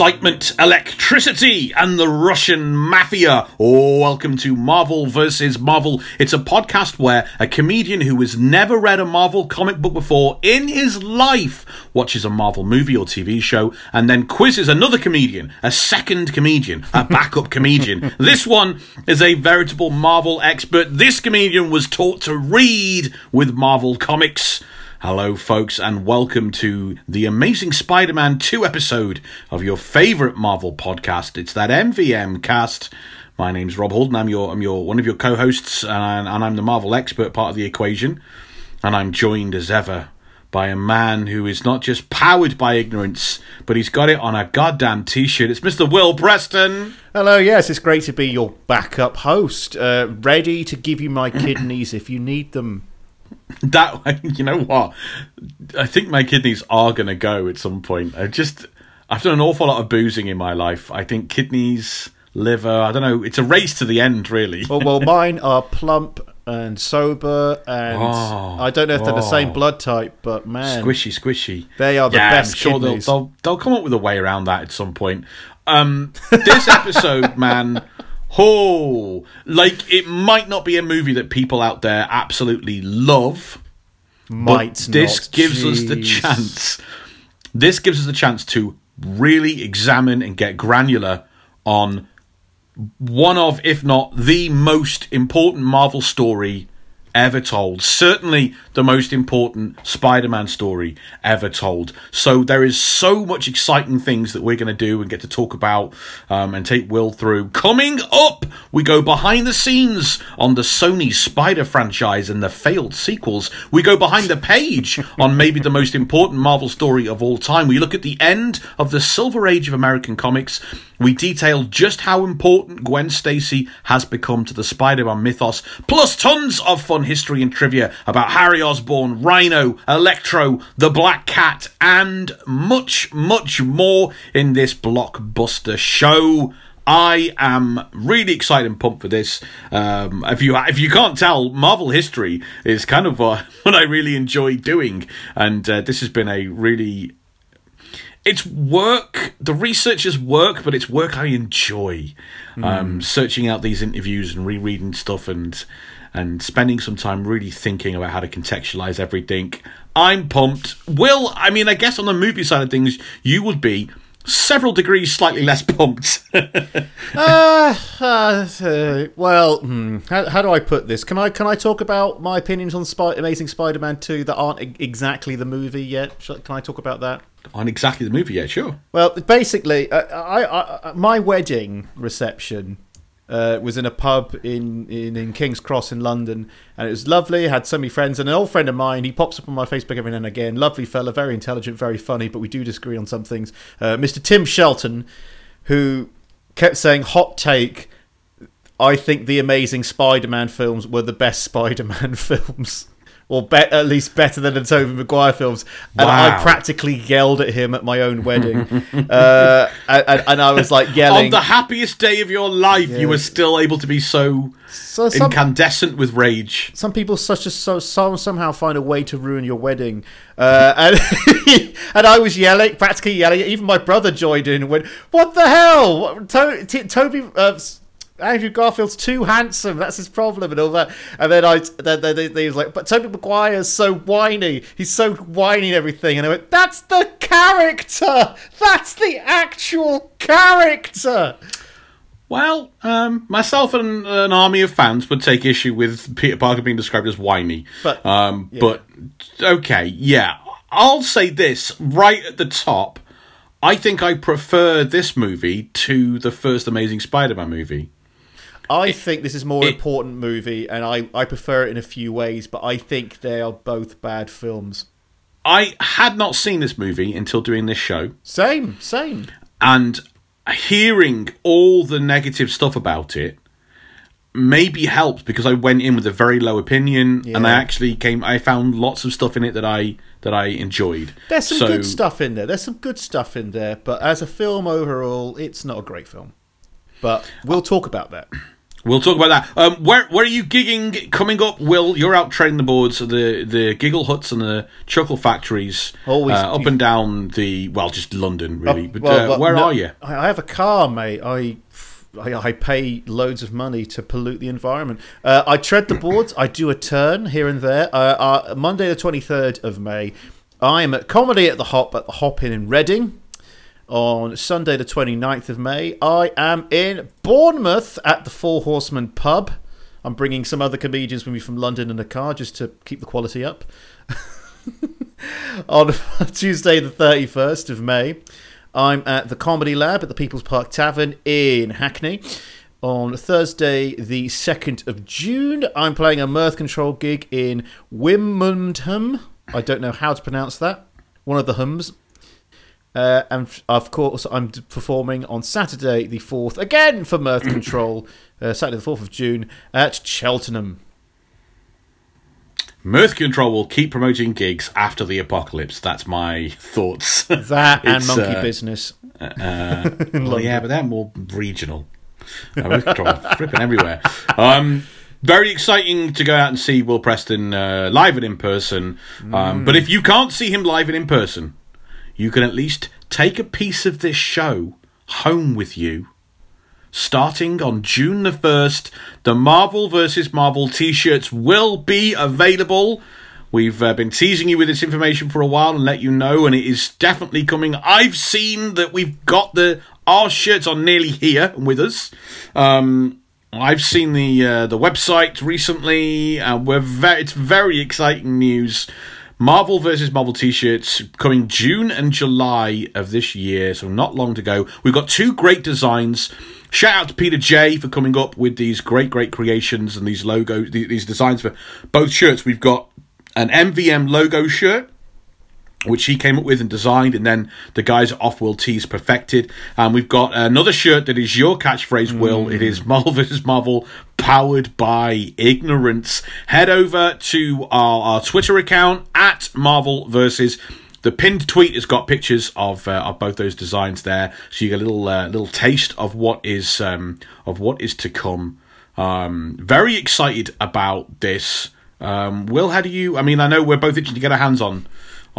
Excitement, electricity, and the Russian mafia. Oh, welcome to Marvel vs. Marvel. It's a podcast where a comedian who has never read a Marvel comic book before in his life watches a Marvel movie or TV show and then quizzes another comedian, a second comedian, a backup comedian. This one is a veritable Marvel expert. This comedian was taught to read with Marvel comics. Hello, folks, and welcome to the Amazing Spider Man 2 episode of your favourite Marvel podcast. It's that MVM cast. My name's Rob Holden. I'm your, I'm your one of your co hosts, and, and I'm the Marvel expert part of the equation. And I'm joined as ever by a man who is not just powered by ignorance, but he's got it on a goddamn t shirt. It's Mr. Will Preston. Hello, yes, it's great to be your backup host, uh, ready to give you my kidneys if you need them. That, you know what? I think my kidneys are going to go at some point. I just, I've done an awful lot of boozing in my life. I think kidneys, liver, I don't know. It's a race to the end, really. Well, well mine are plump and sober, and Oh, I don't know if they're the same oh. blood type, but man, Squishy, squishy. They are the yeah, best I'm sure they'll, they'll they'll come up with a way around that at some point. Um, this episode, man, oh, like it might not be a movie that people out there absolutely love. might but this not. gives us the chance. This gives us the chance to really examine and get granular on one of, if not the most important Marvel story ever told. Certainly the most important Spider Man story ever told. So there is so much exciting things that we're going to do and get to talk about um, and take Will through. Coming up, we go behind the scenes on the Sony Spider franchise and the failed sequels. We go behind the page on maybe the most important Marvel story of all time. We look at the end of the Silver Age of American comics. We detail just how important Gwen Stacy has become to the Spider-Man mythos, plus tons of fun history and trivia about Harry Osborn, Rhino, Electro, the Black Cat, and much, much more in this blockbuster show. I am really excited and pumped for this. Um, if you if you can't tell, Marvel history is kind of uh, what I really enjoy doing, and uh, this has been a really it's work. The researchers work, but it's work I enjoy. Um, searching out these interviews and rereading stuff and and spending some time really thinking about how to contextualize everything. I'm pumped. Will, I mean, I guess on the movie side of things, you would be several degrees slightly less pumped. Uh, uh, uh, well, hmm, how, how do I put this? Can I can I talk about my opinions on Spy- Amazing Spider-Man two that aren't e- exactly the movie yet? Can I talk about that? on exactly the movie, yeah, sure. Well, basically, uh, I, I, I my wedding reception uh, was in a pub in, in in King's Cross in London, and it was lovely. Had so many friends, and an old friend of mine. He pops up on my Facebook every now and again. Lovely fella, very intelligent, very funny, but we do disagree on some things. Uh, Mr. Tim Shelton, who kept saying hot take. I think the Amazing Spider-Man films were the best Spider-Man films. Or be- at least better than the Tobey Maguire films, and I practically yelled at him at my own wedding, uh, and, and- and I was like yelling. On the happiest day of your life, you were still able to be so so some, incandescent with rage. some people such as so, so somehow find a way to ruin your wedding, uh, and and I was yelling, practically yelling. Even my brother joined in and went, "What the hell? What- To- T- Tobey." Uh, s- Andrew Garfield's too handsome. That's his problem, and all that. And then I, then, then, then he was like, "But Tobey Maguire's so whiny. He's so whiny and everything." And I went, "That's the character. That's the actual character." Well, um, myself and an army of fans would take issue with Peter Parker being described as whiny. But- um, yeah. but okay, yeah, I'll say this right at the top. I think I prefer this movie to the first Amazing Spider-Man movie. I think this is more it- important movie, and I, I prefer it in a few ways, but I think they are both bad films. I had not seen this movie until doing this show, Same, same. and hearing all the negative stuff about it maybe helped because I went in with a very low opinion, and I actually came. I found lots of stuff in it that I that I enjoyed. There's some So- good stuff in there. There's some good stuff in there, but as a film overall, it's not a great film. But we'll talk about that. We'll talk about that. Um, where where are you gigging coming up? Will you're out training the boards, the the giggle huts and the chuckle factories, Always- uh, up and down the well, just London really. but Well, uh, well, where no, are you? I have a car, mate. I. I, I pay loads of money to pollute the environment. Uh, I tread the boards. I do a turn here and there. Uh, uh, Monday, the 23rd of May, I am at Comedy at the Hop at the Hop Inn in Reading. On Sunday, the 29th of May, I am in Bournemouth at the Four Horsemen Pub. I'm bringing some other comedians with me from London in a car just to keep the quality up. on Tuesday, the 31st of May, I'm at the Comedy Lab at the People's Park Tavern in Hackney. On Thursday, the 2nd of June, I'm playing a mirth control gig in Wimbledon. I don't know how to pronounce that. One of the hums. Uh, and of course, I'm performing on Saturday, the 4th, again for Mirth Control, uh, Saturday, the 4th of June, at Cheltenham. Mirth Control will keep promoting gigs after the apocalypse. That's my thoughts. That and Monkey uh, Business. Uh, well, yeah, but they're more regional. Uh, Mirth Control flipping everywhere. Um, very exciting to go out and see Will Preston uh, live and in person. Um, But if you can't see him live and in person, you can at least take a piece of this show home with you. Starting on June the 1st, the Marvel vs. Marvel t shirts will be available. We've uh, been teasing you with this information for a while and let you know, and it is definitely coming. I've seen that we've got the our shirts are nearly here with us. Um, I've seen the uh, the website recently. Uh, we're ve- it's very exciting news. Marvel versus Marvel t-shirts coming June and July of this year, so not long to go. We've got two great designs. Shout out to Peter J for coming up with these great, great creations and these logos, these designs for both shirts. We've got an MVM logo shirt, which he came up with and designed, and then the guys at Off World Tees perfected. And we've got another shirt that is your catchphrase, Will. It is Marvel vs. Marvel, powered by ignorance. Head over to our, our Twitter account at Marvel versus. The pinned tweet has got pictures of uh, of both those designs there, so you get a little uh, little taste of what is um, of what is to come. Um, very excited about this. Um, Will, how do you? I mean, I know we're both itching to get our hands on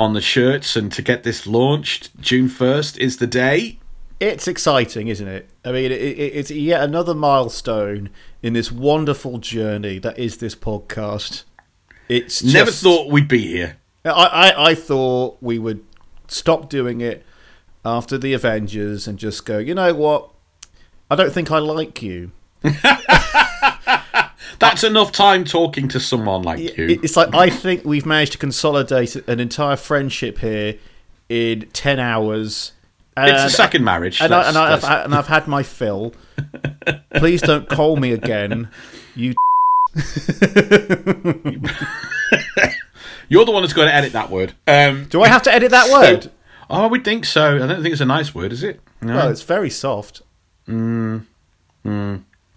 on the shirts and to get this launched. June first is the day. It's exciting, isn't it? I mean, it, it, it's yet another milestone in this wonderful journey that is this podcast. It's Never thought we'd be here. I, I, I thought we would stop doing it after the Avengers and just go. You know what? I don't think I like you. That's enough time talking to someone like you. It's like I think we've managed to consolidate an entire friendship here in ten hours. it's a second marriage. and, I, Let's- and, I, and I've had my fill. Please don't call me again. You You're the one that's going to edit that word. Um, do I have to edit that word? oh, I would think so. I don't think it's a nice word, is it? No. Well, it's very soft. Mm.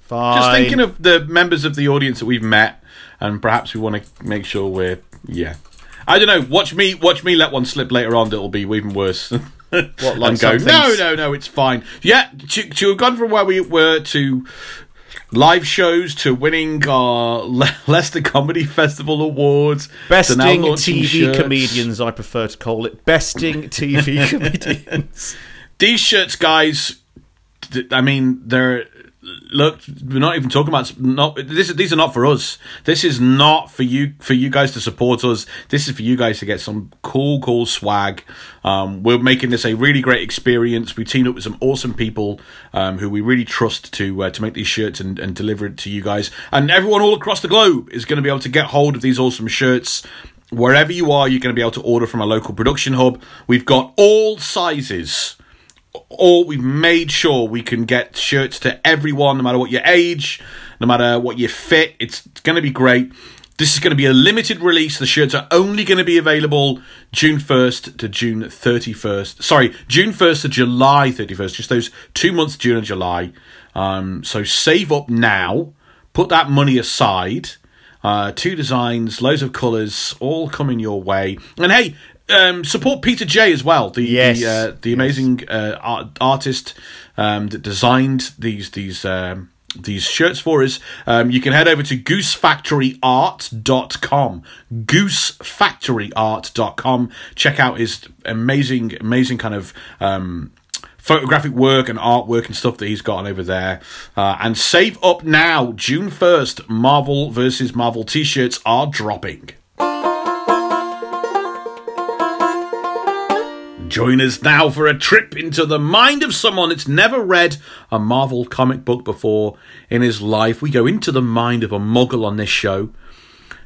Fine. Just thinking of the members of the audience that we've met, and perhaps we want to make sure we're yeah. I don't know. Watch me, watch me let one slip later on. That'll be even worse. What, like go, no, no, no, it's fine. Yeah, to, to have gone from where we were to live shows to winning our Le- Leicester Comedy Festival awards, Besting TV shirts. comedians, I prefer to call it. Besting TV comedians. These shirts, guys. I mean, they're look. We're not even talking about not. This these are not for us. This is not for you for you guys to support us. This is for you guys to get some cool, cool swag. Um, we're making this a really great experience. We teamed up with some awesome people um, who we really trust to uh, to make these shirts and, and deliver it to you guys. And everyone all across the globe is going to be able to get hold of these awesome shirts. Wherever you are, you're going to be able to order from a local production hub. We've got all sizes or we've made sure we can get shirts to everyone, no matter what your age, no matter what your fit. It's, it's going to be great. This is going to be a limited release. The shirts are only going to be available June 1st to June 31st. Sorry, June 1st to July 31st. Just those two months, June and July. Um, so save up now. Put that money aside. Uh, two designs, loads of colours, all coming your way. And hey, um, support Peter J as well. The Yes. the, uh, the amazing uh, art, artist um, that designed these these um, these shirts for us, um, you can head over to goosefactoryart.com. Goosefactoryart.com. Check out his amazing, amazing kind of. Um, photographic work and artwork and stuff that he's got over there. Uh, and save up now, June 1st, Marvel versus Marvel t shirts are dropping. Join us now for a trip into the mind of someone that's never read a Marvel comic book before in his life. We go into the mind of a muggle on this show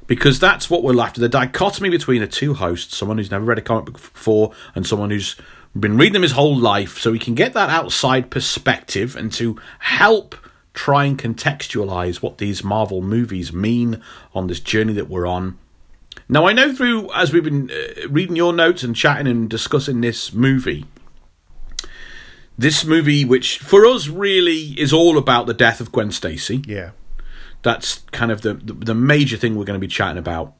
because that's what we're after the dichotomy between the two hosts someone who's never read a comic book before and someone who's been reading them his whole life so we can get that outside perspective and to help try and contextualize what these Marvel movies mean on this journey that we're on. Now, I know through, as we've been uh, reading your notes and chatting and discussing this movie, this movie, which for us really is all about the death of Gwen Stacy. Yeah. That's kind of the, the, the major thing we're going to be chatting about.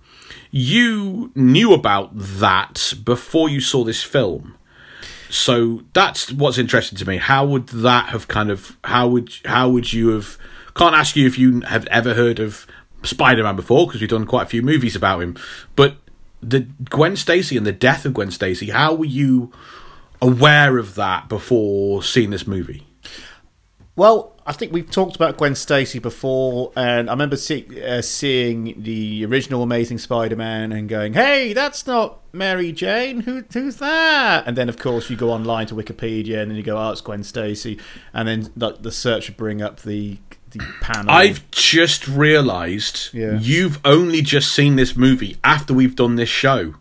You knew about that before you saw this film. So that's what's interesting to me. How would that have kind of how would how would you have can't ask you if you have ever heard of Spider-Man before because we've done quite a few movies about him. But the Gwen Stacy and the death of Gwen Stacy, how were you aware of that before seeing this movie? Well, I think we've talked about Gwen Stacy before, and I remember see, uh, seeing the original Amazing Spider-Man and going, "Hey, that's not Mary Jane. Who, who's that?" And then, of course, you go online to Wikipedia and then you go, "Oh, it's Gwen Stacy," and then like, the search would bring up the the panel. I've just realised Yeah. you've only just seen this movie after we've done this show.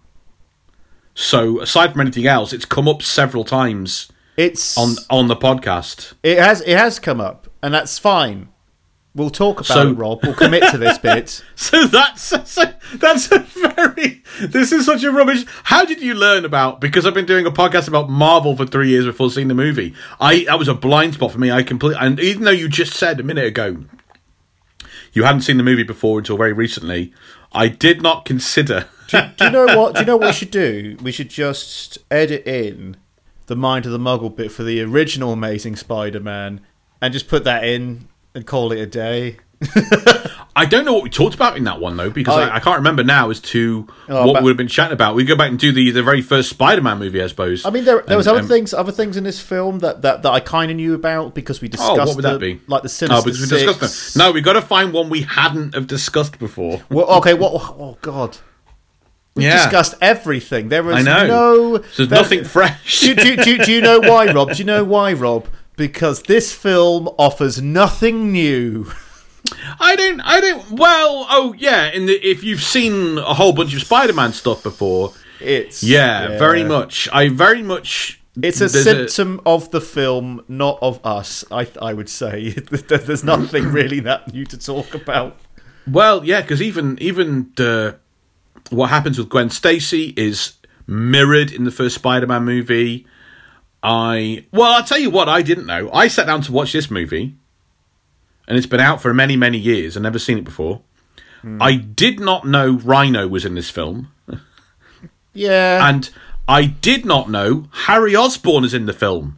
So aside from anything else, it's come up several times it's on on the podcast. it has it has come up, and that's fine. We'll talk about So- it, Rob. We'll commit to this bit. So that's so, that's a very this is such a rubbish. How did you learn about? Because I've been doing a podcast about Marvel for three years before seeing the movie. I that was a blind spot for me. I completely and even though you just said a minute ago you hadn't seen the movie before until very recently, I did not consider. do you know what? Do you know what we should do? We should just edit in the Mind of the Muggle bit for the original Amazing Spider-Man, and just put that in and call it a day. I don't know what we talked about in that one though, because I- I, I can't remember now as to Oh, what but- we would have been chatting about. We go back and do the the very first Spider-Man movie, I suppose. I mean, there, there was other um, things, other things in this film that, that, that I kind of knew about because we discussed. Oh, what would the, that be? Like the Oh, Sinister because we discussed Six. them. No, we got to find one we hadn't have discussed before. Well, okay. What? Oh God. We Yeah. discussed everything. There was no. So there's nothing fresh. do, do, do, do you know why, Rob? Do you know why, Rob? Because this film offers nothing new. I don't. I don't. Well, oh yeah. In the if you've seen a whole bunch of Spider-Man stuff before, It's yeah, very much. I very much. It's a symptom of the film, not of us. I I would say there's nothing really that new to talk about. Well, yeah, because even even the what happens with Gwen Stacy is mirrored in the first Spider-Man movie. I well, I'll tell you what I didn't know. I sat down to watch this movie, and it's been out for many many years. I've never seen it before. I did not know Rhino was in this film, Yeah, and I did not know Harry Osborn is in the film.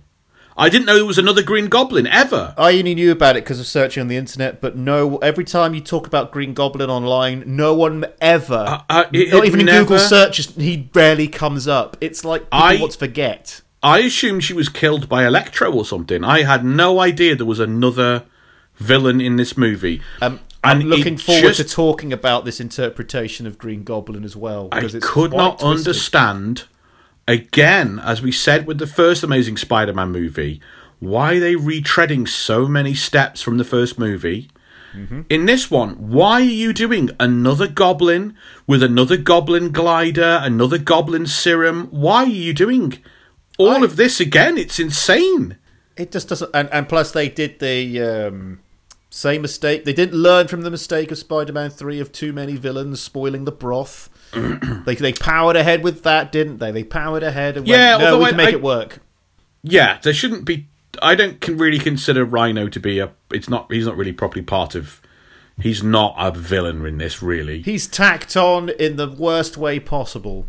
I didn't know there was another Green Goblin ever. I only knew about it because of searching on the internet. But no, every time you talk about Green Goblin online, no one ever, uh, it- not it even in Google searches, he barely comes up. It's like people I- want to forget. I assumed she was killed by Electro or something. I had no idea there was another villain in this movie. Um, And I'm looking forward just- to talking about this interpretation of Green Goblin as well. I Because it's could not twisted. understand, again, as we said with the first Amazing Spider Man movie, why they retreading so many steps from the first movie. Mm-hmm. In this one, why are you doing another goblin with another goblin glider, another goblin serum? Why are you doing all I- of this again? It's insane. It just doesn't. And, and plus, they did the um, same mistake. They didn't learn from the mistake of Spider-Man Three of too many villains spoiling the broth. they they powered ahead with that, didn't they? They powered ahead and Yeah, went, no, we I- can make I- it work. Yeah, there shouldn't be. I don't can really consider Rhino to be a. It's not. He's not really properly part of. He's not a villain in this, really. He's tacked on in the worst way possible.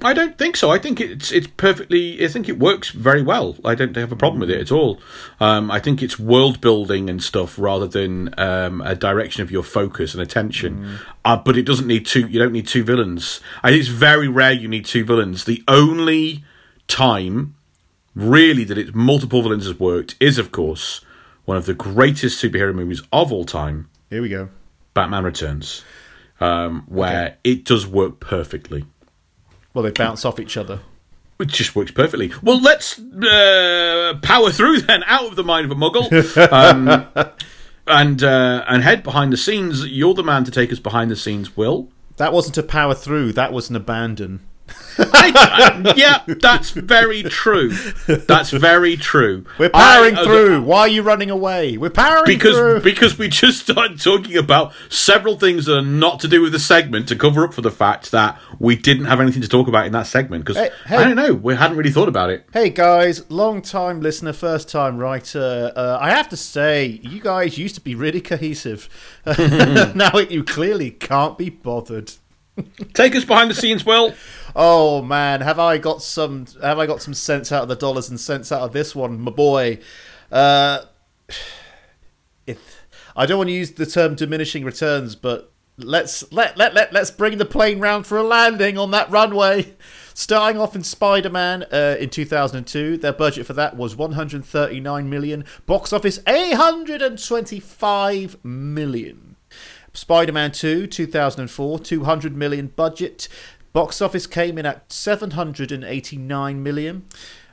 I don't think so. I think it's it's perfectly. I think it works very well. I don't have a problem with it at all. Um, I think it's world building and stuff rather than um, a direction of your focus and attention. Uh, but it doesn't need two. You don't need two villains. I it's very rare you need two villains. The only time really that it's multiple villains has worked is, of course, one of the greatest superhero movies of all time, Here we go. Batman Returns, um, where it does work perfectly. Well, they bounce off each other. It just works perfectly. Well, let's uh, power through then, out of the mind of a muggle, um, and uh, and head behind the scenes. You're the man to take us behind the scenes, Will. That wasn't a power through. That was an abandon. I, yeah, that's very true. That's very true. We're powering I- uh, through. Why are you running away? We're powering because through. because we just started talking about several things that are not to do with the segment to cover up for the fact that we didn't have anything to talk about in that segment because Hey, hey. I don't know we hadn't really thought about it. Hey guys, long time listener, first time writer. Uh, I have to say, you guys used to be really cohesive. now you clearly can't be bothered. Take us behind the scenes, Will. Oh man, have I got some? Have I got some sense out of the dollars and cents out of this one, my boy? Uh, if I don't want to use the term diminishing returns, but let's let let let let's bring the plane round for a landing on that runway. Starting off in Spider-Man uh, in 2002, their budget for that was 139 million. Box office 825 million. Spider-Man 2, 2004, 200 million budget. Box office came in at 789 million.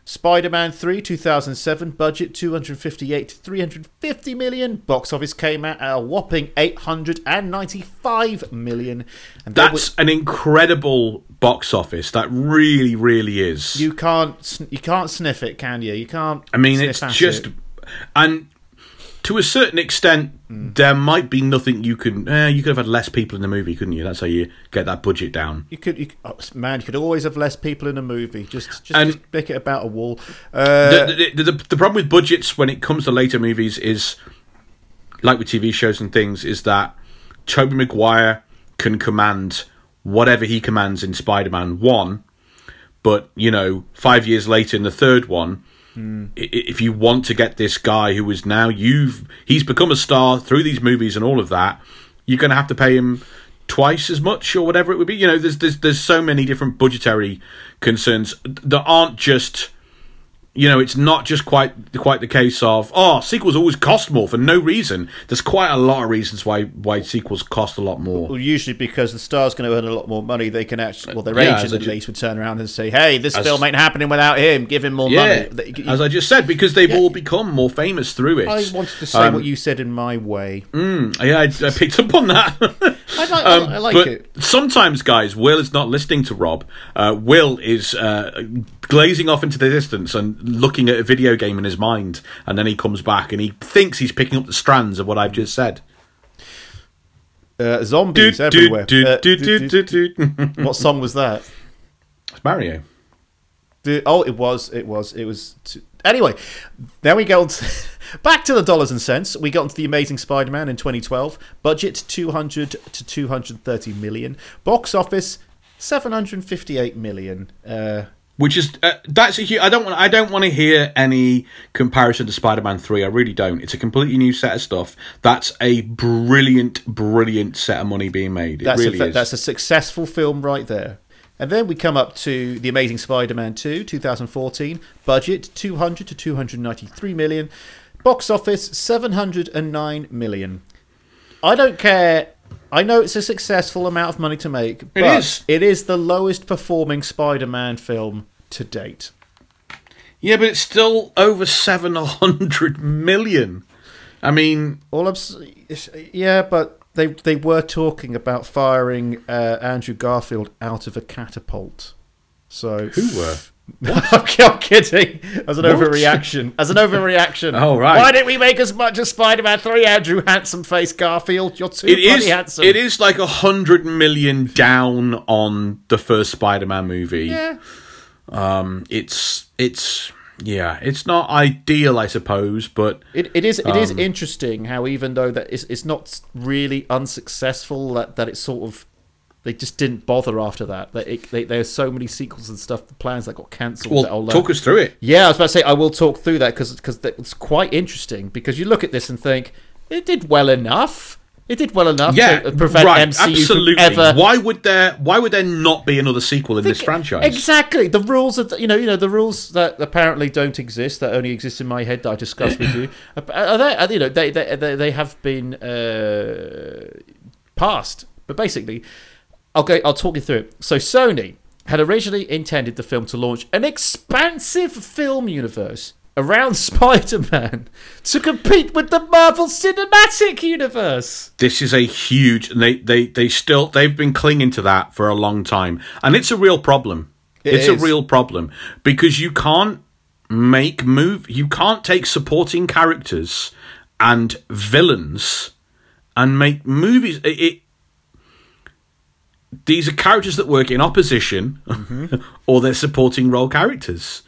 Spider-Man 3, 2007, budget 258 to 350 million. Box office came out at a whopping 895 million. And That's an incredible box office. That really, really is. you can't you can't sniff it, can you? You can't. I mean, it's just, it. and to a certain extent, there might be nothing you can. Eh, you could have had less people in the movie, couldn't you? That's how you get that budget down. You could, you, oh, man, you could always have less people in a movie. Just, just, And- just make it about a wall. Uh, the, the, the, the problem with budgets when it comes to later movies is, like with TV shows and things, is that Tobey Maguire can command whatever he commands in Spider-Man One, but you know, five years later in the third one, i- if you want to get this guy who is now you've he's become a star through these movies and all of that, you're going to have to pay him twice as much or whatever it would be. You know, there's there's there's so many different budgetary concerns that aren't just you know, it's not just quite quite the case of oh, sequels always cost more for no reason. There's quite a lot of reasons why why sequels cost a lot more. well, usually because the star's going to earn a lot more money, they can actually, well, their Yeah, agent at ju- least would turn around and say, "Hey, this As- film ain't happening without him. Give him more Yeah, money." As I just said, because they've all become more famous through it. I wanted to say Um, what you said in my way. Yeah, I, I picked up on that. I like, Um, I like but it. sometimes, guys, Will is not listening to Rob. Uh, Will is uh, glazing off into the distance and looking at a video game in his mind, and then he comes back and he thinks he's picking up the strands of what I've just said. Uh, zombies do, everywhere. do, Uh, do, what song was that? It's Mario. The, oh, it was. It was. It was. T- anyway, then we go to, back to the dollars and cents. We got into the Amazing Spider-Man in 2012. Budget 200 to 230 million. Box office 758 million. Uh, Which is uh, that's a huge. I don't want I don't want to hear any comparison to Spider-Man 3. I really don't. It's a completely new set of stuff. That's a brilliant brilliant set of money being made. It that's really a, is. that's a successful film right there. And then we come up to the Amazing Spider-Man 2, 2014. Budget 200 to 293 million. Box office 709 million. I don't care. I know it's a successful amount of money to make, but is. it is the lowest performing Spider-Man film to date. Yeah, but it's still over 700 million. I mean, All I'm, yeah, but they they were talking about firing uh, Andrew Garfield out of a catapult. So who were? I'm kidding. As an What? overreaction. As an overreaction. Oh, right. Why didn't we make as much as Spider-Man 3, Andrew Handsome Face Garfield? You're too It is. handsome. It is like a hundred million down on the first Spider-Man movie. Yeah. Um. It's it's yeah. It's not ideal, I suppose, but It, it is it is Um, interesting how even though that it's, it's not really unsuccessful that, that it's sort of They just didn't bother after that. They, it, they, there's so many sequels and stuff, the plans that got cancelled. Well, that talk us through it. yeah, I was about to say I will talk through that because because it's quite interesting because you look at this and think it did well enough. It did well enough Yeah, to prevent right. MCU absolutely. ever. Why would there? Why would there not be another sequel in this franchise? Exactly. The rules the, you know you know the rules that apparently don't exist that only exist in my head that I discussed with you. Are, they, you know they they they, they have been uh, passed, but basically, I'll go. I'll talk you through it. So Sony had originally intended the film to launch an expansive film universe around Spider-Man to compete with the Marvel Cinematic Universe. this is a huge and they, they they still they've been clinging to that for a long time and it's a real problem It it's is. a real problem because you can't make move you can't take supporting characters and villains and make movies it, it these are characters that work in opposition or they're supporting role characters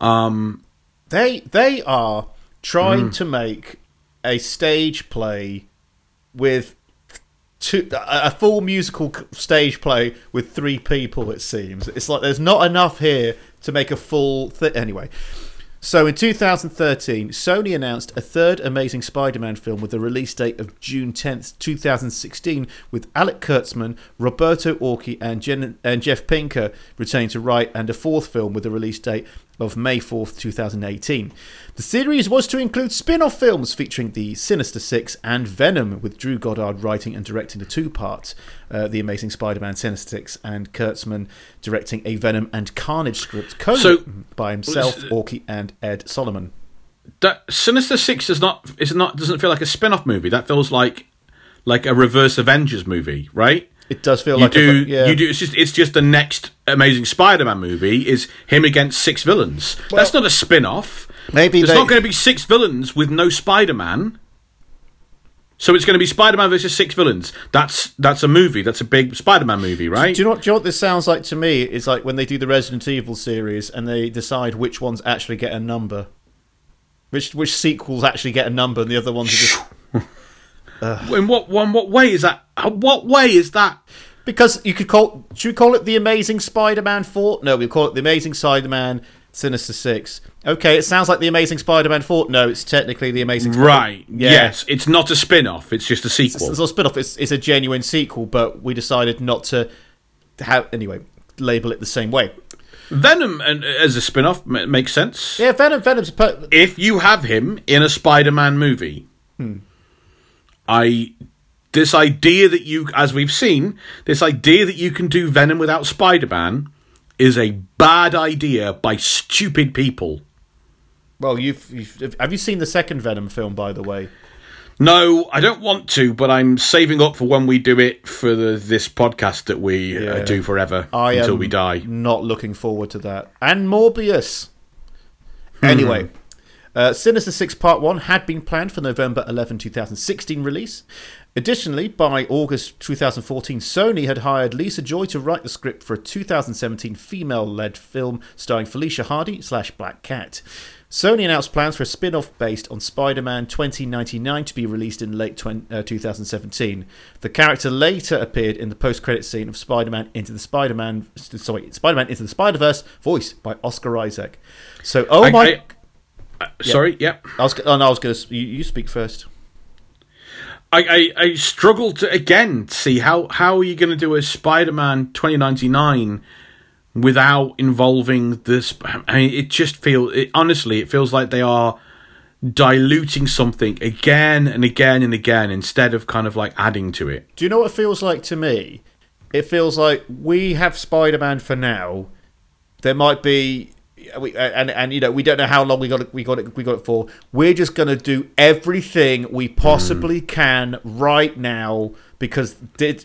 They they are trying Mm. to make a stage play with two, a a full musical stage play with three people. It seems it's like there's not enough here to make a full thing. Anyway, so in 2013, Sony announced a third Amazing Spider-Man film with a release date of June 10th, 2016, with Alex Kurtzman, Roberto Orci, and, Jen- and Jeff Pinkner retained to write, and a fourth film with a release date of May 4th, 2018. The series was to include spin-off films featuring the Sinister Six and Venom, with Drew Goddard writing and directing the two parts, uh, The Amazing Spider-Man Sinister Six, and Kurtzman directing a Venom and Carnage script co-written by himself, Orci, and Ed Solomon. that Sinister Six is not is not doesn't feel like a spin-off movie. That feels like like a reverse Avengers movie, right? It does feel You like do a, yeah. you do it's just it's just the next Amazing Spider-Man movie is him against six villains. That's not a spin-off. Maybe There's they- not going to be six villains with no Spider-Man. So it's going to be Spider-Man versus six villains. That's that's a movie. That's a big Spider-Man movie, right? Do you know, what, do you know what this sounds like to me? It's like when they do the Resident Evil series and they decide which ones actually get a number. Which which sequels actually get a number and the other ones are just. In what one what way is that? uh, What way is that? Because you could call. Should we call it the Amazing Spider Man 4? No, we call it the Amazing Spider Man Sinister 6. Okay, it sounds like the Amazing Spider Man 4. No, it's technically the Amazing Spider Right. Yeah. Yes, it's not a spin-off. It's just a sequel. It's not a spin off, it's, it's a genuine sequel, but we decided not to have. Anyway, label it the same way. Venom and as a spin-off m- makes sense. Yeah, Venom, Venom's. per- If you have him in a Spider-Man movie, I this idea that you, as we've seen, this idea that you can do Venom without Spider-Man is a bad idea by stupid people. Well, you've, you've have you seen the second Venom film, by the way? No, I don't want to, but I'm saving up for when we do it for the, this podcast that we uh, do forever I until we die. Not looking forward to that. And Morbius. Anyway, uh, Sinister Six Part One had been planned for November 11, 2016 release. Additionally, by August 2014, Sony had hired Lisa Joy to write the script for a 2017 female-led film starring Felicia Hardy slash Black Cat. Sony announced plans for a spin-off based on Spider-Man 2099 to be released in late 20, uh, 2017. The character later appeared in the post-credit scene of Spider-Man Into the Spider-Man, sorry, Spider-Man Into the Spider-Verse, voiced by Oscar Isaac. So, oh I- my, I- uh, Sorry, yep. I was, oh, no, I was going to. You, you speak first. I, I, I struggle to again see how how are you going to do a Spider-Man 2099 without involving this. I mean, it just feels it, honestly, it feels like they are diluting something again and again and again instead of kind of like adding to it. Do you know what it feels like to me? It feels like we have Spider-Man for now. There might be, we, and and you know we don't know how long we got it, we got it, we got it for. We're just gonna do everything we possibly mm. can right now because Di-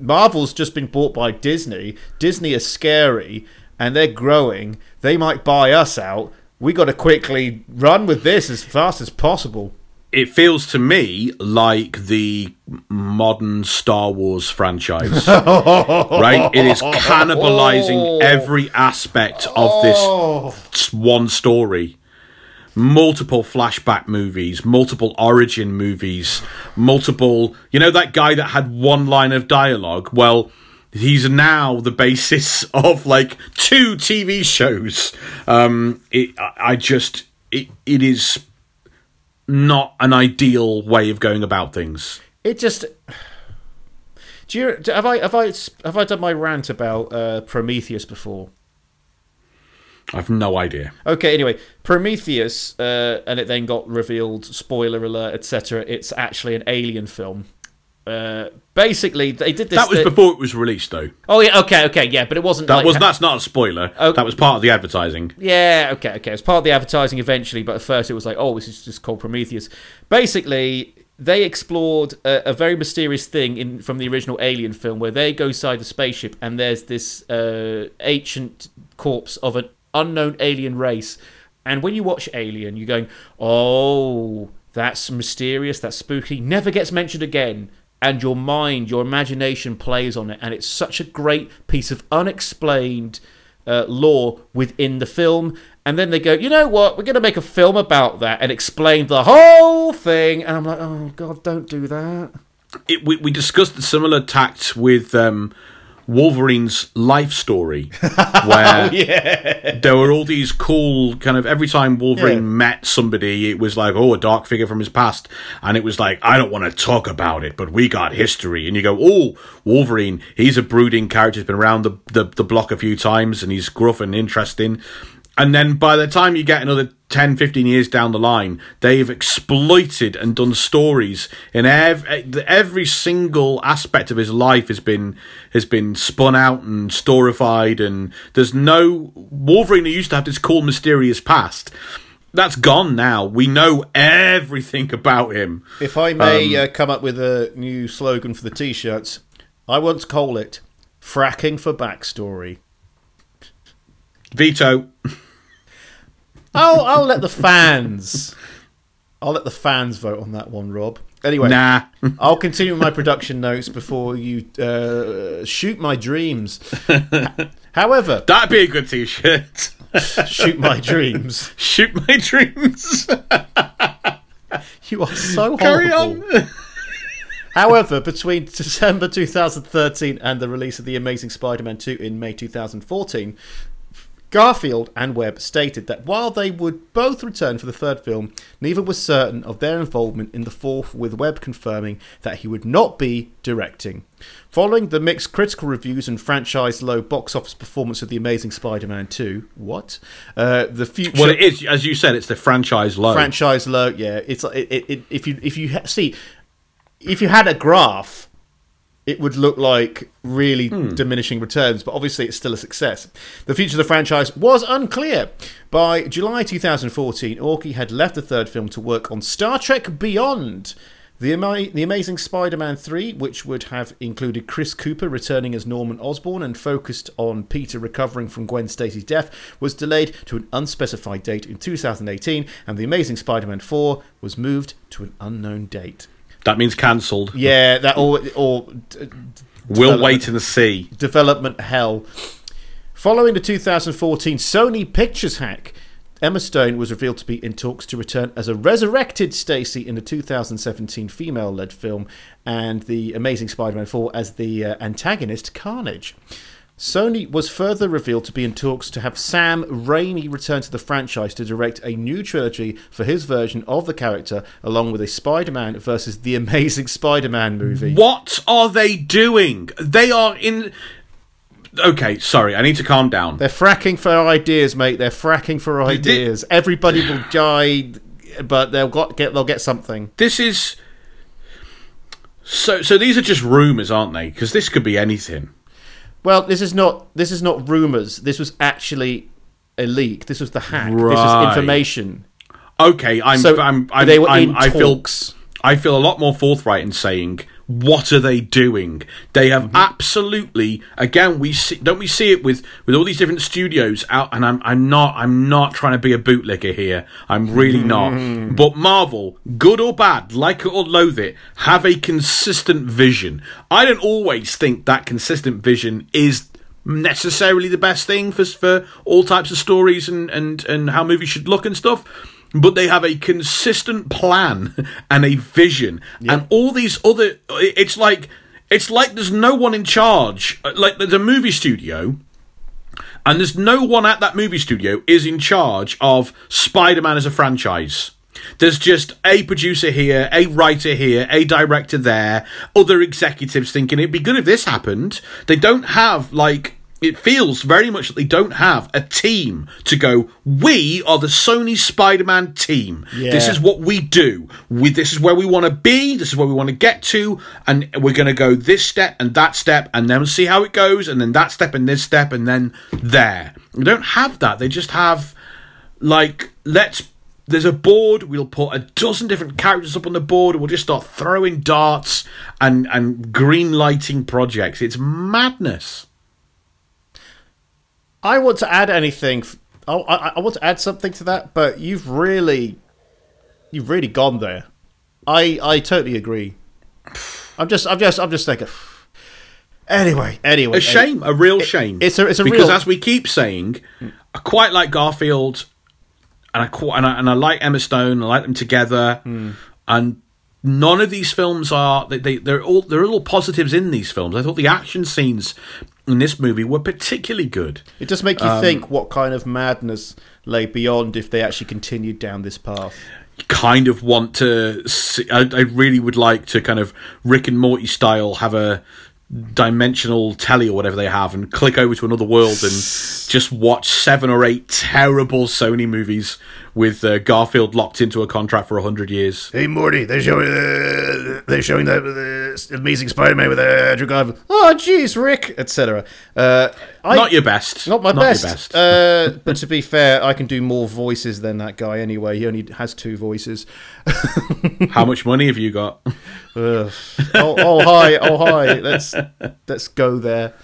Marvel's just been bought by Disney. Disney is scary and they're growing. They might buy us out. We got to quickly run with this as fast as possible. It feels to me like the modern Star Wars franchise, right? It is cannibalizing every aspect of this one story. Multiple flashback movies, multiple origin movies, multiple. You know that guy that had one line of dialogue? Well, he's now the basis of like two TV shows. Um, it, I I just it it is not an ideal way of going about things. It just. Do you have I have I have I done my rant about uh, Prometheus before? I've no idea. Okay, anyway, Prometheus, uh, and it then got revealed, spoiler alert, etc. It's actually an alien film. Uh, basically, they did this. That was thi- before it was released, though. Oh yeah, okay, okay, yeah, but it wasn't. That like, was that's not a spoiler. Oh. That was part of the advertising. Yeah, okay, okay. It was part of the advertising eventually, but at first it was like, oh, this is just called Prometheus. Basically, they explored a, a very mysterious thing in from the original Alien film, where they go inside the spaceship and there's this uh, ancient corpse of an unknown alien race. And when you watch Alien, you're going, oh, that's mysterious, that's spooky. Never gets mentioned again. And your mind, your imagination plays on it, and it's such a great piece of unexplained uh, lore within the film. And then they go, you know what? We're going to make a film about that and explain the whole thing. And I'm like, oh god, don't do that. It, we, we discussed similar tact with um, Wolverine's life story, where oh, there were all these cool kind of every time Wolverine Yeah. met somebody, it was like, oh, a dark figure from his past, and it was like, I don't want to talk about it, but we got history, and you go, oh, Wolverine, he's a brooding character, he's been around the the, the block a few times, and he's gruff and interesting. And then by the time you get another 10, 15 years down the line, they've exploited and done stories in every, every single aspect of his life has been has been spun out and storified and there's no Wolverine who used to have this cool mysterious past. That's gone now. We know everything about him. If I may uh, come up with a new slogan for the t shirts, I want to call it Fracking for Backstory. Veto. I'll, I'll let the fans. I'll let the fans vote on that one, Rob. Anyway, Nah. I'll continue with my production notes before you uh, shoot my dreams. However, That'd be a good t-shirt. shoot my dreams. Shoot my dreams. You are so Carry horrible. on. However, between December 2013 and the release of The Amazing Spider Man 2 in May 2014, Garfield and Webb stated that while they would both return for the third film, neither was certain of their involvement in the fourth, with Webb confirming that he would not be directing. Following the mixed critical reviews and franchise low box office performance of The Amazing Spider Man 2, what? Uh, the future. Well, it is, as you said, it's the franchise low. franchise low. Yeah, it's like it, it, it, if you if you ha- see if you had a graph, it would look like really hmm. diminishing returns. But obviously, it's still a success. The future of the franchise was unclear. By July 2014, Orci had left the third film to work on Star Trek Beyond. The, Ama- the Amazing Spider Man 3, which would have included Chris Cooper returning as Norman Osborn and focused on Peter recovering from Gwen Stacy's death, was delayed to an unspecified date in 2018, and The Amazing Spider Man 4 was moved to an unknown date. That means cancelled. Yeah, that or, or d- We'll wait and see. development hell. Following the 2014 Sony Pictures hack, Emma Stone was revealed to be in talks to return as a resurrected Stacy in the 2017 female led film and The Amazing Spider Man 4 as the uh, antagonist Carnage. Sony was further revealed to be in talks to have Sam Raimi return to the franchise to direct a new trilogy for his version of the character, along with a Spider Man versus The Amazing Spider Man movie. What are they doing? They are in. Okay, sorry, I need to calm down. They're fracking for ideas, mate. They're fracking for ideas. Everybody will die, but they'll got, get they'll get something. This is. So, so these are just rumours, aren't they? Because this could be anything. Well, this is not this is not rumors. This was actually a leak. This was the hack. This Right. was information. Okay, I'm. So I'm, I'm, they were I'm, in I feel. I feel a lot more forthright in saying, "What are they doing?" They have Mm-hmm. absolutely. Again, we see, don't we see it with with all these different studios out, and I'm I'm not I'm not trying to be a bootlegger here. I'm really Mm-hmm. not. But Marvel, good or bad, like it or loathe it, have a consistent vision. I don't always think that consistent vision is necessarily the best thing for for all types of stories and and and how movies should look and stuff but they have a consistent plan and a vision and all these other it's like It's like there's no one in charge. Like there's a movie studio, and there's no one at that movie studio is in charge of Spider-Man as a franchise. There's just a producer here, a writer here, a director there, other executives thinking it'd be good if this happened. They don't have like it feels very much that they don't have a team to go. We are the Sony Spider-Man team. This is what we do. We this is where we want to be. This is where we want to get to, and we're going to go this step and that step, and then see how it goes, and then that step and this step, and then there. They don't have that. They just have like let's. There's a board. We'll put a dozen different characters up on the board, we'll just start throwing darts and and green lighting projects. It's madness. I want to add anything. f- Oh, I, I want to add something to that, but you've really, you've really gone there. I I totally agree. I'm just I'm just I'm just thinking. Anyway, anyway, A shame, a real shame. it's a- it's a because real- as we keep saying, I quite like Garfield, and I and I, and I like Emma Stone. I like them together, Hmm. and none of these films are they, they they're all there are all positives in these films. I thought the action scenes in this movie were particularly good. It does make you Um, think what kind of madness lay beyond if they actually continued down this path. kind of want to see, I, I really would like to kind of Rick and Morty style have a dimensional telly or whatever they have and click over to another world and just watch seven or eight terrible Sony movies with uh, Garfield locked into a contract for a hundred years. Hey Morty, they're showing uh, they're showing that uh, amazing Spider-Man with uh, Andrew Garfield. Oh, jeez, Rick, etc. Uh, not your best. Not my Not best. best. Uh, but to be fair, I can do more voices than that guy anyway. He only has two voices. How much money have you got? Oh, oh hi, oh hi. Let's let's go there.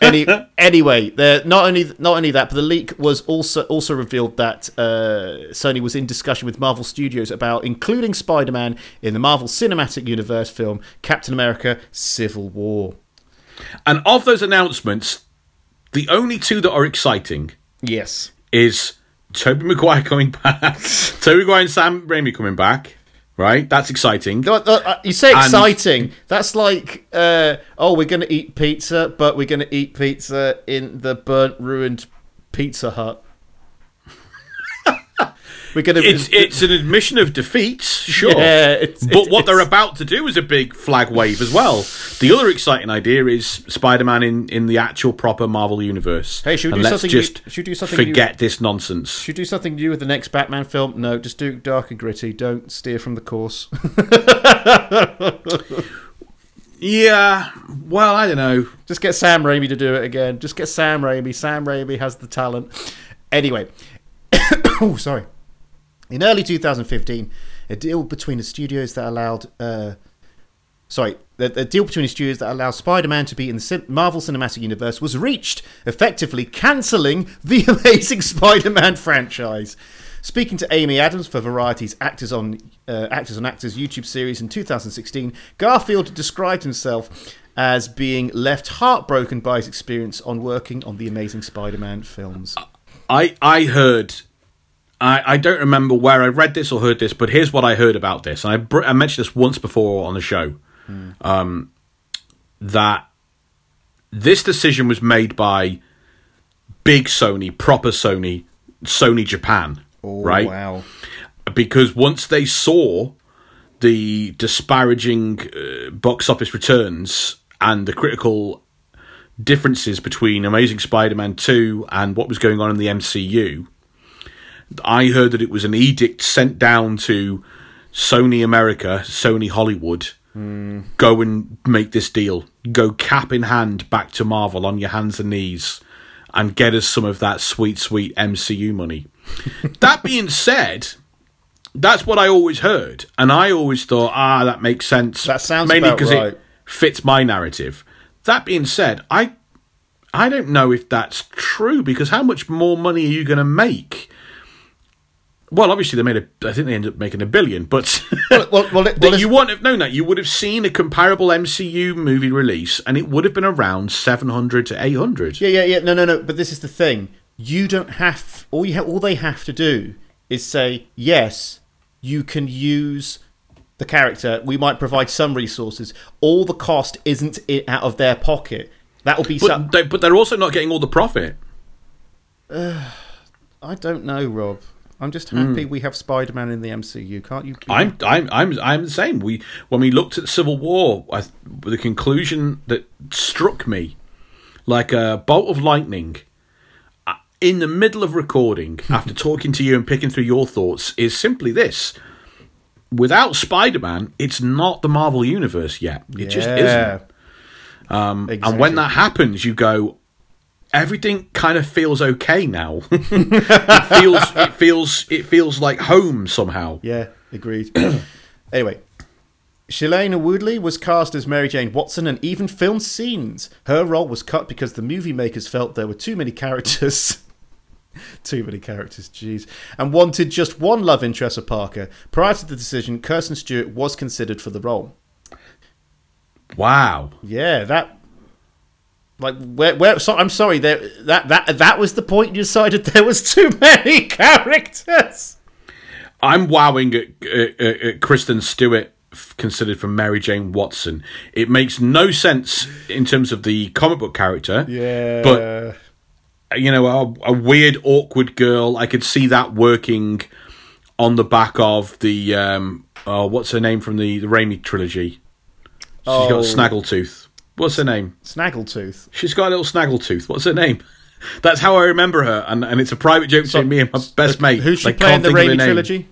Any, anyway, there not only not only that, but the leak was also also revealed that uh, Sony was in discussion with Marvel Studios about including Spider-Man in the Marvel Cinematic Universe film Captain America: Civil War. And of those announcements, the only two that are exciting Yes. is Tobey Maguire coming back, Tobey Maguire and Sam Raimi coming back. Right, that's exciting. Uh, You say And- exciting. That's like, uh, oh, we're going to eat pizza, but we're going to eat pizza in the burnt, ruined Pizza Hut. We're going to. It's it's an admission of defeat, sure. Yeah, it's- but it what they're about to do is a big flag wave as well. The other exciting idea is Spider-Man in, in the actual proper Marvel universe. Hey, should we and do let's something new- just should we do something new? forget this nonsense. Should we do something new with the next Batman film? No, just do dark and gritty. Don't steer from the course. Yeah, well, I don't know. just get Sam Raimi to do it again. Just get Sam Raimi. Sam Raimi has the talent. Anyway, oh sorry. In early 2015, a deal between the studios that allowed, uh, sorry, the deal between the studios that allowed Spider-Man to be in the Marvel Cinematic Universe was reached, effectively cancelling the Amazing Spider-Man franchise. Speaking to Amy Adams for Variety's Actors on uh, Actors on Actors YouTube series in 2016, Garfield described himself as being left heartbroken by his experience on working on the Amazing Spider-Man films. I I heard. I, I don't remember where I read this or heard this, but here's what I heard about this. And I, br- I mentioned this once before on the show. Um, that this decision was made by big Sony, proper Sony, Sony Japan, right? Oh, wow. because once they saw the disparaging uh, box office returns and the critical differences between Amazing Spider-Man 2 and what was going on in the MCU, I heard that it was an edict sent down to Sony America, Sony Hollywood, go and make this deal. Go cap in hand back to Marvel on your hands and knees and get us some of that sweet, sweet MCU money. that being said, that's what I always heard, and I always thought, ah, that makes sense. That sounds mainly because right. it fits my narrative. That being said, I I don't know if that's true because how much more money are you going to make? Well, obviously they made a. I think they ended up making a billion, but Well, well, well, that well, you wouldn't have known that. You would have seen a comparable MCU movie release, and it would have been around seven hundred to eight hundred. Yeah, yeah, yeah. No, no, no. But this is the thing. You don't have all you ha- all they have to do is say yes. You can use the character, we might provide some resources. All the cost isn't out of their pocket. That will be some. They, but they're also not getting all the profit. I don't know, Rob. I'm just happy we have Spider-Man in the MCU. Can't you? I'm I'm I'm I'm the same. We when we looked at Civil War, I, the conclusion that struck me like a bolt of lightning uh, in the middle of recording, after talking to you and picking through your thoughts, is simply this: without Spider-Man, it's not the Marvel universe yet. It just isn't. Um, And when that happens, you go, everything kind of feels okay now. it feels it feels it feels like home somehow. Yeah, agreed. anyway, Shailene Woodley was cast as Mary Jane Watson and even filmed scenes. Her role was cut because the movie makers felt there were too many characters. too many characters, jeez. And wanted just one love interest for Parker. Prior to the decision, Kirsten Stewart was considered for the role. Wow. Yeah, that. Like where? Where? So, I'm sorry. There. That. That. That was the point. You decided there was too many characters. I'm wowing at, at, at, Kristen Stewart considered for Mary Jane Watson. It makes no sense in terms of the comic book character. Yeah. But you know, a, a weird, awkward girl. I could see that working on the back of the um, oh, what's her name from the the Raimi trilogy? She's got Oh. a snaggletooth. What's her name? Snaggletooth. She's got a little snaggletooth. What's her name? That's how I remember her, and, and it's a private joke between me and my best mate. Who's she I playing can't the think of her Raimi trilogy?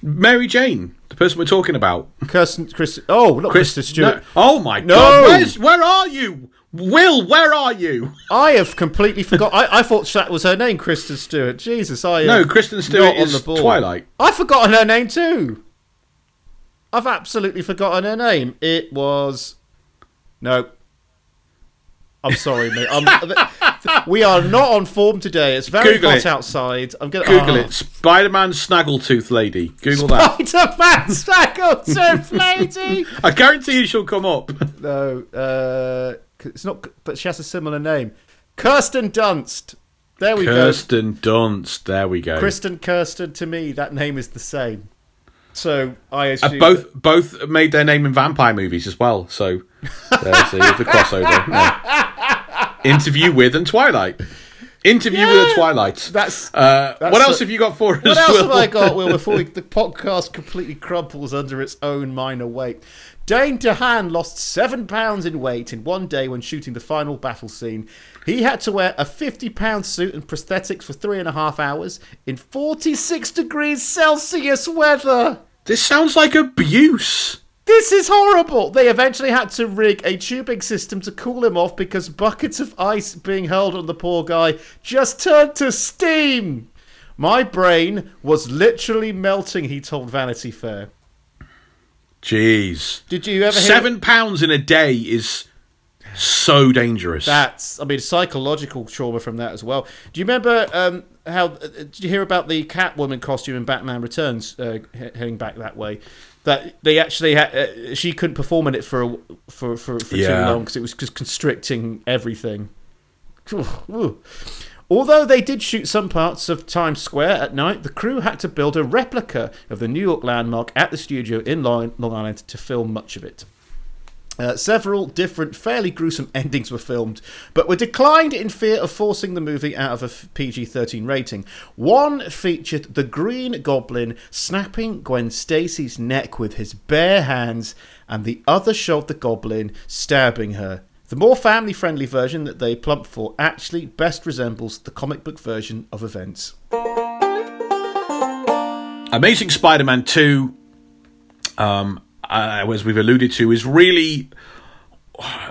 Mary Jane, the person we're talking about. Kirsten, Chris. Oh, not Kristen Stewart. No- oh my No. god! Where's, where are you, Will? Where are you? I have completely forgot. I, I thought that was her name, Kristen Stewart. Jesus, I No, Kristen Stewart is on the ball. Twilight. I've forgotten her name too. I've absolutely forgotten her name. It was no. I'm sorry, mate. I'm, we are not on form today. It's very Google hot it. outside. I'm gonna Google oh. it. Spider-Man Snaggletooth Lady. Google that. Spider-Man Snaggletooth lady. I guarantee you she'll come up. No, uh, it's not. But she has a similar name. Kirsten Dunst. There we go. Kirsten Dunst. There we go. Kristen Kirsten. To me, that name is the same. So I Uh, assume both both made their name in vampire movies as well. So there's the, the crossover. Yeah. Interview with and Twilight. Interview with Yeah. a Twilight. That's Uh, That's what else a- have you got for us? What else have I got, Will, before we, the podcast completely crumples under its own minor weight? Dane DeHaan lost seven pounds in weight in one day when shooting the final battle scene. He had to wear a 50 pound suit and prosthetics for three and a half hours in 46 degrees Celsius weather. This sounds like abuse. This is horrible. They eventually had to rig a tubing system to cool him off because buckets of ice being hurled on the poor guy just turned to steam. My brain was literally melting, he told Vanity Fair. Jeez. Did you ever hear Seven pounds in a day is so dangerous. That's, I mean, psychological trauma from that as well. Do you remember um, how? Uh, did you hear about the Catwoman costume in Batman Returns uh, heading back that way? That they actually had, uh, she couldn't perform in it for a, for for, for too long because it was just constricting everything. Although they did shoot some parts of Times Square at night, the crew had to build a replica of the New York landmark at the studio in Long Island to film much of it. Uh, several different, fairly gruesome endings were filmed, but were declined in fear of forcing the movie out of a PG 13 rating. One featured the Green Goblin snapping Gwen Stacy's neck with his bare hands, and the other showed the Goblin stabbing her. The more family friendly version that they plumped for actually best resembles the comic book version of events. Amazing Spider-Man Two, um, uh, as we've alluded to, is really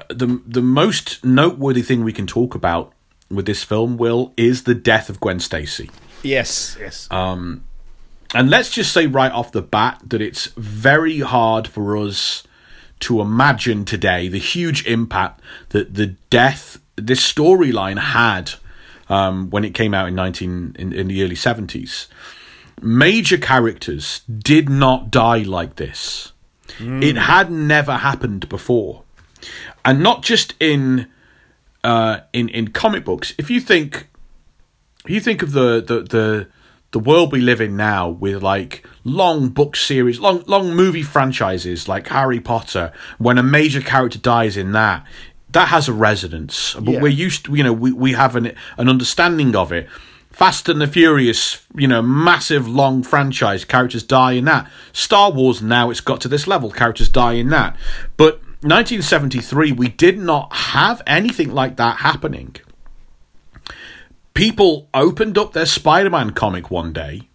the the most noteworthy thing we can talk about with this film. Will is the death of Gwen Stacy. Yes, yes. And let's just say right off the bat that it's very hard for us to imagine today the huge impact that the death, this storyline had um, when it came out in 19 in, in the early 70s. Major characters did not die like this. It had never happened before, and not just in uh, in in comic books. If you think, if you think of the the the the world we live in now with like long book series, long long movie franchises like Harry Potter, when a major character dies in that, that has a resonance. But Yeah. we're used to, you know, we, we have an an understanding of it. Fast and the Furious, you know, massive long franchise, characters die in that. Star Wars now it's got to this level, characters die in that. But 1973 we did not have anything like that happening people opened up their Spider Man comic one day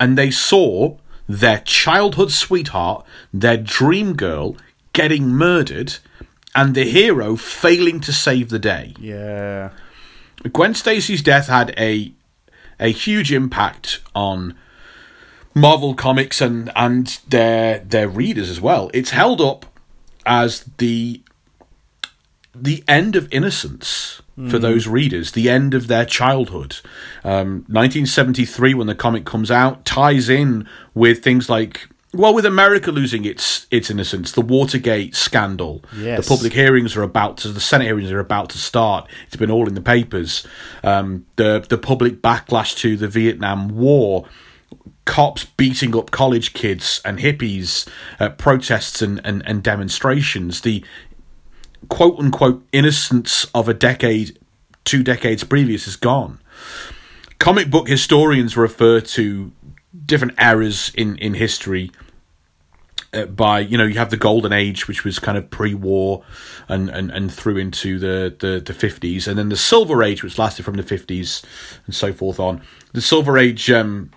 and they saw their childhood sweetheart, their dream girl, getting murdered and the hero failing to save the day. Yeah. Gwen Stacy's death had a a huge impact on Marvel comics and and their their readers as well. It's held up as the the end of innocence for those readers, the end of their childhood. Um, 1973, when the comic comes out, ties in with things like. Well, with America losing its its innocence, the Watergate scandal, Yes. the public hearings are about to, the Senate hearings are about to start. It's been all in the papers. Um, the the public backlash to the Vietnam War, cops beating up college kids and hippies at protests and, and, and demonstrations, the quote unquote innocence of a decade, two decades previous is gone. Comic book historians refer to different eras in, in history uh, by you know you have the golden age which was kind of pre-war and and, and through into the, the the 50s and then the silver age which lasted from the 50s and so forth on the silver age um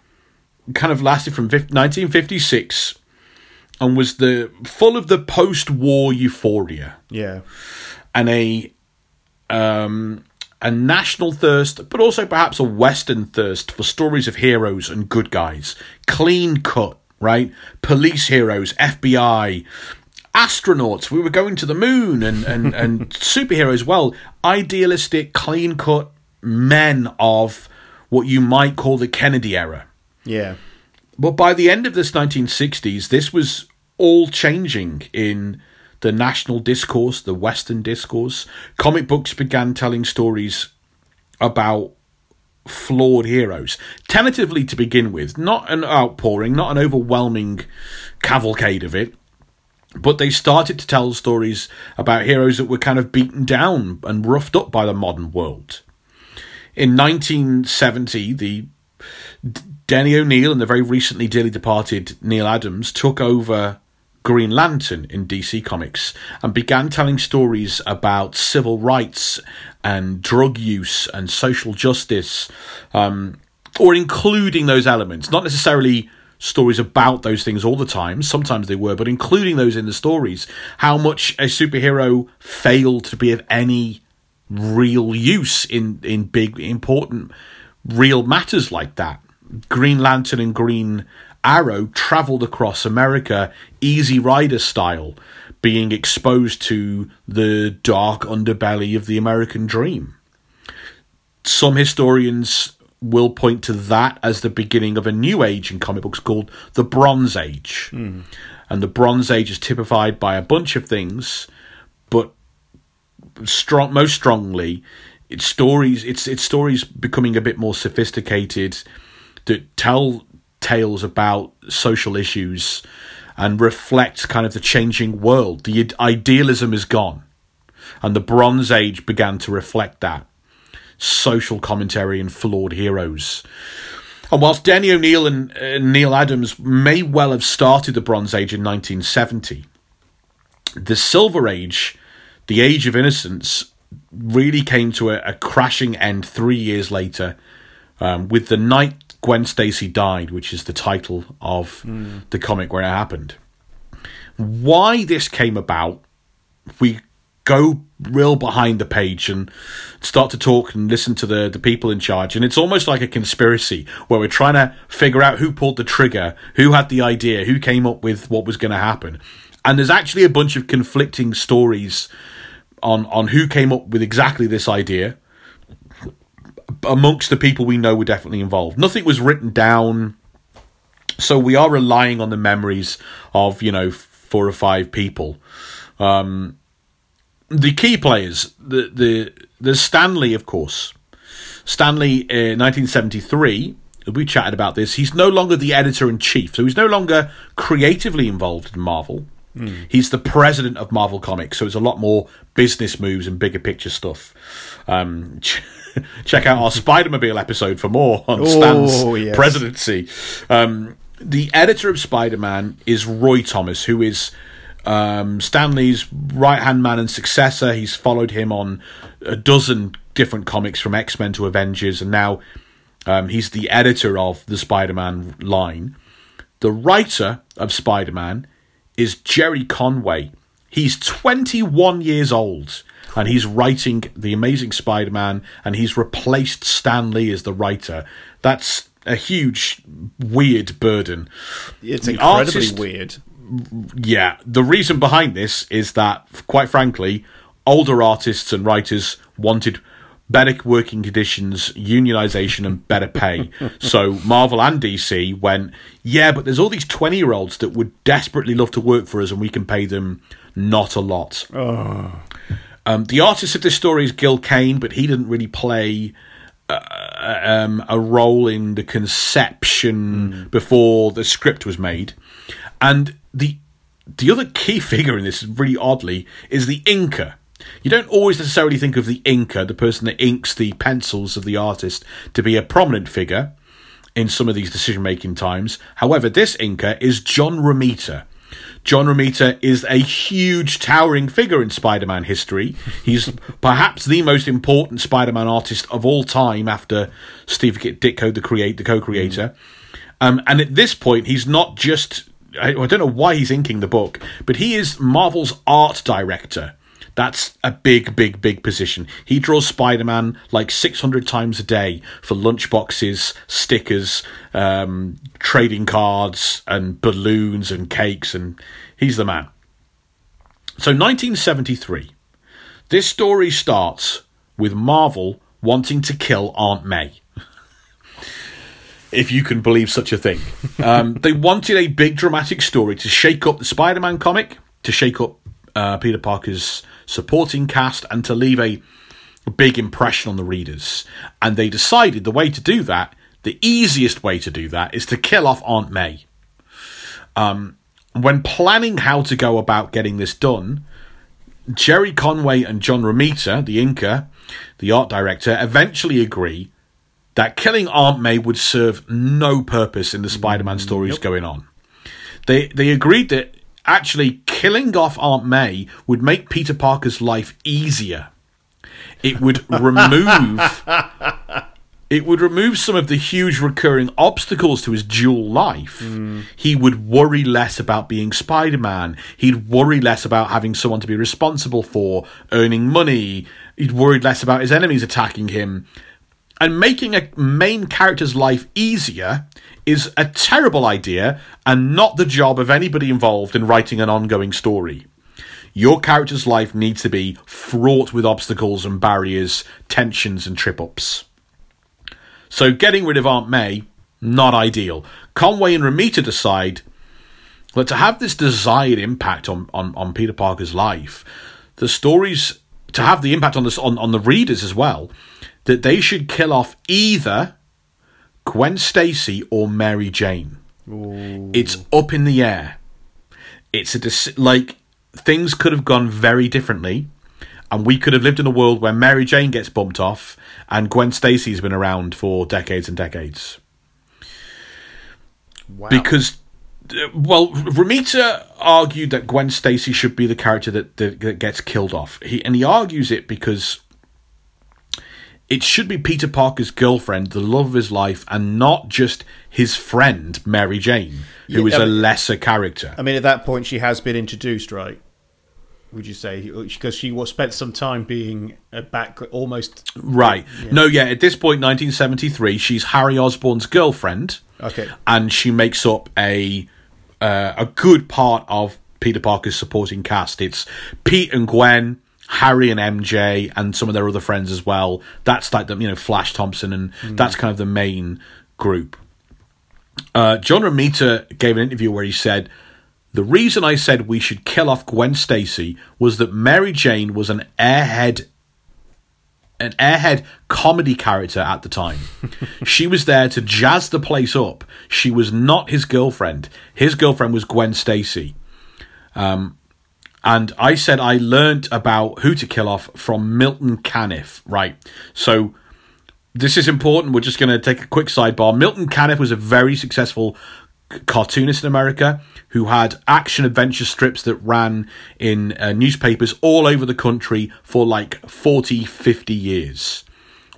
kind of lasted from 50, 1956 and was the full of the post-war euphoria Yeah. and a um, a national thirst, but also perhaps a Western thirst for stories of heroes and good guys, clean cut, right? Police heroes, FBI, astronauts. We were going to the moon, and and and superheroes. Well, idealistic, clean cut men of what you might call the Kennedy era. Yeah. But by the end of this 1960s, this was all changing in the national discourse, the Western discourse. Comic books began telling stories about flawed heroes, tentatively to begin with, not an outpouring, not an overwhelming cavalcade of it. But they started to tell stories about heroes that were kind of beaten down and roughed up by the modern world. In 1970, the Denny O'Neil and the very recently dearly departed Neal Adams took over Green Lantern in DC Comics and began telling stories about civil rights and drug use and social justice, um, or including those elements. Not necessarily stories about those things all the time, sometimes they were, but including those in the stories. How much a superhero failed to be of any real use in, in big, important, real matters like that. Green Lantern and Green Arrow traveled across America, Easy Rider style, being exposed to the dark underbelly of the American dream. Some historians will point to that as the beginning of a new age in comic books called the Bronze Age. Hmm. And the Bronze Age is typified by a bunch of things, but strong, most strongly, it's stories. It's it's stories becoming a bit more sophisticated that tell tales about social issues and reflect kind of the changing world. The idealism is gone, and the Bronze Age began to reflect that social commentary and flawed heroes. And whilst Denny O'Neil and uh, Neal Adams may well have started the Bronze Age in 1970, the Silver Age, the Age of Innocence, really came to a, a crashing end three years later um, with the night Gwen Stacy died, which is the title of hmm. the comic where it happened. Why this came about, we go real behind the page and start to talk and listen to the, the people in charge. And it's almost like a conspiracy where we're trying to figure out who pulled the trigger, who had the idea, who came up with what was going to happen. And there's actually a bunch of conflicting stories on, on who came up with exactly this idea amongst the people we know were definitely involved. Nothing was written down, so we are relying on the memories of you know four or five people. Um, the key players, the the there's Stan Lee, of course. Stan Lee, in 1973, we chatted about this. He's no longer the editor in chief, so he's no longer creatively involved in Marvel. He's the president of Marvel Comics, so it's a lot more business moves and bigger picture stuff. Um, check out our Spider-Mobile episode for more on Stan's Oh, yes. presidency. Um, the editor of Spider-Man is Roy Thomas, who is um, Stan Lee's right-hand man and successor. He's followed him on a dozen different comics from X-Men to Avengers, and now um, he's the editor of the Spider-Man line. The writer of Spider-Man is Gerry Conway. He's 21 years old and he's writing The Amazing Spider Man and he's replaced Stan Lee as the writer. That's a huge, weird burden. It's The incredibly artist- weird. Yeah, the reason behind this is that, quite frankly, older artists and writers wanted better working conditions, unionization, and better pay. so Marvel and DC went, yeah, but there's all these 20 year olds that would desperately love to work for us and we can pay them not a lot. Um, the artist of this story is Gil Kane, but he didn't really play uh, um, a role in the conception before the script was made. And the the other key figure in this, really oddly, is the inker. You don't always necessarily think of the inker, the person that inks the pencils of the artist, to be a prominent figure in some of these decision making times. However, this inker is John Romita. John Romita is a huge, towering figure in Spider Man history. He's perhaps the most important Spider Man artist of all time after Steve Ditko, the, create, the co creator. Um, and at this point, he's not just. I, I don't know why he's inking the book, but he is Marvel's art director. That's a big, big, big position. He draws Spider Man like 600 times a day for lunchboxes, stickers, um, trading cards, and balloons and cakes, and he's the man. So, 1973. This story starts with Marvel wanting to kill Aunt May if you can believe such a thing. Um, they wanted a big dramatic story to shake up the Spider Man comic, to shake up uh, Peter Parker's supporting cast, and to leave a, big impression on the readers. And they decided the way to do that, the easiest way to do that, is to kill off Aunt May. Um, when planning how to go about getting this done, Gerry Conway and John Romita, the inker, the art director, eventually agree that killing Aunt May would serve no purpose in the Spider-Man stories going on. They they agreed that actually killing off Aunt May would make Peter Parker's life easier. It would remove it would remove some of the huge recurring obstacles to his dual life. Hmm. He would worry less about being Spider Man. He'd worry less about having someone to be responsible for, earning money. He'd worry less about his enemies attacking him. And making a main character's life easier is a terrible idea and not the job of anybody involved in writing an ongoing story. Your character's life needs to be fraught with obstacles and barriers, tensions and trip ups. So getting rid of Aunt May, not ideal. Conway and Romita decide that to have this desired impact on, on, on Peter Parker's life, the stories to have the impact on this on, on the readers as well, that they should kill off either Gwen Stacy or Mary Jane. It's up in the air. It's a dec- like things could have gone very differently, and we could have lived in a world where Mary Jane gets bumped off and Gwen Stacy's been around for decades and decades. Wow. Because, uh, well, Romita argued that Gwen Stacy should be the character that, that, that gets killed off. He and he argues it because it should be Peter Parker's girlfriend, the love of his life, and not just his friend Mary Jane, who is Yeah, a I mean- lesser character. I mean, at that point, she has been introduced, right? Would you say because she was spent some time being a back almost Right. No, yeah, at this point, 1973, she's Harry Osborn's girlfriend. Okay. And she makes up a uh, a good part of Peter Parker's supporting cast. It's Pete and Gwen, Harry and MJ, and some of their other friends as well. That's like the, you know, Flash Thompson, and that's kind of the main group. Uh, John Romita gave an interview where he said, The reason I said we should kill off Gwen Stacy was that Mary Jane was an airhead an airhead comedy character at the time. she was there to jazz the place up. She was not his girlfriend. His girlfriend was Gwen Stacy. Um, and I said I learnt about who to kill off from Milton Caniff. Right. So this is important. We're just going to take a quick sidebar. Milton Caniff was a very successful cartoonist in America who had action adventure strips that ran in uh, newspapers all over the country for like 40, 50 years.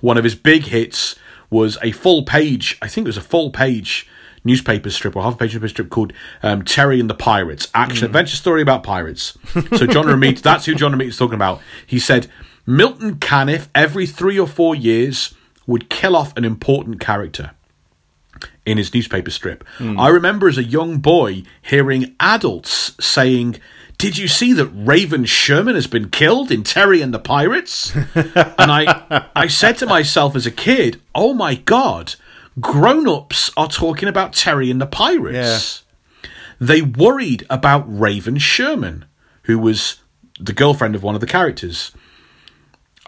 One of his big hits was a full page, I think it was a full page newspaper strip or half a page newspaper strip called um, Terry and the Pirates, action adventure story about pirates. So John Romita, that's who John Romita is talking about. He said Milton Caniff every three or four years would kill off an important character in his newspaper strip. I remember as a young boy hearing adults saying, Did you see that Raven Sherman has been killed in Terry and the Pirates? and I, I said to myself as a kid, Oh my God, grown ups are talking about Terry and the Pirates. They worried about Raven Sherman, who was the girlfriend of one of the characters.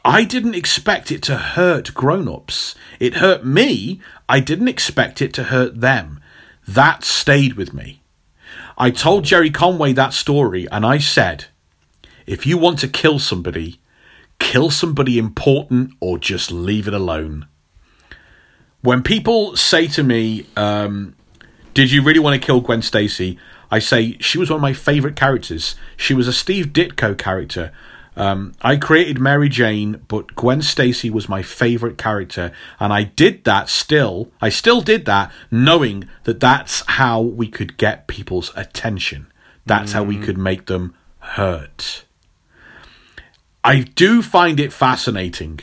I didn't expect it to hurt grown ups. It hurt me. I didn't expect it to hurt them. That stayed with me. I told Gerry Conway that story and I said, if you want to kill somebody, kill somebody important or just leave it alone. When people say to me, um, did you really want to kill Gwen Stacy? I say she was one of my favourite characters. She was a Steve Ditko character. Um, I created Mary Jane, but Gwen Stacy was my favourite character, and I did that still. I still did that, knowing that that's how we could get people's attention. That's how we could make them hurt. I do find it fascinating,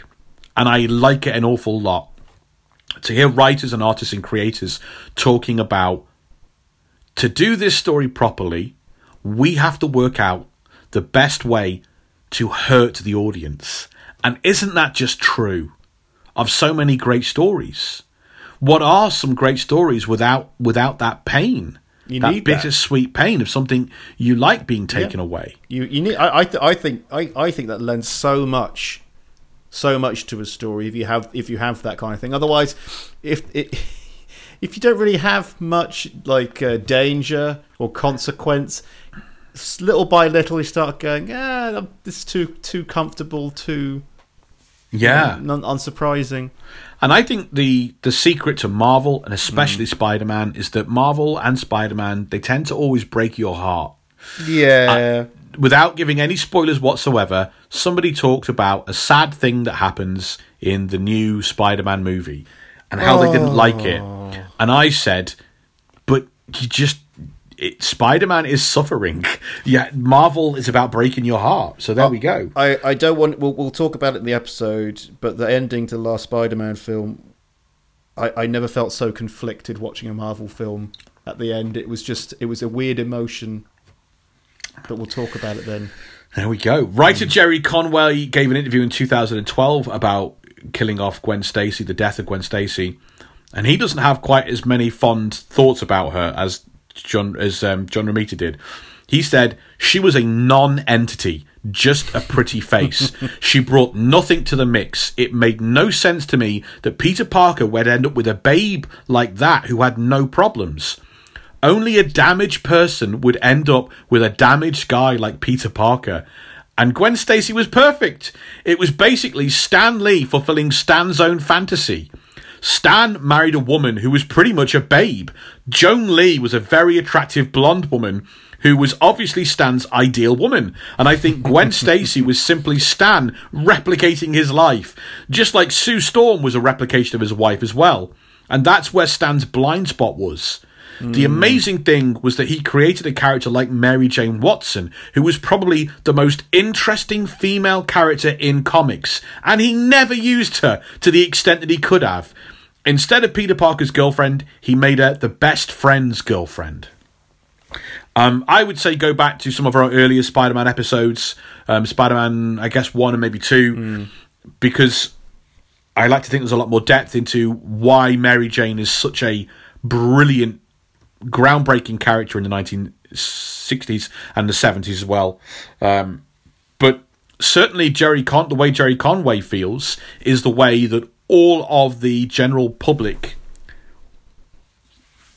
and I like it an awful lot to hear writers and artists and creators talking about to do this story properly, we have to work out the best way to hurt the audience. And isn't that just true of so many great stories? What are some great stories without without that pain? You that need that. pain of something you like being taken away. You you need. I I, th- I think I, I think that lends so much, so much to a story if you have if you have that kind of thing. Otherwise, if it. If you don't really have much like uh, danger or consequence, little by little you start going, ah, this is too too comfortable, too Yeah. non- unsurprising. And I think the the secret to Marvel and Mm. especially Spider Man is that Marvel and Spider Man they tend to always break your heart. Yeah, Without giving any spoilers whatsoever, somebody talked about a sad thing that happens in the new Spider Man movie and how they didn't like it. Oh. And I said, but you just Spider Man is suffering. Yeah, Marvel is about breaking your heart. So there oh, we go. I, I don't want. We'll, we'll talk about it in the episode, but the ending to the last Spider-Man film, I, I never felt so conflicted watching a Marvel film. At the end, it was just it was a weird emotion. But we'll talk about it then. There we go. Writer Gerry Conway gave an interview in 2012 about killing off Gwen Stacy, the death of Gwen Stacy, and he doesn't have quite as many fond thoughts about her as John as um, John Romita did. He said she was a non-entity, just a pretty face. she brought nothing to the mix. It made no sense to me that Peter Parker would end up with a babe like that who had no problems. Only a damaged person would end up with a damaged guy like Peter Parker. And Gwen Stacy was perfect. It was basically Stan Lee fulfilling Stan's own fantasy. Stan married a woman who was pretty much a babe. Joan Lee was a very attractive blonde woman who was obviously Stan's ideal woman. And I think Gwen Stacy was simply Stan replicating his life, just like Sue Storm was a replication of his wife as well. And that's where Stan's blind spot was. The amazing thing was that he created a character like Mary Jane Watson, who was probably the most interesting female character in comics, and he never used her to the extent that he could have. Instead of Peter Parker's girlfriend, he made her the best friend's girlfriend. Um, I would say go back to some of our earlier Spider-Man episodes, um, Spider-Man, I guess one and maybe two, because I like to think there's a lot more depth into why Mary Jane is such a brilliant, groundbreaking character in the 1960s and the 70s as well. Um, but certainly Gerry Con the way Gerry Conway feels is the way that all of the general public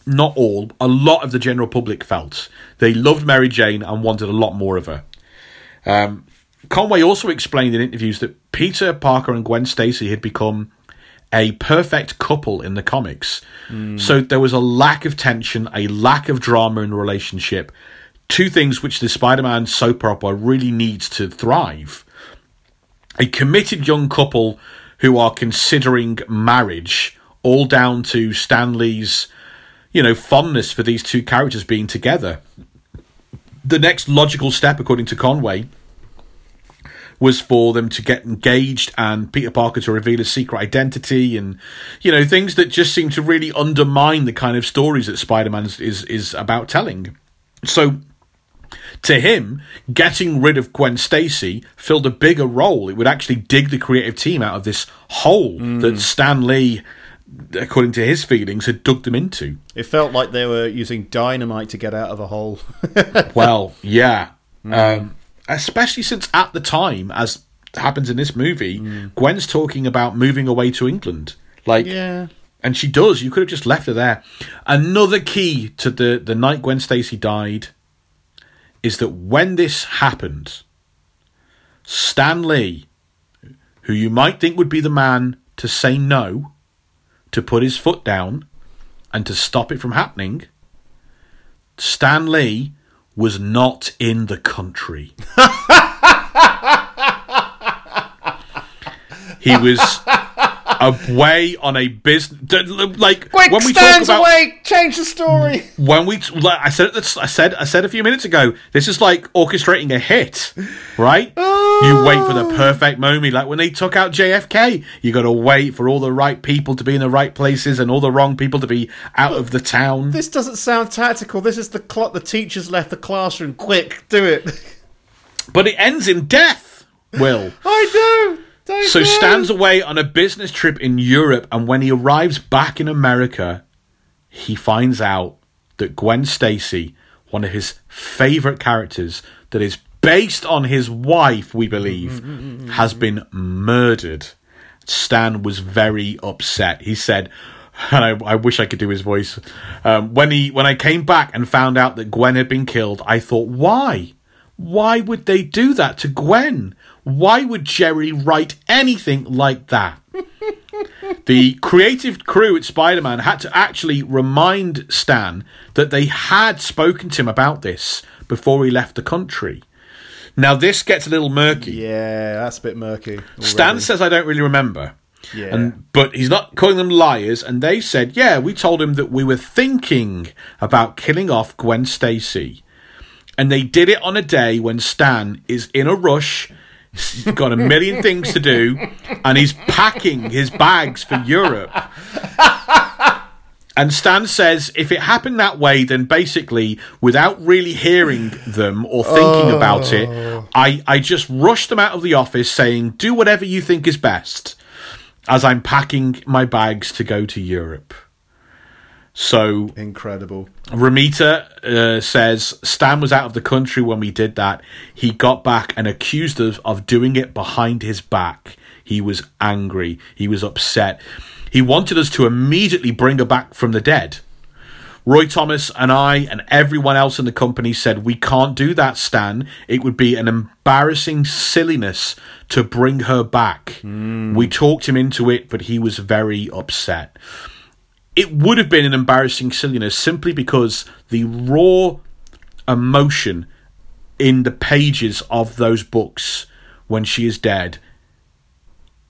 not all, a lot of the general public felt. They loved Mary Jane and wanted a lot more of her. Um, Conway also explained in interviews that Peter Parker and Gwen Stacy had become a perfect couple in the comics. So there was a lack of tension, a lack of drama in the relationship. Two things which the Spider Man soap opera really needs to thrive. A committed young couple who are considering marriage, all down to Stan Lee's, you know, fondness for these two characters being together. The next logical step, according to Conway, was for them to get engaged and Peter Parker to reveal his secret identity and you know things that just seem to really undermine the kind of stories that Spider-Man is is, is about telling. So to him, getting rid of Gwen Stacy filled a bigger role. It would actually dig the creative team out of this hole that Stan Lee, according to his feelings, had dug them into. It felt like they were using dynamite to get out of a hole. Well, yeah. Um, especially since at the time, as happens in this movie, Gwen's talking about moving away to England. Like, yeah. and she does. You could have just left her there. Another key to the the night Gwen Stacy died is that when this happened, Stan Lee, who you might think would be the man to say no, to put his foot down, and to stop it from happening, Stan Lee was not in the country. he was away on a business. Like Quick, when we talk about away! Change the story! when we like I said it- I said I said a few minutes ago this is like orchestrating a hit right you wait for the oh. perfect moment like when they took out JFK you got to wait for all the right people to be in the right places and all the wrong people to be out of the town This doesn't sound tactical. This is the clock. The teacher's left the classroom. Quick, do it. but it ends in death will I do. I so do. Stan's away on a business trip in Europe and when he arrives back in America he finds out that Gwen Stacy one of his favorite characters that is based on his wife we believe mm, mm, mm, has been murdered Stan was very upset he said and I, I wish I could do his voice um, when he when I came back and found out that Gwen had been killed I thought why why would they do that to Gwen? Why would Gerry write anything like that? the creative crew at Spider Man had to actually remind Stan that they had spoken to him about this before he left the country. Now, this gets a little murky. Yeah, that's a bit murky. Stan says, I don't really remember. Yeah. And, but he's not calling them liars, and they said, yeah, we told him that we were thinking about killing off Gwen Stacy. And they did it on a day when Stan is in a rush, he's got a million things to do, and he's packing his bags for Europe. And Stan says, if it happened that way, then basically, without really hearing them or thinking about it, oh. I, I just rushed them out of the office saying, do whatever you think is best as I'm packing my bags to go to Europe. So Incredible. Romita uh, says Stan was out of the country when we did that. He got back and accused us of doing it behind his back. He was angry. He was upset. He wanted us to immediately bring her back from the dead. Roy Thomas and I and everyone else in the company said, We can't do that, Stan. It would be an embarrassing silliness to bring her back. We talked him into it, but he was very upset it would have been an embarrassing silliness simply because the raw emotion in the pages of those books when she is dead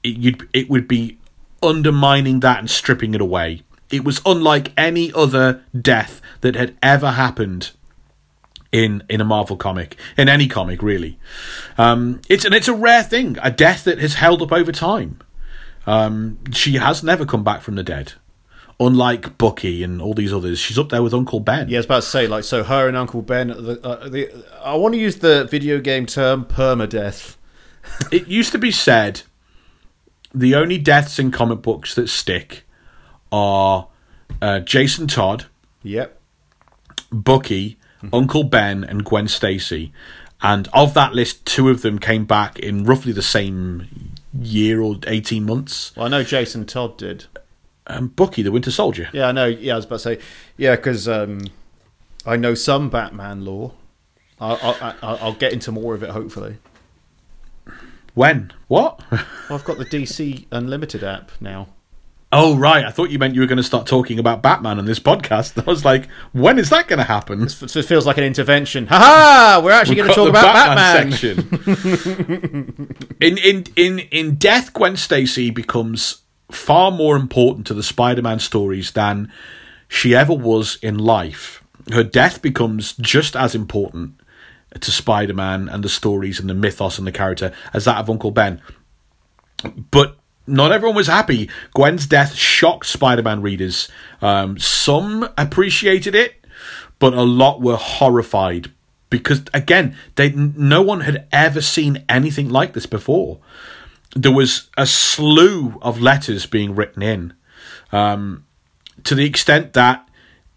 it, you'd, it would be undermining that and stripping it away it was unlike any other death that had ever happened in in a Marvel comic, in any comic really. Um, it's and it's a rare thing, a death that has held up over time. Um, she has never come back from the dead, unlike Bucky and all these others. She's up there with Uncle Ben. Yeah, I was about to say, like, so her and Uncle Ben. The, uh, the, I want to use the video game term permadeath. It used to be said the only deaths in comic books that stick are uh, Jason Todd, Yep. Bucky, Uncle Ben, and Gwen Stacy. And of that list, two of them came back in roughly the same year or 18 months. Well, I know Jason Todd did. Um, Bucky, the Winter Soldier. Yeah, I know. Yeah, I was about to say. Yeah, because um, I know some Batman lore. I'll, I'll, I'll get into more of it hopefully. When? What? Well, I've got the DC Unlimited app now. oh, right. I thought you meant you were going to start talking about Batman on this podcast. I was like, when is that going to happen? So it feels like an intervention. Ha ha! We're actually going to talk about Batman. section. in in in in Death, Gwen Stacy becomes far more important to the Spider-Man stories than she ever was in life. Her death becomes just as important to Spider-Man and the stories and the mythos and the character as that of Uncle Ben. But not everyone was happy. Gwen's death shocked Spider-Man readers. Um, some appreciated it, but a lot were horrified because, again, they no one had ever seen anything like this before. There was a slew of letters being written in, um, to the extent that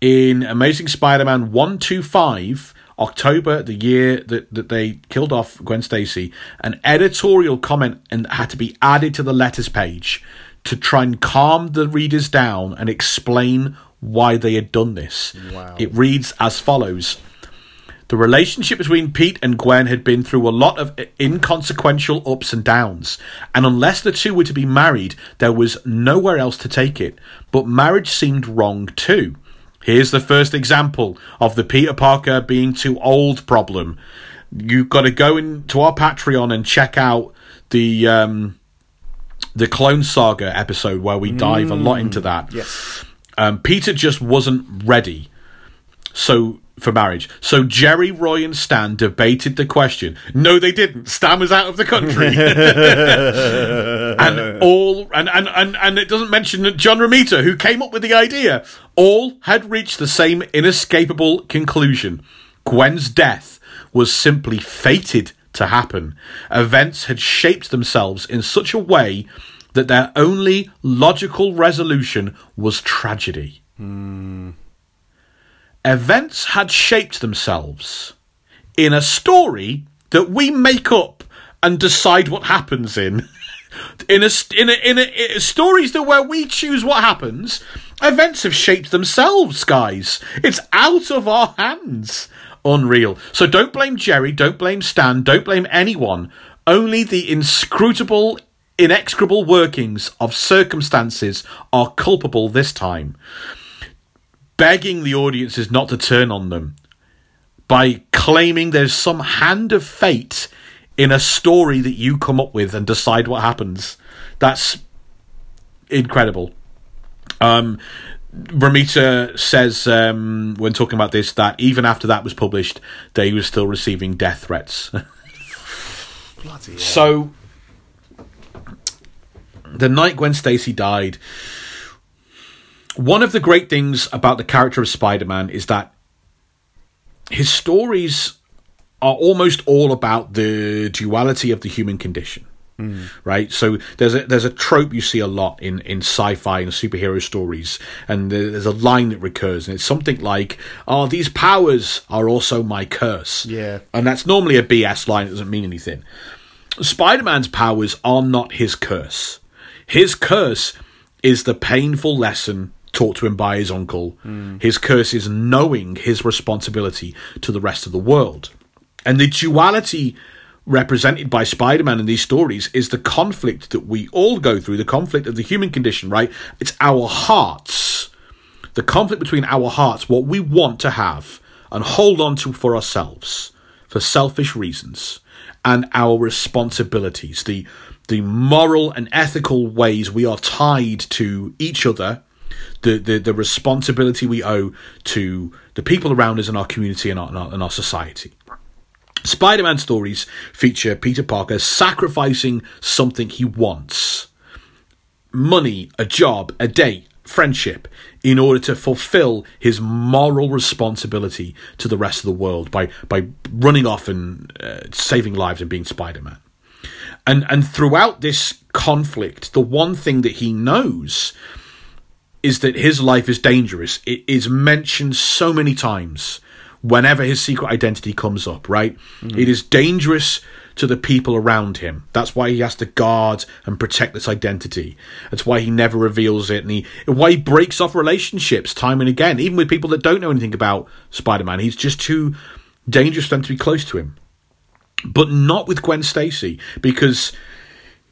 in Amazing Spider-Man one two five. October, the year that, that they killed off Gwen Stacy, an editorial comment and had to be added to the letters page to try and calm the readers down and explain why they had done this. Wow. It reads as follows. The relationship between Pete and Gwen had been through a lot of inconsequential ups and downs, and unless the two were to be married, there was nowhere else to take it. But marriage seemed wrong too. Here's the first example of the Peter Parker being too old problem. You've got to go into our Patreon and check out the um, the Clone Saga episode where we dive a lot into that. Yes. Um, Peter just wasn't ready. So for marriage. So Gerry, Roy, and Stan debated the question. No, they didn't. Stan was out of the country. and all and, and, and, and it doesn't mention that John Romita, who came up with the idea, all had reached the same inescapable conclusion. Gwen's death was simply fated to happen. Events had shaped themselves in such a way that their only logical resolution was tragedy. Hmm. Events had shaped themselves in a story that we make up and decide what happens in. In a, in a, in a, in stories that where we choose what happens, events have shaped themselves, guys. It's out of our hands. Unreal. So don't blame Gerry, don't blame Stan, don't blame anyone. Only the inscrutable, inexorable workings of circumstances are culpable this time. Begging the audiences not to turn on them by claiming there's some hand of fate in a story that you come up with and decide what happens. That's incredible. Um, Romita says um, when talking about this that even after that was published, they were still receiving death threats. Bloody hell. so, the night Gwen Stacy died, one of the great things about the character of Spider-Man is that his stories are almost all about the duality of the human condition. Hmm. Right, so there's a there's a trope you see a lot in, in sci-fi and superhero stories, and there's a line that recurs, and it's something like, "Oh, these powers are also my curse." Yeah. and that's normally a BS line; it doesn't mean anything. Spider-Man's powers are not his curse. His curse is the painful lesson taught to him by his uncle. His curse is knowing his responsibility to the rest of the world. And the duality represented by Spider-Man in these stories is the conflict that we all go through, the conflict of the human condition, right? It's our hearts. The conflict between our hearts, what we want to have and hold on to for ourselves for selfish reasons, and our responsibilities, the the moral and ethical ways we are tied to each other, the the, the responsibility we owe to the people around us in our community and our, and our, and our society. Spider Man stories feature Peter Parker sacrificing something he wants money, a job, a date, friendship in order to fulfill his moral responsibility to the rest of the world by, by running off and uh, saving lives and being Spider Man. And, and throughout this conflict, the one thing that he knows is that his life is dangerous. It is mentioned so many times whenever his secret identity comes up, right? It is dangerous to the people around him. That's why he has to guard and protect this identity. That's why he never reveals it, and he why he breaks off relationships time and again, even with people that don't know anything about Spider-Man. He's just too dangerous for them to be close to him. But not with Gwen Stacy, because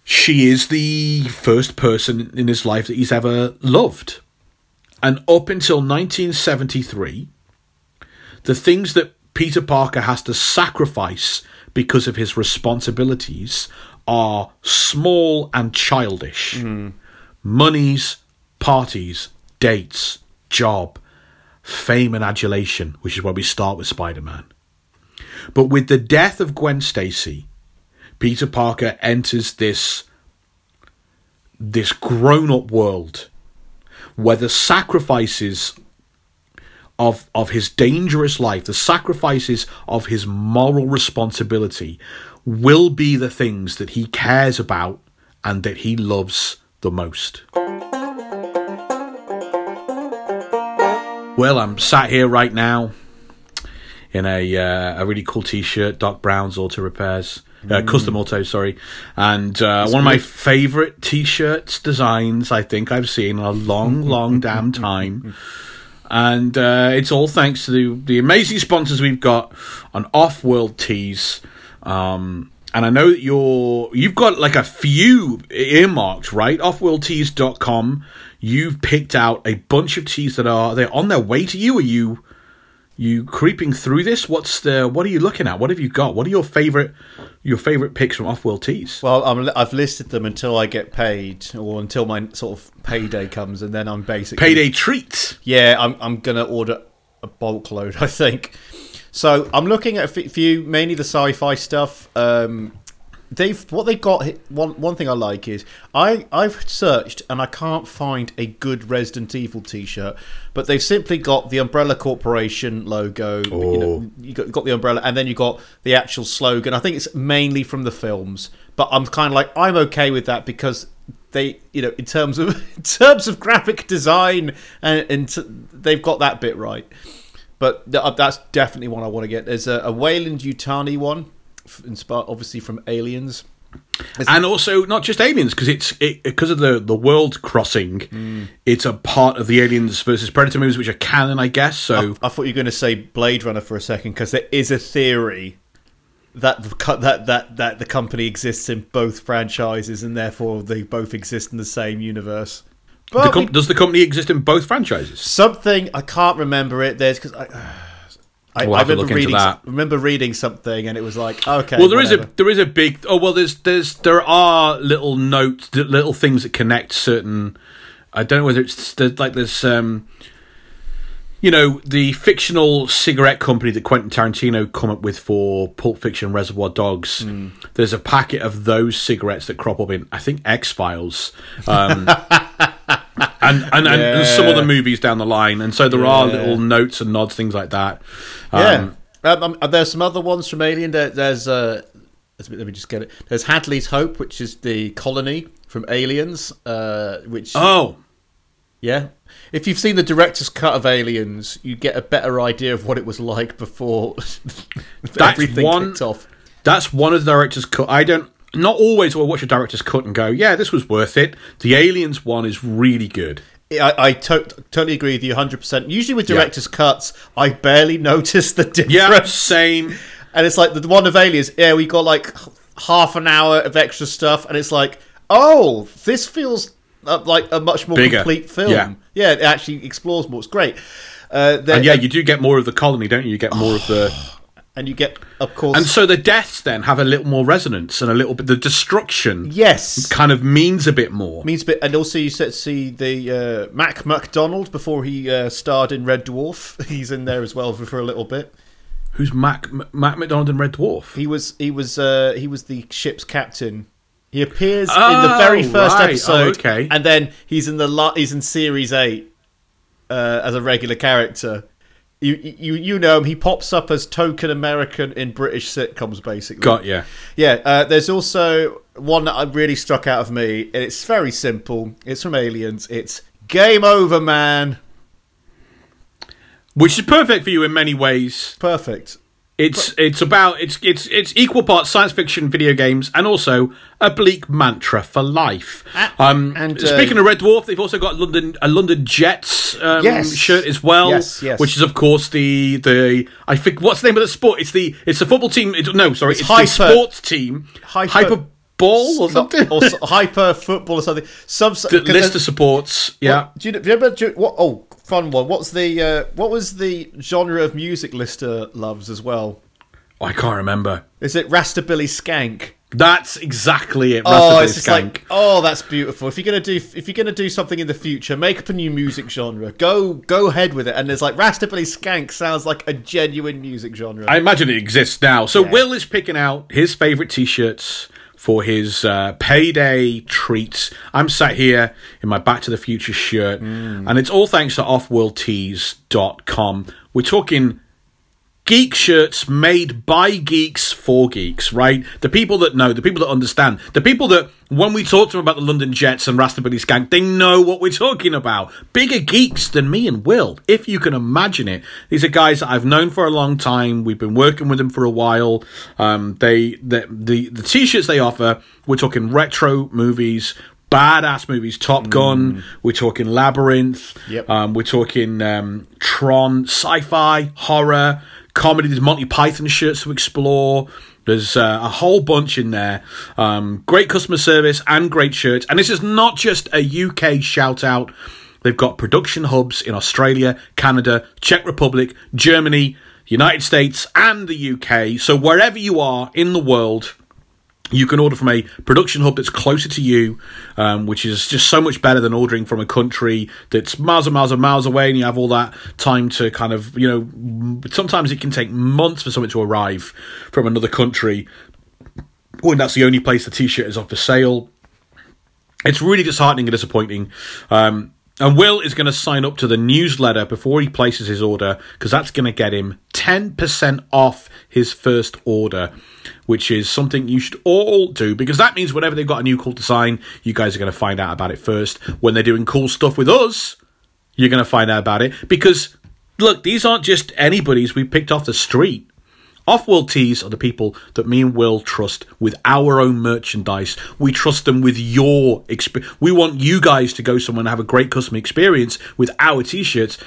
she is the first person in his life that he's ever loved. And up until 1973, the things that Peter Parker has to sacrifice because of his responsibilities are small and childish. Mm-hmm. Monies, parties, dates, job, fame and adulation, which is where we start with Spider Man. But with the death of Gwen Stacy, Peter Parker enters this this grown-up world where the sacrifices of of his dangerous life, the sacrifices of his moral responsibility will be the things that he cares about and that he loves the most. Well, I'm sat here right now in a uh, a really cool T-shirt, Doc Brown's Auto Repairs, uh, Custom Auto, sorry, and uh, one of my favorite T-shirts designs I think I've seen in a long, long damn time. And uh, it's all thanks to the, the amazing sponsors we've got on Off-World Tees. Um, and I know that you're you've got like a few earmarked, right? Offworldtees.com. You've picked out a bunch of tees that are they're on their way to you. Are you you creeping through this? What's the what are you looking at? What have you got? What are your favorite your favorite picks from Offworld Tees? Well, I'm, I've listed them until I get paid, or until my sort of payday comes, and then I'm basically Payday treats. Yeah, I'm I'm gonna order a bulk load. I think. So I'm looking at a few, mainly the sci-fi stuff. Um, they've what they got. One one thing I like is I I've searched and I can't find a good Resident Evil T-shirt, but they've simply got the Umbrella Corporation logo. You know, you got, got the umbrella, and then you got the actual slogan. I think it's mainly from the films, but I'm kind of like I'm okay with that because they you know in terms of in terms of graphic design and, and t- they've got that bit right but uh, that's definitely one I want to get. There's a, a Weyland-Yutani one, inspired obviously from Aliens. and also not just aliens because it's it, because of the the world crossing hmm. it's a part of the aliens versus predator movies which are canon i guess so I thought you were going to say Blade Runner for a second because there is a theory that the that that that the company exists in both franchises and therefore they both exist in the same universe. the But com- we- does the company exist in both franchises something I can't remember it. There's because I. I, We'll I remember reading, that. remember reading something, and it was like, okay. well there is a there is a big oh well there's there's there are little notes little things that connect certain i don't know whether it's there's like there's um you know the fictional cigarette company that Quentin Tarantino come up with for Pulp Fiction, Reservoir Dogs. Hmm. There's a packet of those cigarettes that crop up in I think X Files, um, and and, and, and some Yeah. other movies down the line. And so there are little notes and nods, things like that. Yeah. Um, Um, um, there's some other ones from Alien. There, there's uh, let me just get it. There's Hadley's Hope, which is the colony from Aliens. Uh, which oh, yeah, if you've seen the director's cut of Aliens, you get a better idea of what it was like before everything one- kicked off. That's one of the director's cut. I don't. Not always will I watch a director's cut and go, "Yeah, this was worth it." The Aliens one is really good. I, I to- totally agree with you 100%. Usually with Yeah. director's cuts, I barely notice the difference. Yeah, same. And it's like the the one of Aliens, yeah, we got like half an hour of extra stuff, and it's like, oh, this feels uh, like a much more Bigger. complete film. Yeah. Yeah, it actually explores more. It's great. Uh, And yeah, you do get more of the colony, don't you? You get more of the. and you get, of course, And so the deaths then have a little more resonance and a little bit. The destruction yes, kind of means a bit more. means a bit. And also, you see the uh, Mac McDonald before he uh, starred in Red Dwarf. He's in there as well for, for a little bit. Who's Mac M- Mac McDonald in Red Dwarf? He was he was uh, he was the ship's captain. He appears in the very Oh, first right. episode, Oh, okay. and then he's in the la- he's in series eight uh, as a regular character. You you you know him. He pops up as token American in British sitcoms, basically. Got yeah. Yeah. Uh, there's also one that I really struck out of me, and it's very simple. It's from Aliens. It's game over, man. which is perfect for you in many ways. Perfect. It's it's about it's it's it's equal parts science fiction, video games, and also a bleak mantra for life. Um, and, uh, speaking of Red Dwarf, they've also got London a London Jets um, Yes. shirt as well, Yes, yes. which is of course the the I think what's the name of the sport? It's the it's the football team. It, no, sorry, it's, Hyper- the sports team. Hyper- ball or something. or hyper football or something. Some the list of supports. Yeah. Do you, do you remember? Do you, what? Oh, fun one. What's the uh, what was the genre of music Lister loves as well? I can't remember. Is it Rastabilly Skank? That's exactly it. Oh, it's just Skank. like oh, that's beautiful. If you're gonna do if you're gonna do something in the future, make up a new music genre. Go go ahead with it. And there's like Rastabilly Skank sounds like a genuine music genre. I imagine it exists now. So Yeah. Will is picking out his favourite t-shirts for his uh, payday treats. I'm sat here in my Back to the Future shirt, and it's all thanks to offworldtees.com. We're talking geek shirts made by geeks for geeks, right? The people that know, the people that understand, the people that when we talk to them about the London Jets and Rastabilly Skank, they know what we're talking about. Bigger geeks than me and Will, if you can imagine it. These are guys that I've known for a long time. We've been working with them for a while. Um, they the the, the t-shirts they offer. We're talking retro movies. Badass movies, Top Gun. We're talking Labyrinth. Yep. Um, we're talking um, Tron, sci-fi, horror, comedy. There's Monty Python shirts to explore. There's uh, a whole bunch in there. Um, great customer service and great shirts. And this is not just a UK shout out. They've got production hubs in Australia, Canada, Czech Republic, Germany, United States, and the UK. So wherever you are in the world, you can order from a production hub that's closer to you, um, which is just so much better than ordering from a country that's miles and miles and miles away, and you have all that time to kind of, you know, sometimes it can take months for something to arrive from another country when that's the only place the t-shirt is on for sale. It's really disheartening and disappointing. Um, and Will is going to sign up to the newsletter before he places his order because that's going to get him 10% off his first order, which is something you should all do because that means whenever they've got a new cool design, you guys are going to find out about it first. When they're doing cool stuff with us, you're going to find out about it because look, these aren't just anybody's we picked off the street. Off-world tees are the people that me and Will trust with our own merchandise. We trust them with your experience. We want you guys to go somewhere and have a great customer experience with our t-shirts.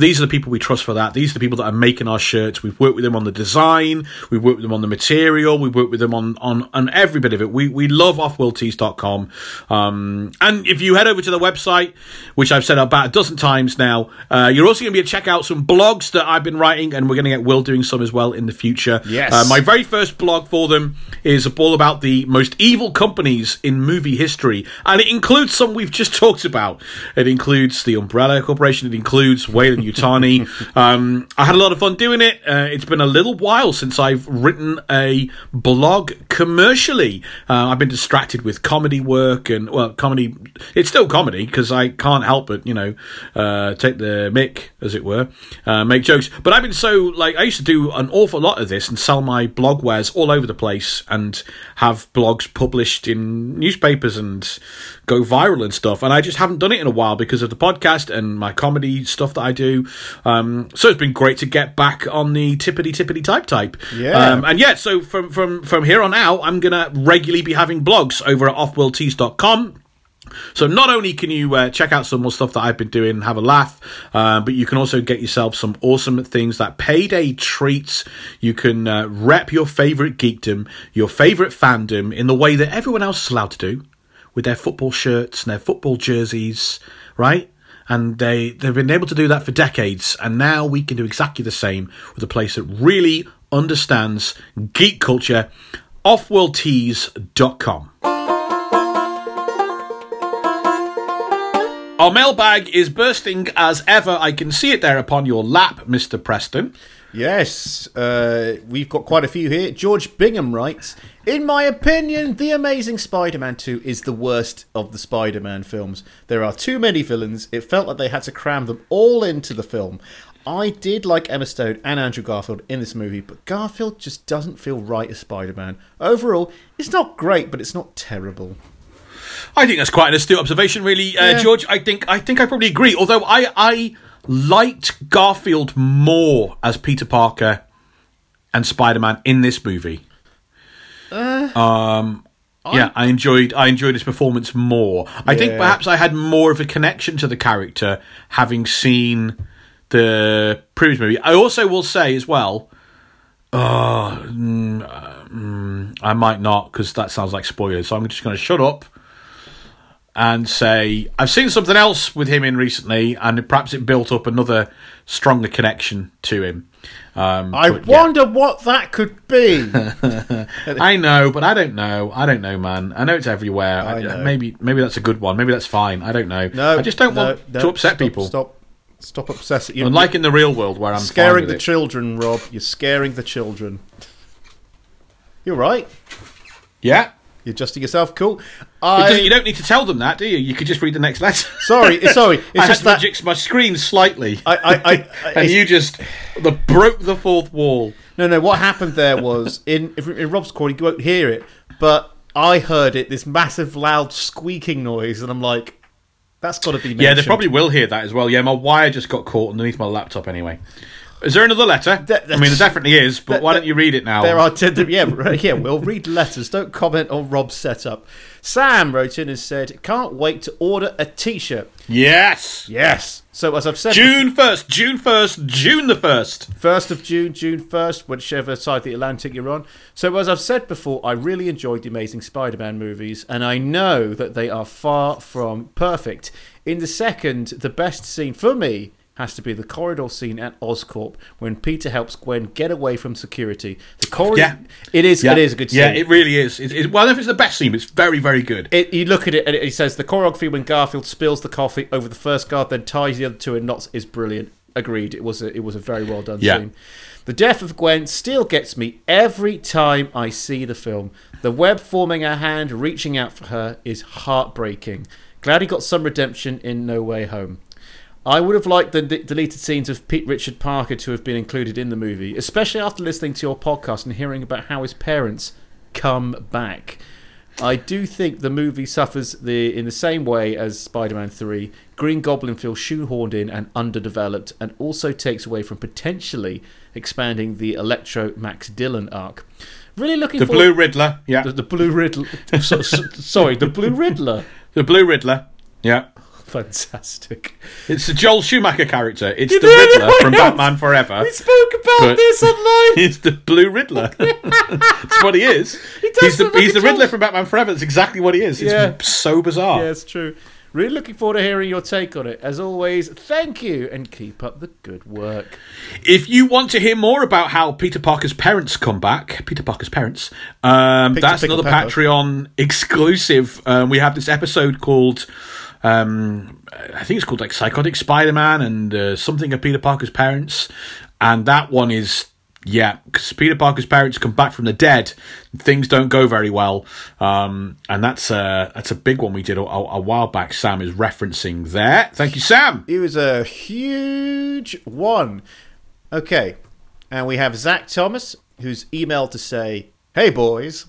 These are the people we trust for that. These are the people that are making our shirts. We've worked with them on the design. We've worked with them on the material. We've worked with them on, on, on every bit of it. We, we love offworldtees.com. Um, and if you head over to the website, which I've said about a dozen times now, uh, you're also going to be able to check out some blogs that I've been writing, and we're going to get Will doing some as well in the future. Yes. Uh, my very first blog for them is all about the most evil companies in movie history, and it includes some we've just talked about. It includes the Umbrella Corporation. It includes Weyland Yutani. um, I had a lot of fun doing it. Uh, it's been a little while since I've written a blog commercially. Uh, I've been distracted with comedy work and well, comedy. It's still comedy because I can't help but you know uh, take the mick, as it were, uh, make jokes. But I've been so like I used to do an awful lot of this and sell my blog wares all over the place and have blogs published in newspapers and go viral and stuff. And I just haven't done it in a while because of the podcast and my comedy stuff that I do. Um, so it's been great to get back on the tippity tippity type type. Yeah. Um, and yeah, so from from from here on out, I'm gonna regularly be having blogs over at offworldtees.com. So not only can you uh, check out some more stuff that I've been doing and have a laugh, uh, but you can also get yourself some awesome things that payday treats. You can uh, rep your favorite geekdom, your favorite fandom in the way that everyone else is allowed to do, with their football shirts and their football jerseys, right? And they they've been able to do that for decades, and now we can do exactly the same with a place that really understands geek culture. Offworldtees.com. Our mailbag is bursting as ever. I can see it there upon your lap, Mr. Preston. Yes, uh, we've got quite a few here. George Bingham writes In my opinion, The Amazing Spider Man 2 is the worst of the Spider Man films. There are too many villains. It felt like they had to cram them all into the film. I did like Emma Stone and Andrew Garfield in this movie, but Garfield just doesn't feel right as Spider Man. Overall, it's not great, but it's not terrible. I think that's quite an astute observation, really, uh, Yeah. George. I think I think I probably agree. Although I I liked Garfield more as Peter Parker and Spider Man in this movie. um, yeah, I enjoyed I enjoyed his performance more. I think perhaps I had more of a connection to the character having seen the previous movie. I also will say as well. Oh, mm, uh, mm, I might not because that sounds like spoilers. So I'm just going to shut up and say I've seen something else with him in recently, and perhaps it built up another stronger connection to him. Um, I but, yeah. wonder what that could be. I know, but I don't know. I don't know, man. I know it's everywhere. I I- know. Maybe, maybe that's a good one. Maybe that's fine. I don't know. No, I just don't no, want no, to upset stop, people. Stop, stop obsessing. You're Unlike in the real world, where I'm scaring the it. children, Rob. You're scaring the children. You're right. yeah. You're adjusting yourself. Cool. I you don't need to tell them that, do you? You could just read the next letter. sorry, sorry. It's I just that my screen slightly, I, I, I, and you just the broke the fourth wall. No, no. What happened there was in in Rob's recording, you won't hear it, but I heard it. This massive, loud squeaking noise, and I'm like, "That's got to be." Mentioned. Yeah, they probably will hear that as well. Yeah, my wire just got caught underneath my laptop anyway. Is there another letter? I mean, there definitely is, but why don't you read it now? There are ten, yeah, yeah. We'll read letters. Don't comment on Rob's setup. Sam wrote in and said, "Can't wait to order a T-shirt." Yes! Yes. So as I've said, June 1st, June 1st, June the 1st. First of June, June first, whichever side of the Atlantic you're on. So, as I've said before, I really enjoyed the Amazing Spider-Man movies, and I know that they are far from perfect. In the second, the best scene for me has to be the corridor scene at Oscorp when Peter helps Gwen get away from security. The corridor, Yeah. it is, it is a good scene. Yeah, it really is. It, it, well, if it's the best scene, it's very, very good. It, you look at it and it says the choreography when Garfield spills the coffee over the first guard, then ties the other two in knots is brilliant. Agreed. It was a, it was a very well done Yeah. scene. The death of Gwen still gets me every time I see the film. The web forming her hand, reaching out for her, is heartbreaking. Glad he got some redemption in No Way Home. I would have liked the d- deleted scenes of Pete Richard Parker to have been included in the movie, especially after listening to your podcast and hearing about how his parents come back. I do think the movie suffers the in the same way as Spider-Man 3. Green Goblin feels shoehorned in and underdeveloped, and also takes away from potentially expanding the Electro Max Dillon arc. Really looking for The Blue Riddler. Yeah. the, the Blue Riddler. so, so- sorry, the Blue Riddler. The Blue Riddler. Yeah. Fantastic. It's the Joel Schumacher character. It's You the? Riddler from. Batman Forever. We spoke about this online. He's the Blue Riddler. That's what he is. does he's the he's the Riddler Joel- from Batman Forever. That's exactly what he is. It's Yeah. so bizarre. Yeah, it's true. Really looking forward to hearing your take on it. As always, thank you and keep up the good work. If you want to hear more about how Peter Parker's parents come back, Peter Parker's parents, um, that's another Patreon exclusive. Um, we have this episode called, um, I think it's called like Psychotic Spider Man and uh, something of Peter Parker's parents, and that one is. Yeah, because Peter Parker's parents come back from the dead, things don't go very well, um, and that's a that's a big one we did a, a while back. Sam is referencing there. Thank you, Sam. It was a huge one. Okay, and we have Zach Thomas, who's emailed to say, "Hey boys,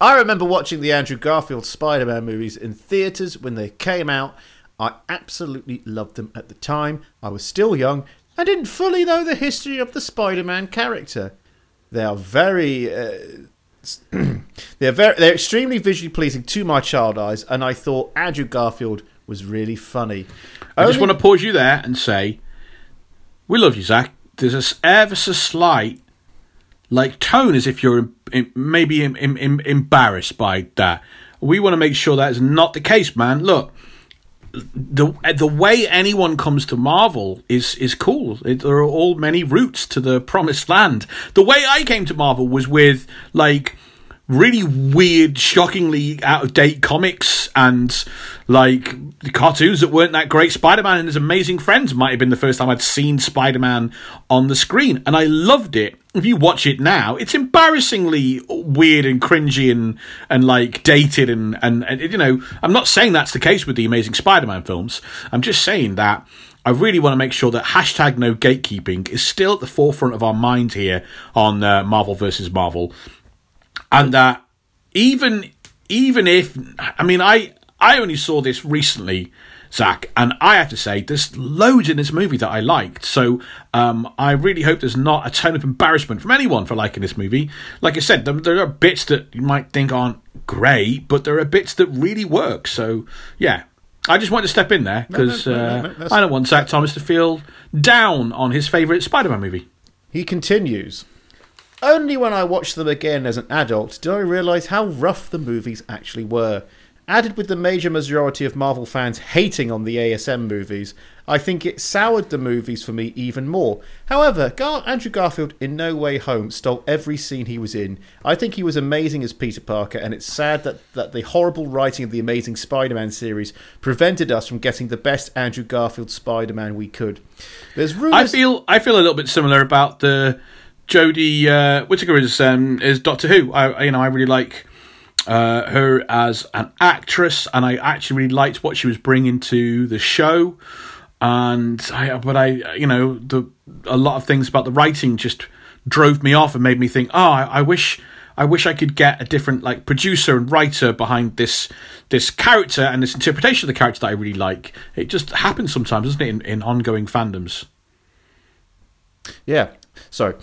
I remember watching the Andrew Garfield Spider-Man movies in theaters when they came out. I absolutely loved them at the time. I was still young and didn't fully know the history of the Spider-Man character. They are very." Uh, they're very, they're extremely visually pleasing to my child eyes, and I thought Andrew Garfield was really funny. I just want to pause you there and say, we love you, Zach. There's a ever so slight, like tone as if you're maybe em- em- em- embarrassed by that. We want to make sure that is not the case, man. Look, the the way anyone comes to Marvel is is cool. It, there are all many routes to the promised land. The way I came to Marvel was with like really weird, shockingly out of date comics and like cartoons that weren't that great. Spider Man and His Amazing Friends might have been the first time I'd seen Spider Man on the screen, and I loved it. If you watch it now, it's embarrassingly weird and cringy and and like dated and and, and you know I'm not saying that's the case with the Amazing Spider Man films. I'm just saying that. I really want to make sure that hashtag no gatekeeping is still at the forefront of our mind here on uh, Marvel versus Marvel and that even even if I mean I I only saw this recently, Zach. And I have to say, there's loads in this movie that I liked. So um, I really hope there's not a tone of embarrassment from anyone for liking this movie. Like I said, there, there are bits that you might think aren't great, but there are bits that really work. So yeah. I just wanted to step in there because no, no, no, no, uh, I don't want Zach Thomas to feel down on his favourite Spider Man movie. He continues. Only when I watched them again as an adult did I realise how rough the movies actually were. Added with the major majority of Marvel fans hating on the ASM movies, I think it soured the movies for me even more. However, Gar- Andrew Garfield in No Way Home stole every scene he was in. I think he was amazing as Peter Parker, and it's sad that, that the horrible writing of the Amazing Spider Man series prevented us from getting the best Andrew Garfield Spider Man we could. There's rumors. I feel I feel a little bit similar about the Jodie uh, Whittaker is um, is Doctor Who. I I- you know I really like uh, her as an actress, and I actually really liked what she was bringing to the show. And I, but I, you know, the a lot of things about the writing just drove me off and made me think, oh, I, I wish. I wish I could get a different like producer and writer behind this this character and this interpretation of the character that I really like. It just happens sometimes, doesn't it, in, in ongoing fandoms? Yeah. Sorry.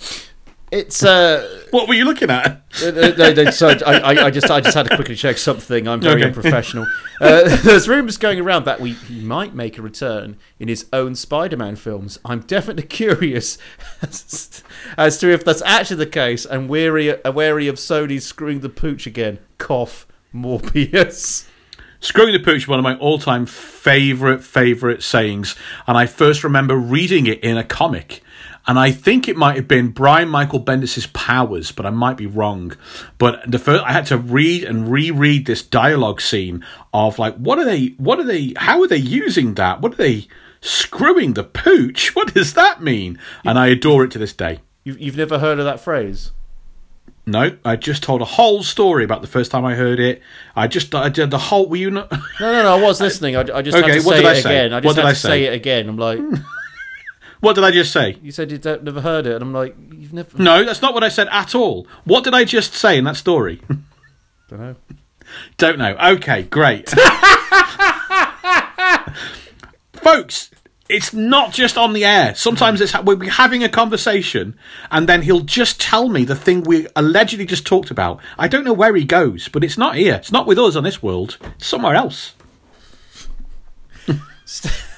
It's uh, What were you looking at? uh, uh, no, no, so I, I, I just I just had to quickly check something. I'm very Okay. unprofessional. Uh, there's rumours going around that we he might make a return in his own Spider-Man films. I'm definitely curious as, as to if that's actually the case, and wary uh, wary of Sony screwing the pooch again. Cough. Morbius. Screwing the Pooch is one of my all time favourite, favourite sayings. And I first remember reading it in a comic. And I think it might have been Brian Michael Bendis's Powers, but I might be wrong. But the first, I had to read and reread this dialogue scene of like, what are they, what are they, how are they using that? What are they screwing the pooch? What does that mean? And I adore it to this day. You've, you've never heard of that phrase? No, I just told a whole story about the first time I heard it. I just, I did the whole, were you not? No, no, no. I was listening. I, I just Okay, had to what say did I it say? again. I What just did had I to say? say it again. I'm like, what did I just say? you said you'd never heard it, and I'm like, you've never. No, that's not what I said at all. What did I just say in that story? don't know. Don't know. Okay, great. Folks, it's not just on the air. Sometimes it's we'll be having a conversation, and then he'll just tell me the thing we allegedly just talked about. I don't know where he goes, but it's not here. It's not with us on this world. It's somewhere else.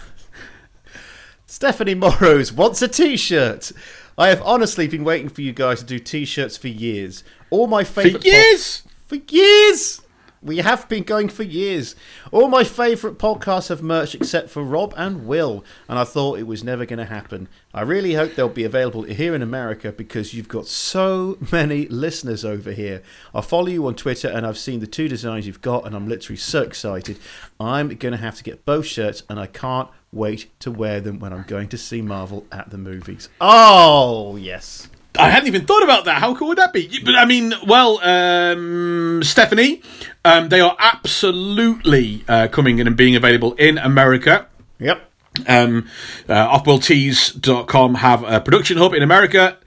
Stephanie Morrows wants a t-shirt. I have honestly been waiting for you guys to do t-shirts for years. All my favourite. For years. for years. We have been going for years. All my favourite podcasts have merch except for Rob and Will, and I thought it was never going to happen. I really hope they'll be available here in America because you've got so many listeners over here. I follow you on Twitter and I've seen the two designs you've got, and I'm literally so excited. I'm going to have to get both shirts, and I can't wait to wear them when I'm going to see Marvel at the movies. Oh, yes. I hadn't even thought about that. How cool would that be? But I mean, well, um, Stephanie, um, they are absolutely uh, coming in and being available in America. Yep. Um, uh, offworldtees.com have a production hub in America.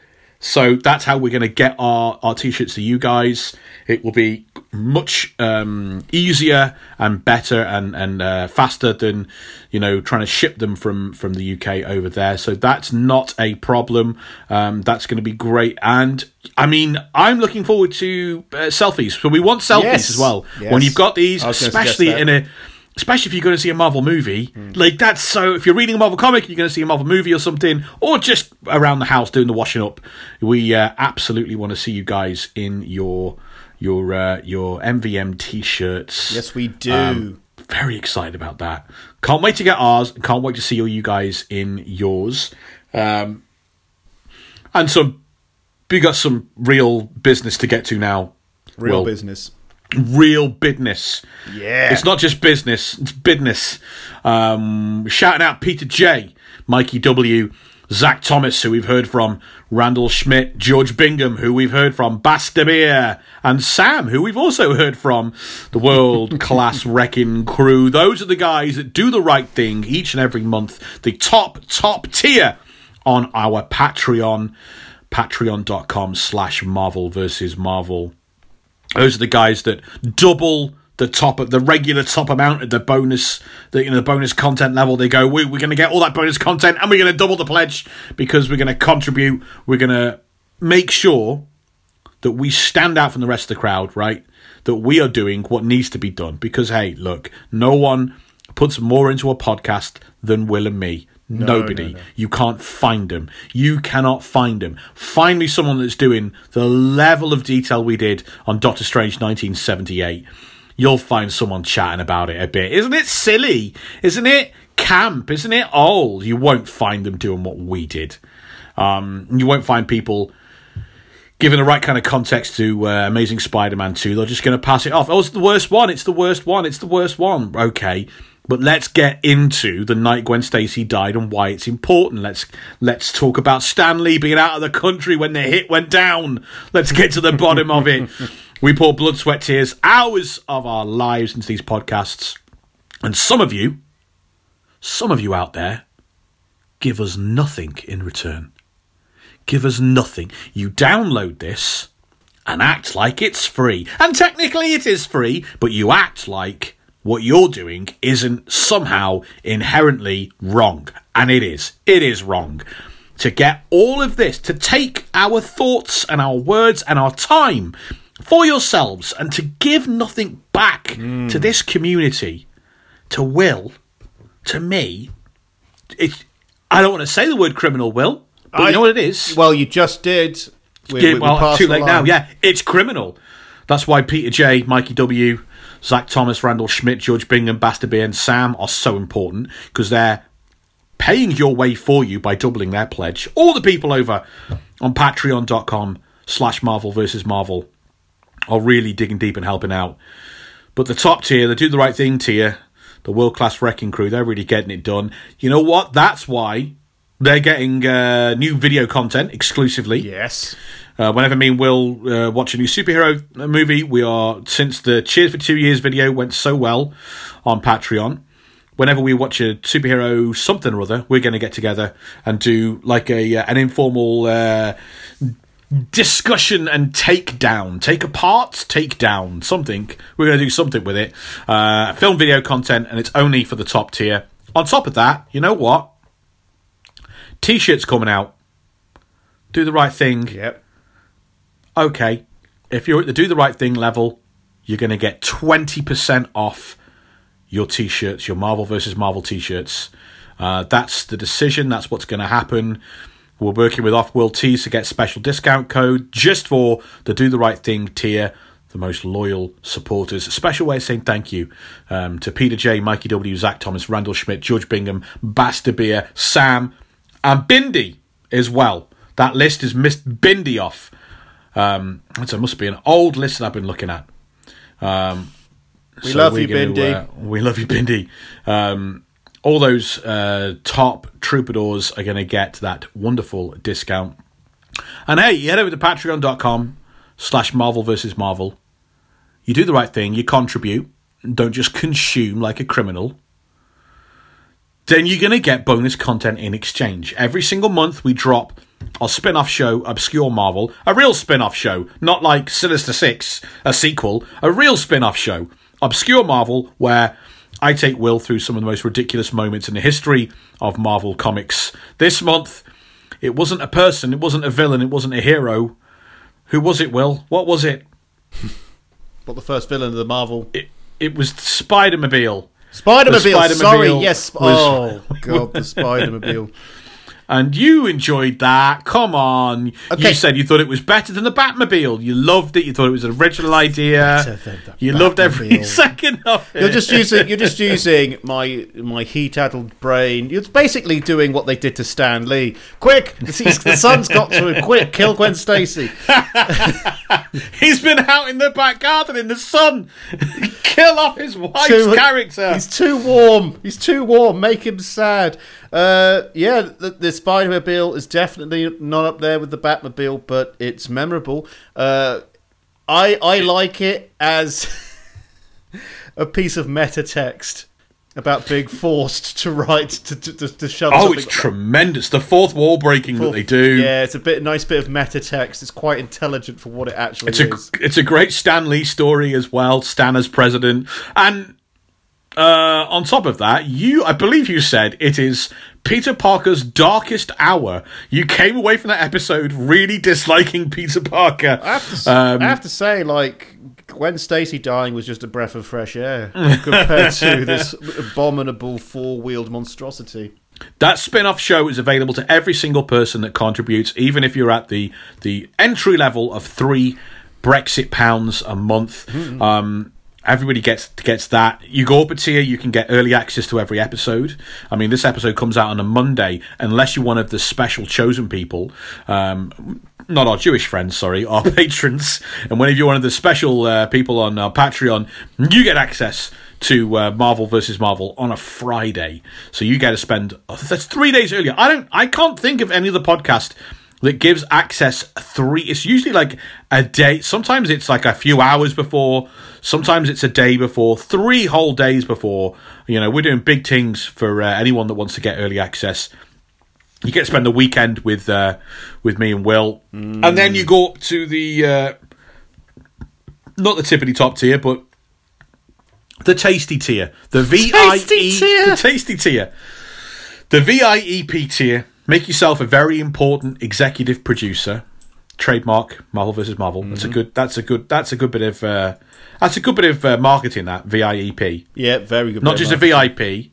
So that's how we're going to get our, our t-shirts to you guys. It will be much um, easier and better and and uh, faster than you know trying to ship them from from the UK over there. So that's not a problem. Um, that's going to be great. And I mean, I'm looking forward to uh, selfies. So we want selfies Yes. as well. Yes. When you've got these, I was gonna suggest especially in a especially if you're going to see a Marvel movie. Like that's so. If you're reading a Marvel comic, you're going to see a Marvel movie or something, or just around the house doing the washing up. We uh, absolutely want to see you guys in your your uh, your MVM t-shirts. Yes, we do. Um, very excited about that. Can't wait to get ours. Can't wait to see all you guys in yours. Um, and some, we got some real business to get to now. Real Will. business. Real business. Yeah. It's not just business, it's business. Um, shouting out Peter J, Mikey W, Zach Thomas, who we've heard from, Randall Schmidt, George Bingham, who we've heard from, Bastabir, and Sam, who we've also heard from, the world class wrecking crew. Those are the guys that do the right thing each and every month. The top, top tier on our Patreon, patreon.com slash Marvel versus Marvel. Those are the guys that double the top of the regular top amount of the bonus, the you know the bonus content level. They go, we, we're going to get all that bonus content, and we're going to double the pledge because we're going to contribute. We're going to make sure that we stand out from the rest of the crowd, right? That we are doing what needs to be done. Because hey, look, no one puts more into a podcast than Will and me. Nobody. no, no. You can't find them. You cannot find them. Find me someone that's doing the level of detail we did on Doctor Strange 1978. You'll find someone chatting about it a bit. Isn't it silly? Isn't it camp? Isn't it old? You won't find them doing what we did. Um, you won't find people giving the right kind of context to uh, Amazing Spider-Man 2. They're just going to pass it off. Oh, it's the worst one. It's the worst one. It's the worst one. Okay. But let's get into the night Gwen Stacy died and why it's important. Let's let's talk about Stan Lee being out of the country when the hit went down. Let's get to the bottom of it. We pour blood, sweat, tears, hours of our lives into these podcasts. And some of you, some of you out there, give us nothing in return. Give us nothing. You download this and act like it's free. And technically it is free, but you act like what you're doing isn't somehow inherently wrong. And it is. It is wrong. To get all of this, to take our thoughts and our words and our time for yourselves and to give nothing back hmm. to this community, to Will, to me, it, I don't want to say the word criminal, Will, but I- you know what it is? Well, you just did. We, we- we well, passed too late now. Yeah, it's criminal. That's why Peter J, Mikey W, Zach Thomas, Randall Schmidt, George Bingham, Basta and Sam are so important because they're paying your way for you by doubling their pledge. All the people over on patreon.com slash Marvel versus Marvel are really digging deep and helping out. But the top tier, the do the right thing tier, the world class wrecking crew, they're really getting it done. You know what? That's why they're getting uh, new video content exclusively. Yes. Uh, whenever me and Will uh, watch a new superhero movie, we are since the Cheers for Two Years video went so well on Patreon. Whenever we watch a superhero something or other, we're going to get together and do like a uh, an informal uh, discussion and take down, take apart, take down something. We're going to do something with it. Uh, film video content, and it's only for the top tier. On top of that, you know what? T-shirts coming out. Do the right thing Yep. okay, if you're at the do the right thing level, you're going to get 20% off your t shirts, your Marvel versus Marvel t shirts. Uh, that's the decision. That's what's going to happen. We're working with Off World Tees to get special discount code just for the Do the Right Thing tier, the most loyal supporters. A special way of saying thank you um, to Peter J, Mikey W, Zach Thomas, Randall Schmidt, George Bingham, Basta Beer, Sam, and Bindi as well. That list is missed Bindi off. Um, so it must be an old list that I've been looking at. Um, We so love you, gonna, Bindi. uh, we love you, Bindi. Um, all those uh, top troubadours are going to get that wonderful discount. And hey, you head over to patreon.com slash Marvel versus Marvel. You do the right thing, you contribute, don't just consume like a criminal. Then you're going to get bonus content in exchange. Every single month we drop our spin off show, Obscure Marvel, a real spin off show, not like Sinister Six, a sequel, a real spin off show, Obscure Marvel, where I take Will through some of the most ridiculous moments in the history of Marvel Comics. This month, it wasn't a person, it wasn't a villain, it wasn't a hero. Who was it, Will? What was it? What the first villain of the Marvel? It, it was Spider-Mobile. Spider-Mobile. Spider-Mobile Sorry. Yes. oh God, the Spider-Mobile. And you enjoyed that. Come on. Okay. You said you thought it was better than the Batmobile. You loved it. You thought it was an original idea. Better than the You loved every second of it. You're just using you're just using my my heat-addled brain. You're basically doing what they did to Stan Lee. Quick, the, the sun's got to him. Quick, kill Gwen Stacy. He's been out in the back garden in the sun. Kill off his wife's Too- character. He's too warm. He's too warm. Make him sad. Uh, yeah, the, the Spider-Mobile is definitely not up there with the Batmobile, but it's memorable. Uh, I I like it as a piece of meta text about being forced to write to to, to, to shove. Oh, it's tremendous. The fourth wall breaking that they do. Yeah, it's a bit nice bit of meta text. It's quite intelligent for what it actually It's a is. it's a great Stan Lee story as well. Stan as president, and uh, on top of that, you I believe you said it is Peter Parker's darkest hour. You came away from that episode really disliking Peter Parker. I have to, Um, I have to say, like Gwen Stacy dying was just a breath of fresh air compared to this abominable four-wheeled monstrosity. That spin-off show is available to every single person that contributes, even if you're at the the entry level of three Brexit pounds a month. Um, everybody gets gets that. You go up a tier, you can get early access to every episode. I mean, this episode comes out on a Monday, unless you're one of the special chosen people. Um, not our Jewish friends, sorry, our patrons. And whenever you're one of the special uh, people on our Patreon, you get access to uh, Marvel versus Marvel on a Friday. So you get to spend oh, that's three days earlier. I don't, I can't think of any other podcast that gives access three. It's usually like a day. Sometimes it's like a few hours before. Sometimes it's a day before. Three whole days before. You know, we're doing big things for uh, anyone that wants to get early access you get to spend the weekend with uh, with me and Will, and then you go up to the uh, not the tippity top tier, but the tasty tier, the VIE, tier. the tasty tier, the VIEP tier. Make yourself a very important executive producer. Trademark Marvel versus Marvel. That's a good. That's a good. That's a good bit of. Uh, that's a good bit of uh, marketing. That VIEP Yeah, very good. not just a VIP,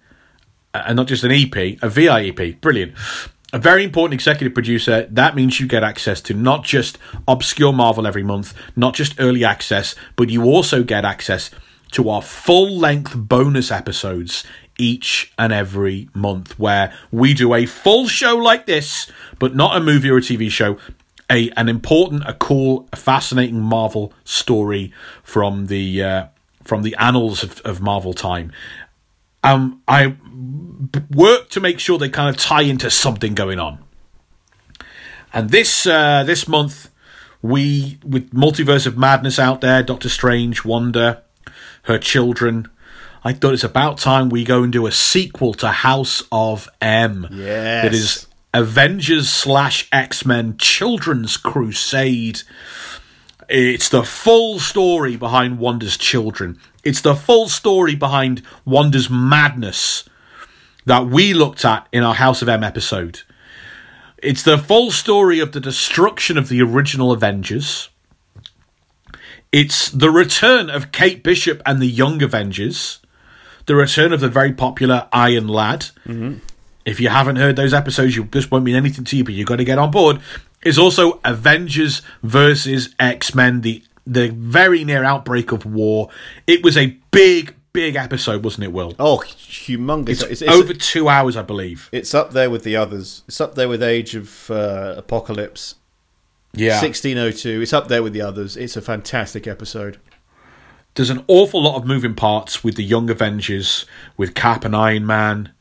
uh, and not just an EP, a VIEP. Brilliant. A very important executive producer. That means you get access to not just obscure Marvel every month, not just early access, but you also get access to our full length bonus episodes each and every month, where we do a full show like this, but not a movie or a TV show. A, an important, a cool, a fascinating Marvel story from the uh, from the annals of, of Marvel time um, I work to make sure they kind of tie into something going on. And this uh, this month, we with Multiverse of Madness out there, Doctor Strange, Wanda, her children. I thought it's about time we go and do a sequel to House of M. Yes. That is Avengers slash X Men Children's Crusade. It's the full story behind Wanda's children. It's the full story behind Wanda's madness that we looked at in our House of M episode. It's the full story of the destruction of the original Avengers. It's the return of Kate Bishop and the Young Avengers. The return of the very popular Iron Lad. Mm-hmm. If you haven't heard those episodes, you this won't mean anything to you, but you've got to get on board. Is also Avengers versus X Men, the the very near outbreak of war. It was a big, big episode, wasn't it, Will? Oh, humongous! It's, It's, it's, over two hours, I believe. it's up there with the others. It's up there with Age of uh, Apocalypse, Yeah. 1602. It's up there with the others. It's a fantastic episode. There's an awful lot of moving parts with the Young Avengers, with Cap and Iron Man,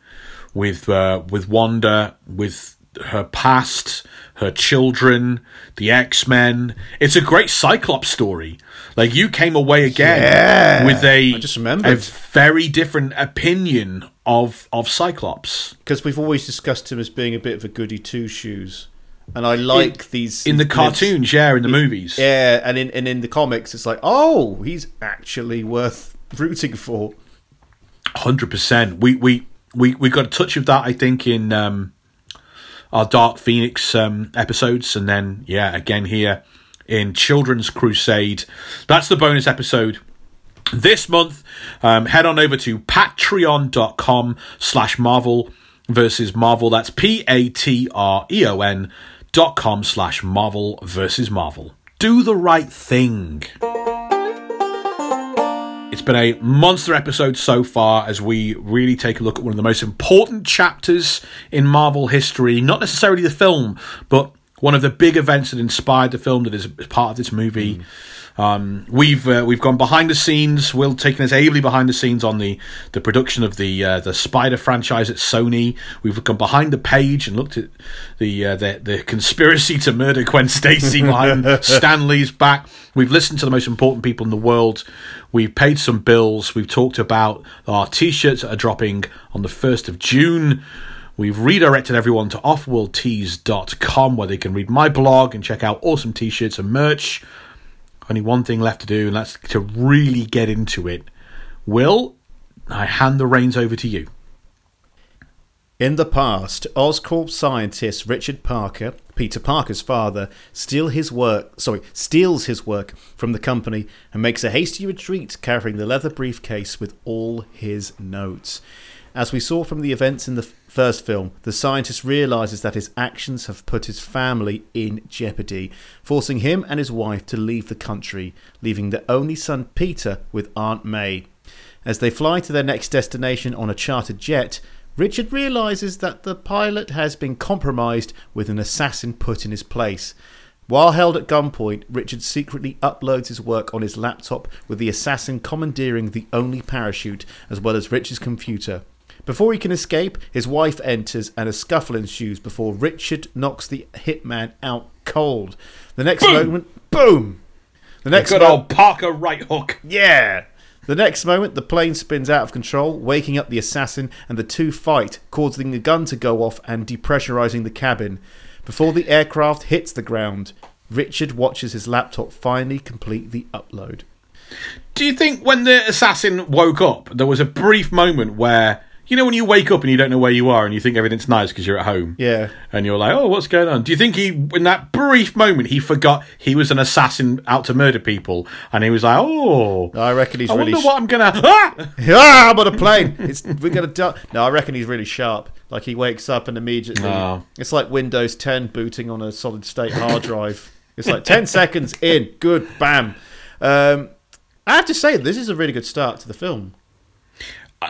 with uh, with Wanda, with her past, her children, the X Men. It's a great Cyclops story. Like you came away again Yeah. with a I just remembered. a very different opinion of of Cyclops. Because we've always discussed him as being a bit of a goody two shoes, and I like these In the cartoons, yeah, in the movies. Yeah, and in and in the comics, it's like, oh, he's actually worth rooting for. Hundred percent. We we we we got a touch of that, I think, in um, our Dark Phoenix um, episodes, and then yeah, again here in Children's Crusade. That's the bonus episode. This month, um, head on over to patreon.com slash Marvel versus Marvel. That's P A T R E O N dot com slash Marvel versus Marvel. Do the right thing. It's been a monster episode so far as we really take a look at one of the most important chapters in Marvel history. Not necessarily the film, but one of the big events that inspired the film that is part of this movie. Um, we've uh, we've gone behind the scenes. Will taking us ably behind the scenes on the, the production of the uh, the Spider franchise at Sony. We've gone behind the page and looked at the uh, the, the conspiracy to murder Gwen Stacy behind Stan Lee's back. We've listened to the most important people in the world. We've paid some bills. We've talked about our t-shirts that are dropping on the first of June. We've redirected everyone to offworldtees.com where they can read my blog and check out awesome t shirts and merch. Only one thing left to do, and that's to really get into it. Will, I hand the reins over to you. In the past, Oscorp scientist Richard Parker, Peter Parker's father, steal his work, sorry, steals his work from the company and makes a hasty retreat carrying the leather briefcase with all his notes. As we saw from the events in the first film, the scientist realizes that his actions have put his family in jeopardy, forcing him and his wife to leave the country, leaving their only son Peter with Aunt May. As they fly to their next destination on a chartered jet, Richard realizes that the pilot has been compromised with an assassin put in his place. While held at gunpoint, Richard secretly uploads his work on his laptop with the assassin commandeering the only parachute as well as Richard's computer. Before he can escape, his wife enters and a scuffle ensues before Richard knocks the hitman out cold. The next Boom! moment, boom! The next Good mo- old Parker right hook. yeah! The next moment, the plane spins out of control, waking up the assassin, and the two fight, causing the gun to go off and depressurizing the cabin. Before the aircraft hits the ground, Richard watches his laptop finally complete the upload. Do you think when the assassin woke up, there was a brief moment where you know when you wake up and you don't know where you are and you think everything's nice because you're at home, Yeah. and you're like, oh, what's going on? Do you think he, in that brief moment, he forgot he was an assassin out to murder people, and he was like, oh, I reckon he's I really. wonder what I'm gonna. Ah! ah, I'm on a plane. It's we're gonna die. No, I reckon he's really sharp. Like he wakes up and immediately, Oh. it's like Windows 10 booting on a solid state hard drive. It's like 10 seconds in, good, bam. Um, I have to say, this is a really good start to the film.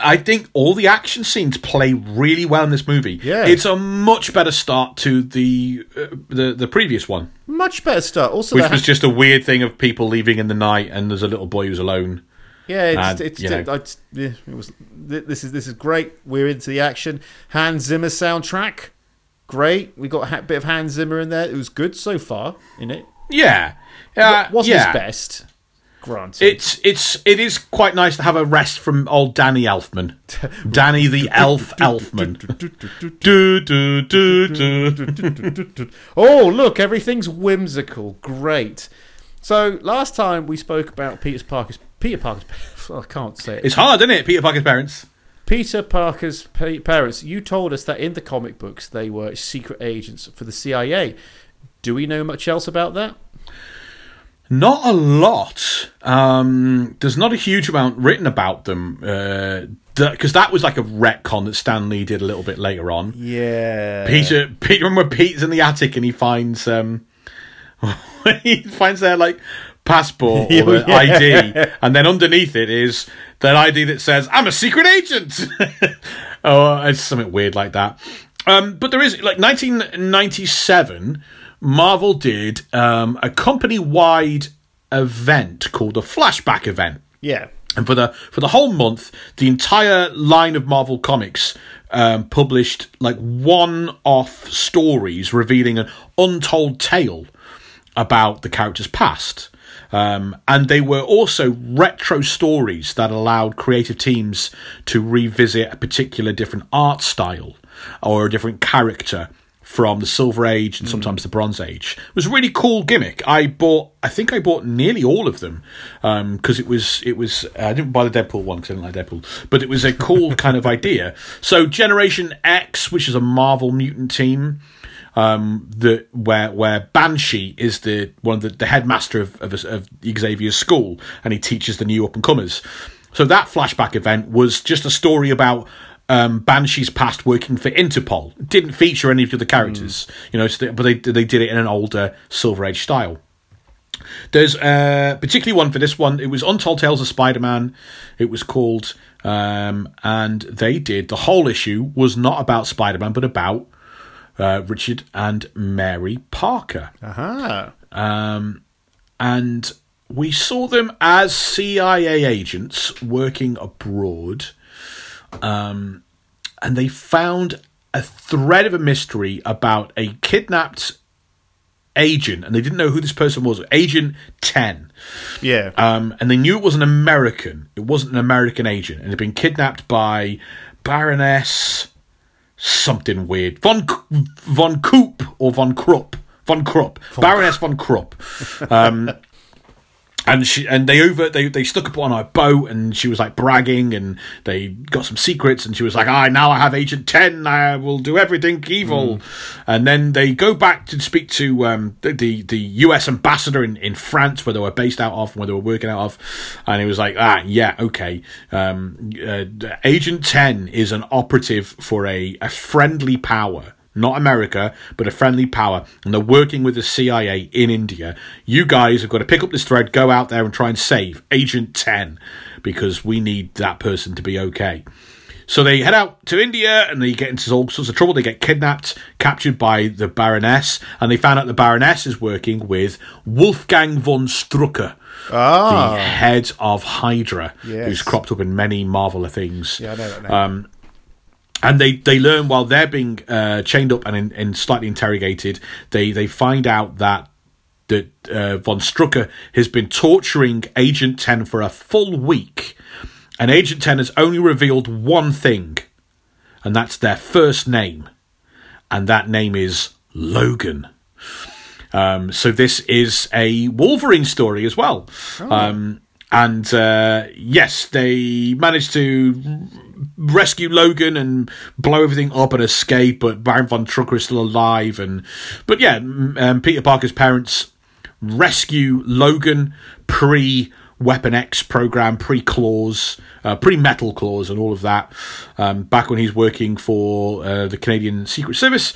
I think all the action scenes play really well in this movie. Yeah. it's a much better start to the uh, the the previous one, Much better start. Also, which was ha- just a weird thing of people leaving in the night, and there's a little boy who's alone. yeah, it's, and, it's, you know. it's- yeah, it was. This is this is great. We're into the action. Hans Zimmer soundtrack, great. We got a bit of Hans Zimmer in there. It was good so far. In it, Yeah, uh, wasn't yeah. his best. Granted, It's it's it is quite nice to have a rest from old Danny Elfman, Danny the Elf Elfman. Oh, look, everything's whimsical. Great. So last time we spoke about Peter Parker's Peter Parker's I can't say it. It's hard, isn't it? Peter Parker's parents. Peter Parker's pa- parents. You told us that in the comic books they were secret agents for the CIA. Do we know much else about that? Not a lot. Um, there's not a huge amount written about them because that was like a retcon that Stan Lee did a little bit later on. Yeah. Peter, Peter, remember Pete's in the attic and he finds um, he finds their like passport or Yeah. ID, and then underneath it is their ID that says "I'm a secret agent." oh, it's something weird like that. Um, but there is like 1997, Marvel did um, a company-wide event called the Flashback event. Yeah. And for the for the whole month, the entire line of Marvel Comics um, published like one-off stories revealing an untold tale about the character's past. Um, and they were also retro stories that allowed creative teams to revisit a particular different art style or a different character from the Silver Age and sometimes mm. the Bronze Age. It was a really cool gimmick. I bought, I think I bought nearly all of them um, because it was, it was. Uh, I didn't buy the Deadpool one because I didn't like Deadpool, but it was a cool kind of idea. So Generation X, which is a Marvel mutant team, um, the where where Banshee is the one of the, the headmaster of, of of Xavier's school, and he teaches the new up and comers. So that flashback event was just a story about um, Banshee's past working for Interpol. Didn't feature any of the other characters, you know, so they- but they they did it in an older Silver Age style. There's uh, particularly one for this one. It was Untold Tales of Spider-Man. It was called, um, and they did the whole issue was not about Spider-Man, but about uh, Richard and Mary Parker. Aha. Um, and we saw them as CIA agents working abroad, um, and they found a thread of a mystery about a kidnapped agent, and they didn't know who this person was. Agent Ten. Yeah. Um, and they knew it was an American. It wasn't an American agent, and had been kidnapped by Baroness something weird von von Koop or von Krupp von Krupp Baroness von Krupp. Um, and she and they over they they stuck up on her boat and she was like bragging and they got some secrets and she was like I now I have Agent Ten I will do everything evil. And then they go back to speak to um, the, the U.S. ambassador in, in France where they were based out of and where they were working out of. And he was like ah yeah okay. Um, uh, Agent Ten is an operative for a a friendly power not America, but a friendly power, and they're working with the CIA in India. You guys have got to pick up this thread, go out there and try and save Agent 10 because we need that person to be okay. So they head out to India and they get into all sorts of trouble. They get kidnapped, captured by the Baroness, and they found out the Baroness is working with Wolfgang von Strucker, ah. the head of Hydra, Yes. who's cropped up in many Marvel things. Yeah, I know that name. Um, and they, they learn while they're being uh, chained up and, in, and slightly interrogated, they, they find out that that uh, von Strucker has been torturing Agent 10 for a full week. And Agent 10 has only revealed one thing, and that's their first name. And that name is Logan. Um, so this is a Wolverine story as well. Um, and uh, yes, they managed to rescue Logan and blow everything up and escape, but Baron von Strucker is still alive. And but yeah, um, Peter Parker's parents rescue Logan pre Weapon X program, pre claws, uh, pre metal claws, and all of that. Um, back when he's working for uh, the Canadian Secret Service.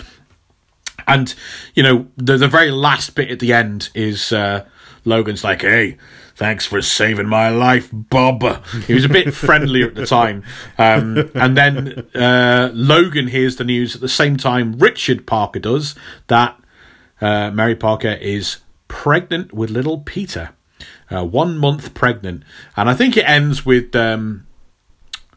And you know, the the very last bit at the end is uh, Logan's like, "Hey, thanks for saving my life, Bob." He was a bit friendlier at the time, um, and then uh, Logan hears the news at the same time Richard Parker does that uh, Mary Parker is pregnant with little Peter, uh, one month pregnant, and I think it ends with. Um,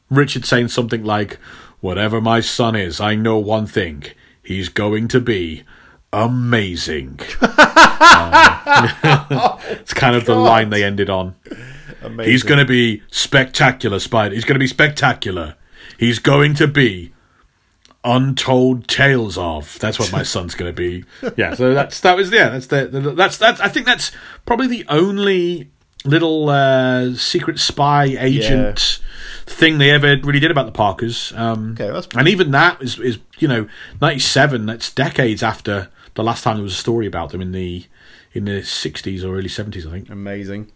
Richard saying something like, Whatever my son is, I know one thing. He's going to be amazing. Uh, it's kind of the line they ended on. Amazing. He's going to be spectacular, Spider. He's going to be spectacular. He's going to be untold tales of. That's what my son's going to be. Yeah. So that's that was yeah. That's the, the that's that's. I think that's probably the only little uh, secret spy agent thing they ever really did about the Parkers. Um, Okay, that's- and even that is is you know ninety seven. That's decades after the last time there was a story about them in the in the sixties or early seventies. I think. Amazing.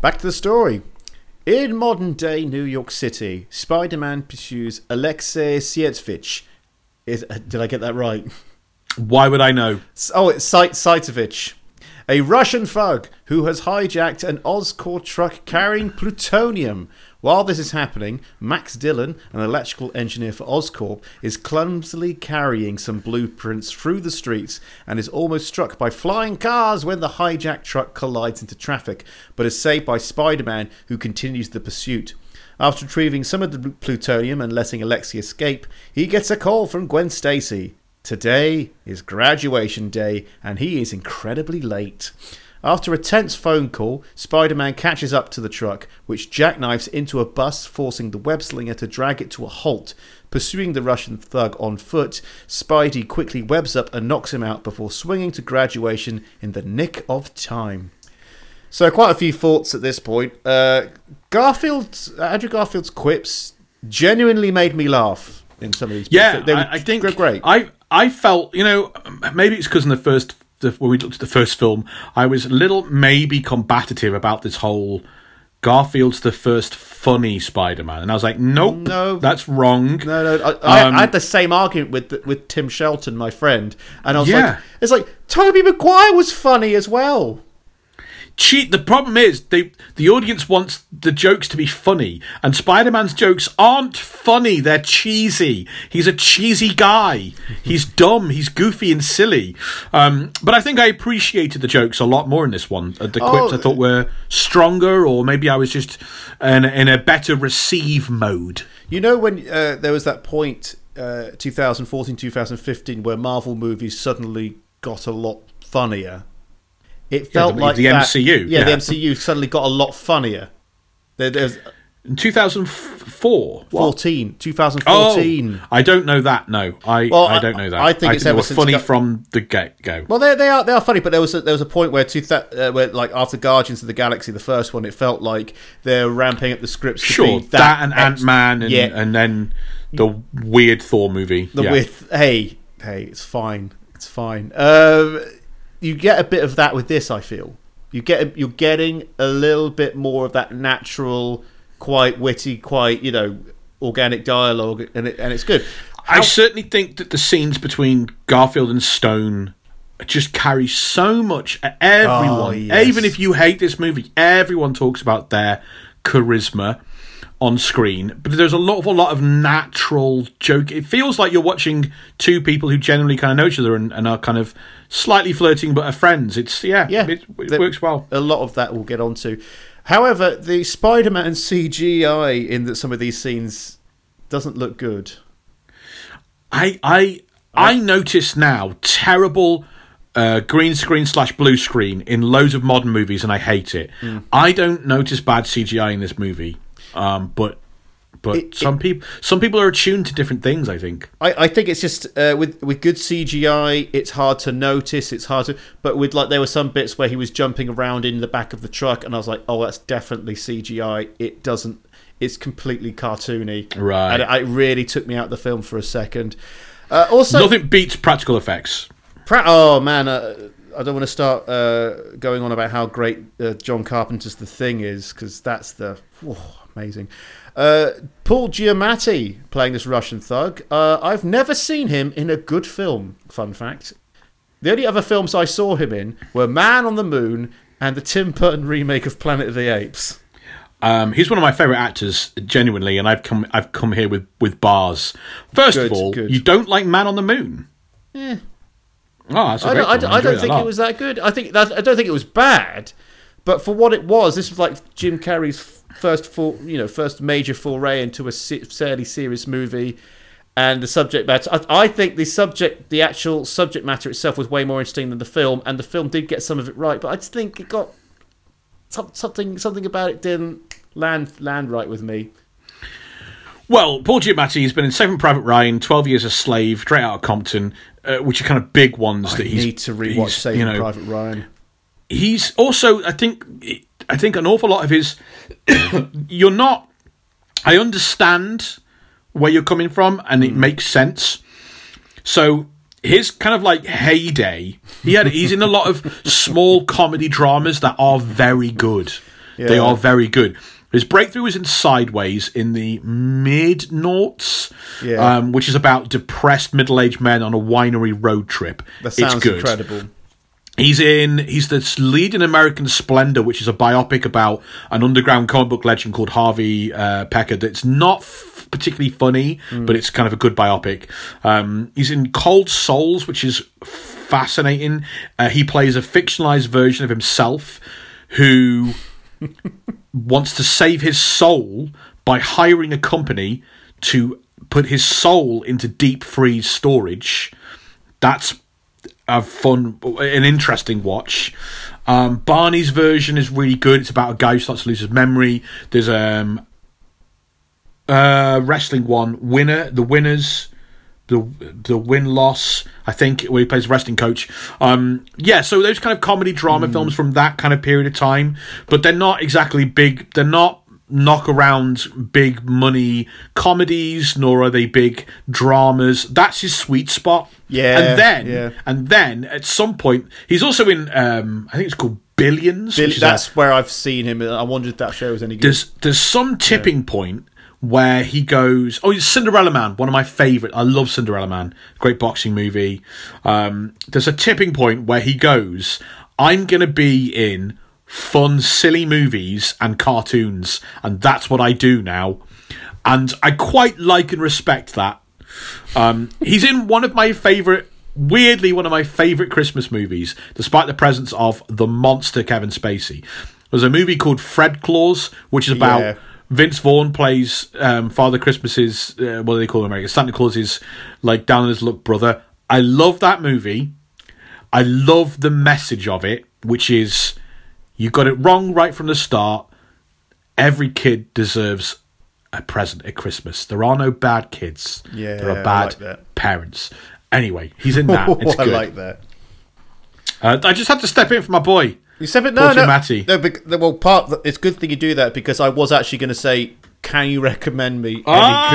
Back to the story. In modern day New York City, Spider Man pursues Alexei Sietvich. Is, uh, did I get that right? Why would I know? Oh, it's Sait Saitovich, a Russian thug who has hijacked an Oscorp truck carrying plutonium. While this is happening, Max Dillon, an electrical engineer for Oscorp, is clumsily carrying some blueprints through the streets and is almost struck by flying cars when the hijacked truck collides into traffic, but is saved by Spider Man, who continues the pursuit. After retrieving some of the plutonium and letting Alexei escape, he gets a call from Gwen Stacy. Today is graduation day, and he is incredibly late. After a tense phone call, Spider Man catches up to the truck, which jackknifes into a bus, forcing the web slinger to drag it to a halt. Pursuing the Russian thug on foot, Spidey quickly webs up and knocks him out before swinging to graduation in the nick of time. So, quite a few thoughts at this point. Uh, Garfield, Andrew Garfield's quips genuinely made me laugh in some of these. Yeah. They were I, I think gr- great. I I felt you know maybe it's because in the first the, when we looked at the first film, I was a little maybe combative about this whole Garfield's the first funny Spider-Man, and I was like, nope, No. that's wrong. No, no, I, I, Um, I had the same argument with with Tim Shelton, my friend, and I was Yeah. like, "It's like Tobey Maguire was funny as well." Cheat. The problem is they the audience wants the jokes to be funny, and Spider Man's jokes aren't funny. They're cheesy. He's a cheesy guy. He's dumb. He's goofy and silly. Um, but I think I appreciated the jokes a lot more in this one. The quips Oh. I thought were stronger, or maybe I was just in, in a better receive mode. You know when uh, there was that point, uh, 2014, 2015, where Marvel movies suddenly got a lot funnier. It felt the- like the that- MCU, Yeah, the. MCU suddenly got a lot funnier. There, there's In 2004, what? 14, Oh, 2014. I don't know that. No, I Well, I I- don't know that. I think it's they ever since funny from the get go. Well, they they are they are funny, but there was a, there was a point where two th- uh, where like after Guardians of the Galaxy, the first one, it felt like they're ramping up the scripts. To Sure, be that, that, and Ant Man, and Yeah. and then the weird Thor movie. the yeah. with hey hey it's fine it's fine um you get a bit of that with this i feel you get you're getting a little bit more of that natural quite witty quite you know organic dialogue and it, and it's good I certainly think that the scenes between Garfield and Stone just carry so much. Everyone, Oh, yes. even if you hate this movie, everyone talks about their charisma on screen. But there's a lot of a lot of natural joke. It feels like you're watching two people who genuinely kind of know each other and, and are kind of slightly flirting but are friends. It's yeah, yeah it, it the- works well. a lot of that we'll get onto however the spider-man cgi in that some of these scenes doesn't look good I I I notice now terrible uh, green screen slash blue screen in loads of modern movies, and I hate it. Hmm. I don't notice bad CGI in this movie, um, but but It- some people some people are attuned to different things. I think. I, I think it's just uh, with with good CGI, it's hard to notice. It's hard to, but with like there were some bits where he was jumping around in the back of the truck, and I was like, oh, that's definitely CGI. It doesn't. It's completely cartoony, Right. And it, it really took me out of the film for a second. Uh, also, Nothing beats practical effects. Pra- oh man, uh, I don't want to start uh, going on about how great uh, John Carpenter's The Thing is because that's the whew, amazing. Uh, Paul Giamatti playing this Russian thug. Uh, I've never seen him in a good film. Fun fact: the only other films I saw him in were Man on the Moon and the Tim Burton remake of Planet of the Apes. Um, he's one of my favorite actors, genuinely, and I've come I've come here with with bars. First Good, of all, good. you don't like Man on the Moon. Eh. Oh, that's a I don't, I don't, I don't think it was that good. I think that, I don't think it was bad, but for what it was, this was like Jim Carrey's first full, you know, first major foray into a fairly serious movie, and the subject matter. I, I think the subject, the actual subject matter itself, was way more interesting than the film, and the film did get some of it right, but I just think it got something something about it didn't land land right with me. Well, Paul Giamatti has been in Saving Private Ryan, Twelve Years a Slave, Straight Outta Compton, uh, which are kind of big ones that I he's need to rewatch he's, Saving you know, Private Ryan. He's also, I think, I think an awful lot of his. you're not. I understand where you're coming from, and it makes sense. So his kind of like heyday, he had. He's in a lot of small comedy dramas that are very good. They are very good. His breakthrough was in Sideways in the mid noughts, Yeah. um, which is about depressed middle aged men on a winery road trip. That sounds it's good. incredible. He's in. He's the lead in American Splendor, which is a biopic about an underground comic book legend called Harvey uh, Pekar. That's not f- particularly funny, but it's kind of a good biopic. Um, he's in Cold Souls, which is fascinating. Uh, he plays a fictionalized version of himself who wants to save his soul by hiring a company to put his soul into deep freeze storage. That's a fun, an interesting watch. Um, Barney's version is really good. It's about a guy who starts to lose his memory. There's um, a wrestling one, winner, the winners, the the win loss. I think where he plays a wrestling coach. Um, yeah, so those kind of comedy drama films from that kind of period of time, but they're not exactly big. They're not knock around big money comedies, nor are they big dramas. That's his sweet spot. Yeah, and then yeah. and then at some point he's also in. Um, I think it's called Billions. Bill- is a- that's where I've seen him. I wondered if that show was any good. there's there's some tipping point where he goes. Oh, it's Cinderella Man, one of my favorite. I love Cinderella Man, great boxing movie. Um, there's a tipping point where he goes. I'm gonna be in fun, silly movies and cartoons, and that's what I do now. And I quite like and respect that. Um, he's in one of my favorite, weirdly, one of my favorite Christmas movies, despite the presence of the monster Kevin Spacey. There's a movie called Fred Claus, which is about Yeah. Vince Vaughn plays um, Father Christmas's, uh, what do they call him in America? Santa Claus's, like, down on his luck brother. I love that movie. I love the message of it, which is you got it wrong right from the start. Every kid deserves a present at Christmas. There are no bad kids. Yeah, there are bad like parents. Anyway, he's in that. It's I good. like that. uh, I just had to step in for my boy. You said it. No, no, Matty. no. bec- Well, part. It's good thing you do that because I was actually going to say, can you recommend me any Ah!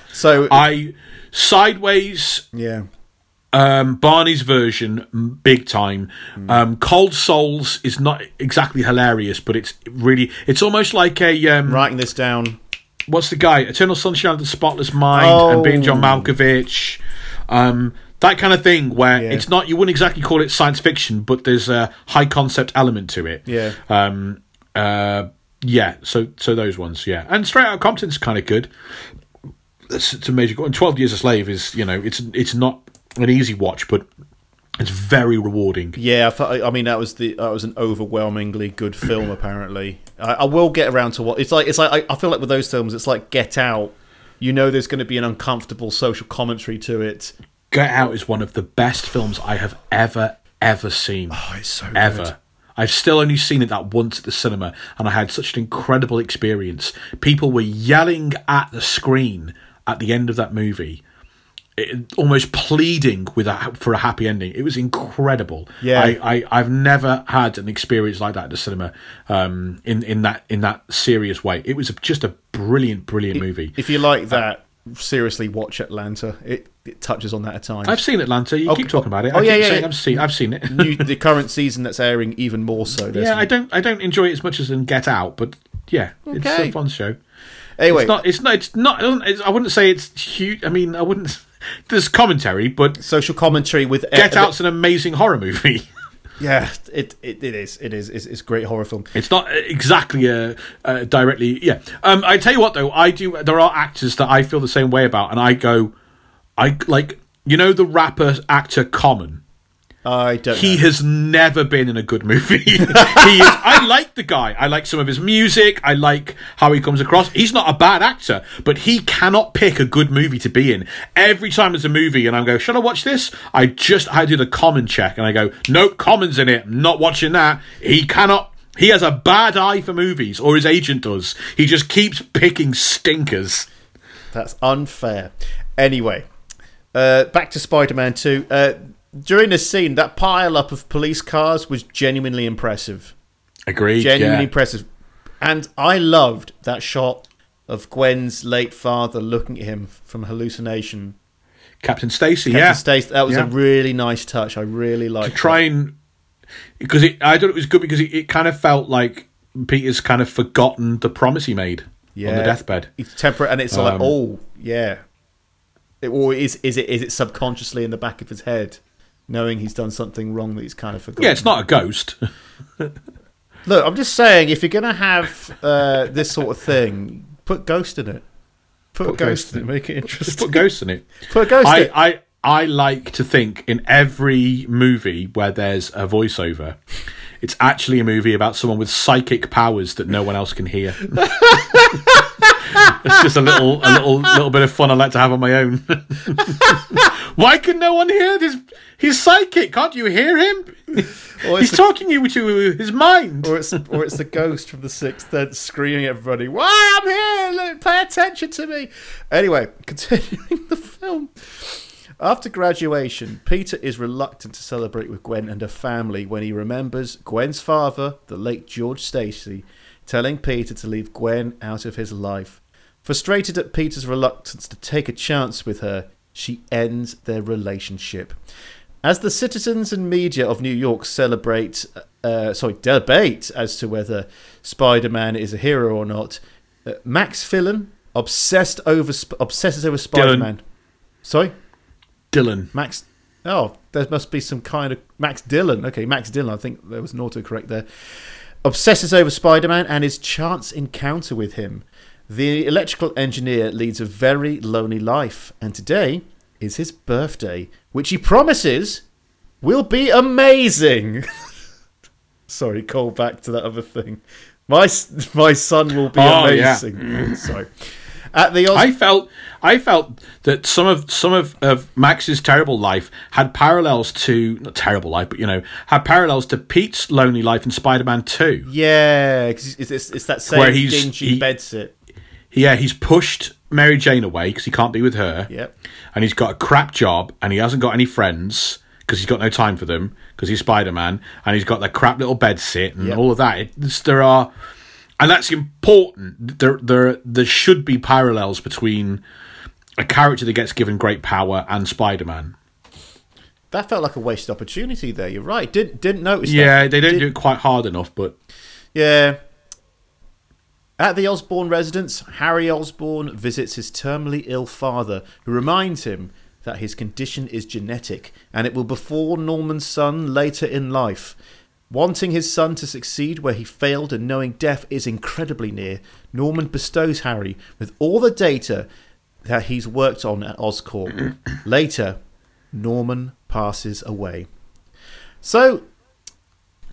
good Portia? So I sideways yeah, um, Barney's version, big time. Hmm. Um, Cold Souls is not exactly hilarious, but it's really it's almost like a um, writing this down. what's the guy? Eternal Sunshine of the Spotless Mind Oh. and being John Malkovich. Um, that kind of thing where Yeah. it's not you wouldn't exactly call it science fiction, but there's a high concept element to it. Yeah. Um, uh, yeah. So so those ones, yeah. And Straight Out Compton's kind of good. It's, it's a major. And Twelve Years a Slave is you know it's it's not an easy watch, but it's very rewarding. Yeah, I, thought, I mean that was the that was an overwhelmingly good film. Apparently, I, I will get around to what it's like. It's like I, I feel like with those films, it's like Get Out. You know, there's going to be an uncomfortable social commentary to it. Get Out is one of the best films I have ever ever seen. Oh, it's so ever. good. I've still only seen it that once at the cinema, and I had such an incredible experience. People were yelling at the screen at the end of that movie, it, almost pleading with a, for a happy ending. It was incredible. Yeah. I, I, I've never had an experience like that at the cinema um, in in that in that serious way. It was just a brilliant, brilliant movie. If you like that, seriously, watch Atlanta. It it touches on that at times. I've seen Atlanta. You Oh, keep talking about it. oh, I yeah, yeah, saying yeah. I've seen. I've seen it. New, the current season that's airing even more so. Yeah, I don't I don't enjoy it as much as in Get Out, but yeah, it's a fun show. Anyway, It's not. It's not. It's not. It's, I wouldn't say it's huge. I mean, I wouldn't. There's commentary, but social commentary with uh, Get uh, Out's an amazing horror movie. Yeah, it, it it is. It is. It's, it's a great horror film. It's not uh, exactly a, a directly. Yeah. Um, I tell you what, though, I do. There are actors that I feel the same way about, and I go, I like. You know the rapper actor Common. I don't. He know. has never been in a good movie. he is. I like the guy. I like some of his music. I like how he comes across. He's not a bad actor, but he cannot pick a good movie to be in. Every time there's a movie and I go, should I watch this? I just I do the common check and I go, nope, Common's in it. I'm not watching that. He cannot. He has a bad eye for movies, or his agent does. He just keeps picking stinkers. That's unfair. Anyway, uh, back to Spider-Man Two. Uh, during this scene, that pile up of police cars was genuinely impressive. Agreed. Genuinely yeah. impressive, and I loved that shot of Gwen's late father looking at him from hallucination. Captain Stacy. Captain Yeah. Stacy, that was Yeah. a really nice touch. I really liked. try and because it, I thought it was good because it, it kind of felt like Peter's kind of forgotten the promise he made yeah. on the deathbed. It's temperate, and it's like, Um, oh yeah, it, or is is it is it subconsciously in the back of his head, knowing he's done something wrong that he's kind of forgotten? Yeah, it's not a ghost. Look, I'm just saying, if you're gonna have uh, this sort of thing, put ghost in it. Put, Put ghost, ghost in it. Make it interesting. put ghosts in it. Put a ghost in I, it. I I like to think in every movie where there's a voiceover, it's actually a movie about someone with psychic powers that no one else can hear. it's just a little a little little bit of fun I like to have on my own. Why can no one hear this? He's psychic. Can't you hear him? Or He's it's, talking you to his mind. or it's or it's the ghost from the sixth sense screaming at everybody, "Why I'm here? Look, Pay attention to me." Anyway, continuing the film. After graduation, Peter is reluctant to celebrate with Gwen and her family when he remembers Gwen's father, the late George Stacy, telling Peter to leave Gwen out of his life. Frustrated at Peter's reluctance to take a chance with her, she ends their relationship. As the citizens and media of New York celebrate, uh, sorry, debate as to whether Spider-Man is a hero or not, uh, Max Fillan obsessed over sp- obsesses over Spider-Man. Sorry, Dillon. Max. Oh, there must be some kind of Max Dillon. Okay, Max Dillon. I think there was an autocorrect there. obsesses over Spider Man and his chance encounter with him. The electrical engineer leads a very lonely life, and today is his birthday, which he promises will be amazing. Sorry, call back to that other thing. My my son will be Oh, yeah. amazing. Sorry. At the Os- I felt I felt that some of some of, of Max's terrible life had parallels to not terrible life, but you know, had parallels to Pete's lonely life in Spider-Man Two. yeah, 'cause it's, it's, it's that same Where he's- dingy he- bed sit. Yeah, he's pushed Mary Jane away because he can't be with her. Yep. and he's got a crap job and he hasn't got any friends because he's got no time for them because he's Spider-Man and he's got that crap little bed sit and Yep. all of that. It's, there are, and that's important. There, there, there should be parallels between a character that gets given great power and Spider-Man. That felt like a wasted opportunity there. You're right. Didn't didn't notice Yeah, that. they don't Did- do it quite hard enough, but Yeah. At the Osborn residence, Harry Osborn visits his terminally ill father, who reminds him that his condition is genetic and it will befall Norman's son later in life. Wanting his son to succeed where he failed and knowing death is incredibly near, Norman bestows Harry with all the data that he's worked on at Oscorp. later, Norman passes away. So,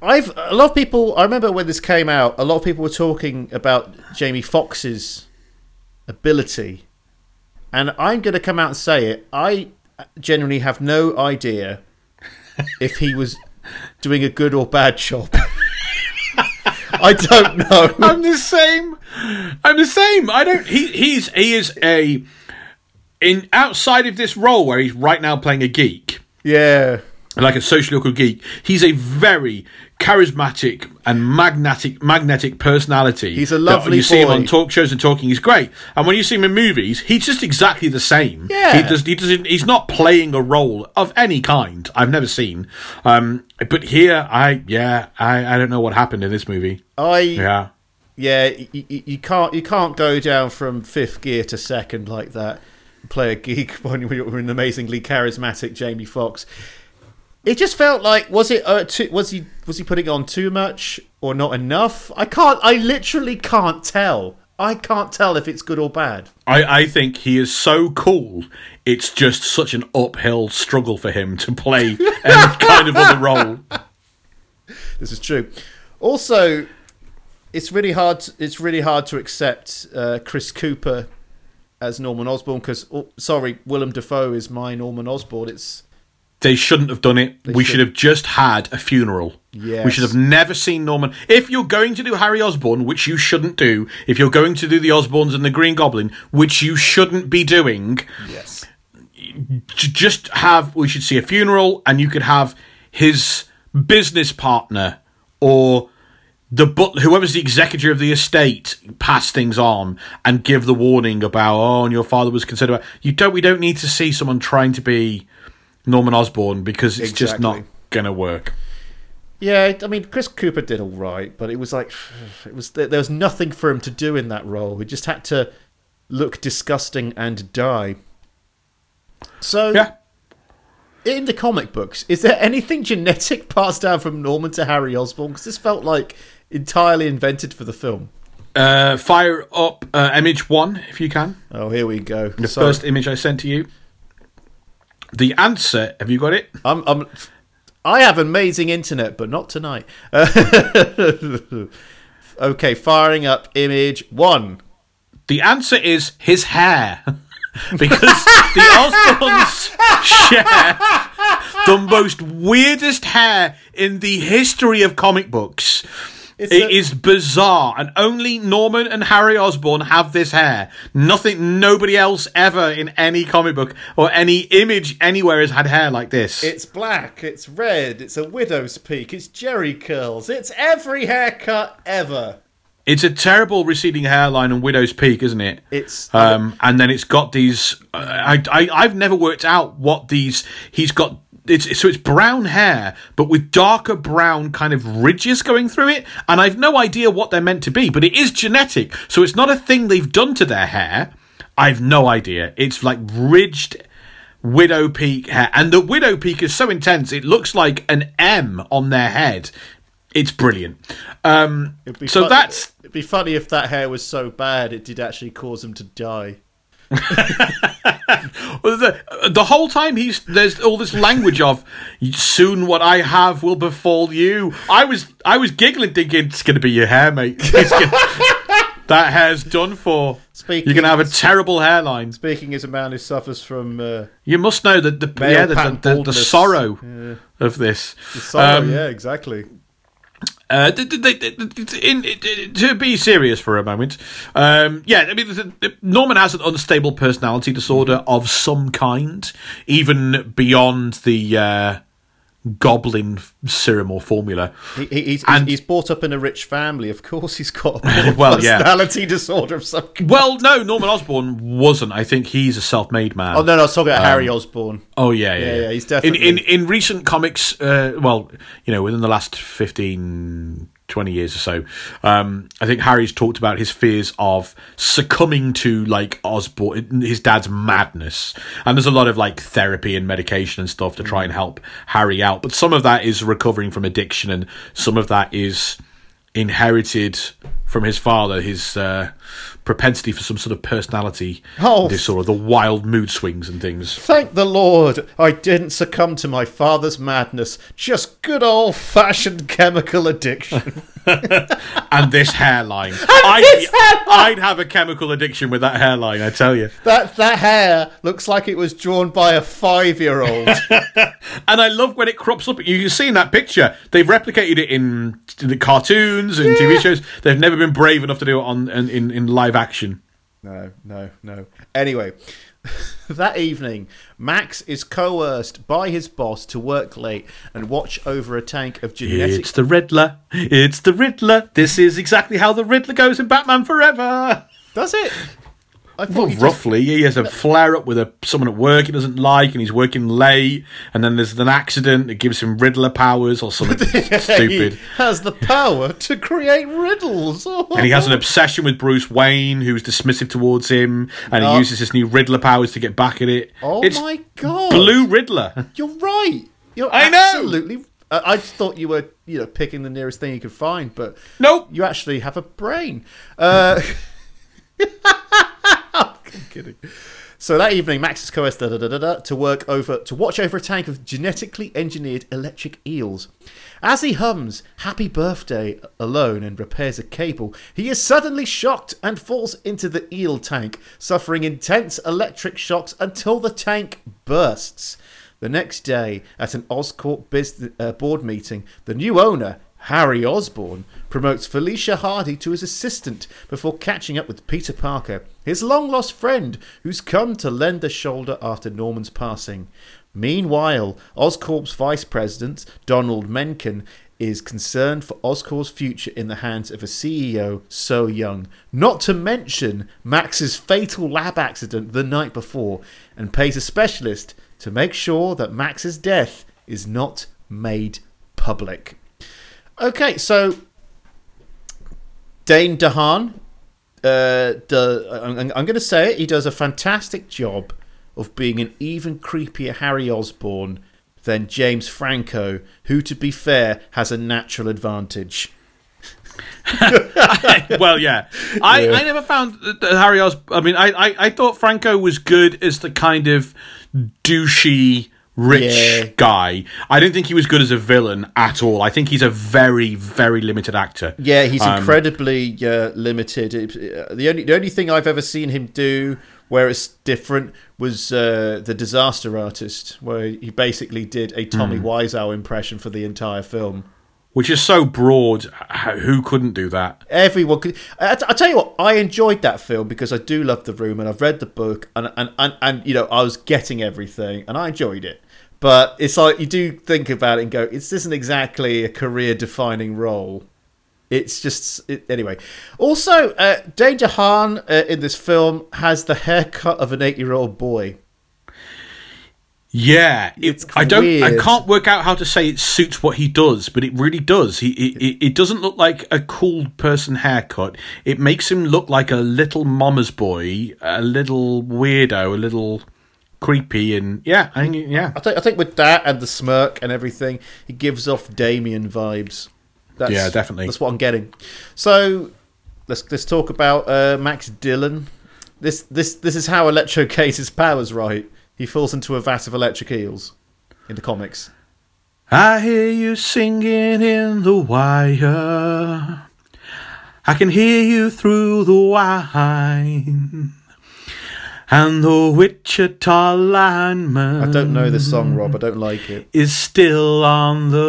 I've a lot of people. I remember when this came out, a lot of people were talking about Jamie Foxx's ability, and I'm going to come out and say it. I genuinely have no idea if he was doing a good or bad job. I don't know. I'm the same. I'm the same. I don't. He he's he is a in outside of this role where he's right now playing a geek. Yeah, like a socially awkward geek. He's a very charismatic and magnetic magnetic personality. He's a lovely when you see him on talk shows and talking, he's great. And when you see him in movies, he's just exactly the same. Yeah. he does. He doesn't. He's not playing a role of any kind. I've never seen. Um, but here, I yeah, I I don't know what happened in this movie. I Yeah. yeah, you, you can't you can't go down from fifth gear to second like that. Play a geek when you're an amazingly charismatic Jamie Foxx. It just felt like was it uh, too, was he was he putting on too much or not enough? I can't. I literally can't tell. I can't tell if it's good or bad. I, I think he is so cool. It's just such an uphill struggle for him to play any kind of other role. This is true. Also, it's really hard. To, it's really hard to accept uh, Chris Cooper as Norman Osborn because, oh, sorry, Willem Dafoe is my Norman Osborn. It's They shouldn't have done it. we should. should have just had a funeral. Yes. We should have never seen Norman. If you're going to do Harry Osborn, which you shouldn't do, if you're going to do the Osborns and the Green Goblin, which you shouldn't be doing, yes, just have. We should see a funeral, and you could have his business partner or the but whoever's the executor of the estate pass things on and give the warning about oh and your father was concerned about you don't we don't need to see someone trying to be Norman Osborn because it's just not gonna work. yeah. I mean, Chris Cooper did all right, but it was like it was there was nothing for him to do in that role. He just had to look disgusting and die. So Yeah. in the comic books, is there anything genetic passed down from Norman to Harry Osborn? Because this felt like entirely invented for the film. Uh, fire up uh, image one if you can. Oh, here we go. The Sorry. first image I sent to you. The answer, have you got it? I'm, I'm, I have amazing internet, but not tonight. okay, firing up image one. The answer is his hair. because the Osborns share the most weirdest hair in the history of comic books. It's It a- is bizarre, and only Norman and Harry Osborn have this hair. Nothing, nobody else ever in any comic book or any image anywhere has had hair like this. It's black, it's red, it's a widow's peak, it's jerry curls, it's every haircut ever. It's a terrible receding hairline and widow's peak, isn't it? It's Um, and then it's got these. I, I I've never worked out what these. He's got. It's so it's brown hair, but with darker brown kind of ridges going through it, and I've no idea what they're meant to be. But it is genetic, so it's not a thing they've done to their hair. I've no idea. It's like ridged widow peak hair, and the widow peak is so intense it looks like an M on their head. it's brilliant. Um, It'd be so that's it'd be funny if that hair was so bad it did actually cause them to die. well, the, the whole time he's there's all this language of soon what I have will befall you. I was I was giggling thinking it's going to be your hair, mate. Gonna- that hair's done for. Speaking- You're going to have a terrible hairline. Speaking as a man who suffers from uh, You must know that the yeah the, the, the, the sorrow Yeah. of this. sorrow, Um, yeah, exactly. Uh, to be serious for a moment, um, yeah, I mean, Norman has an unstable personality disorder of some kind, even beyond the uh, goblin serum or formula. He, he- he's, and- he's brought up in a rich family. Of course, he's got a Well, yeah. personality disorder of some kind. Well, no, Norman Osborn wasn't. I think he's a self-made man. Oh no, no, I was talking about Harry Osborn. Oh yeah, yeah, Yeah, yeah. yeah, he's in definitely- in in recent comics. Uh, well, you know, within the last 15, 20 years or so, um, I think Harry's talked about his fears of succumbing to like Osborn, his dad's madness, and there's a lot of like therapy and medication and stuff to try and help Harry out. But some of that is recovering from addiction, and some of that is inherited from his father, his uh, propensity for some sort of personality Oh. disorder, the wild mood swings and things. Thank the Lord, I didn't succumb to my father's madness. Just good old fashioned chemical addiction. and this hairline. I'd, I'd have a chemical addiction with that hairline, I tell you. that that hair looks like it was drawn by a five year old. And I love when it crops up. You can see in that picture, they've replicated it in, in the cartoons and TV shows. They've never been brave enough to do it on in, in, in live action. No, no, no. Anyway, that evening, Max is coerced by his boss to work late and watch over a tank of genetic. It's the Riddler. It's the Riddler. This is exactly how the Riddler goes in Batman Forever. Does it? Well, just- roughly, he has a flare up with a someone at work he doesn't like, and he's working late, and then there's an accident that gives him Riddler powers or something stupid. He has the power to create riddles. And he has an obsession with Bruce Wayne, who's dismissive towards him, and he uses his new Riddler powers to get back at it. Oh it's my god! Blue Riddler. You're right. You're I absolutely. I I just thought you were, you know, picking the nearest thing you could find, but Nope. you actually have a brain. Uh, I'm kidding. So that evening, Max is coerced da, da, da, to work over to watch over a tank of genetically engineered electric eels. As he hums "Happy Birthday" alone and repairs a cable, he is suddenly shocked and falls into the eel tank, suffering intense electric shocks until the tank bursts. The next day, at an Oscorp business, uh, board meeting, the new owner, Harry Osborn promotes Felicia Hardy to his assistant before catching up with Peter Parker, his long lost friend who's come to lend a shoulder after Norman's passing. Meanwhile, Oscorp's vice president, Donald Menken, is concerned for Oscorp's future in the hands of a CEO so young, not to mention Max's fatal lab accident the night before, and pays a specialist to make sure that Max's death is not made public. Okay, so Dane DeHaan, uh, do, I'm, I'm going to say it, he does a fantastic job of being an even creepier Harry Osborn than James Franco, who, to be fair, has a natural advantage. well, yeah. I, Yeah. I never found Harry Os. I mean, I, I, I thought Franco was good as the kind of douchey rich Yeah. guy. I don't think he was good as a villain at all. I think he's a very very limited actor. Yeah, he's Um, incredibly uh, limited. Uh, the only the only thing I've ever seen him do where it's different was uh, the Disaster Artist, where he basically did a Tommy Hmm. Wiseau impression for the entire film. Which is so broad. Who couldn't do that? Everyone could. I, I tell you what, I enjoyed that film because I do love the room and I've read the book and and, and and you know I was getting everything and I enjoyed it. But it's like you do think about it and go, this isn't exactly a career-defining role. It's just it, anyway. Also, uh, Dane DeHaan uh, in this film has the haircut of an eight-year-old boy. Yeah, it- It's I don't. I can't work out how to say it suits what he does, but it really does. He it, it, it doesn't look like a cool person haircut. It makes him look like a little mama's boy, a little weirdo, a little creepy, and yeah, I think yeah. I think I think with that and the smirk and everything, he gives off Damien vibes. That's, Yeah, definitely. That's what I'm getting. So let's let's talk about uh, Max Dillon. This this this is how Electro gains his powers. Right, he falls into a vat of electric eels in the comics. I hear you singing in the wire. I can hear you through the wine. And the Wichita lineman I don't know this song, Rob. I don't like it. is still on the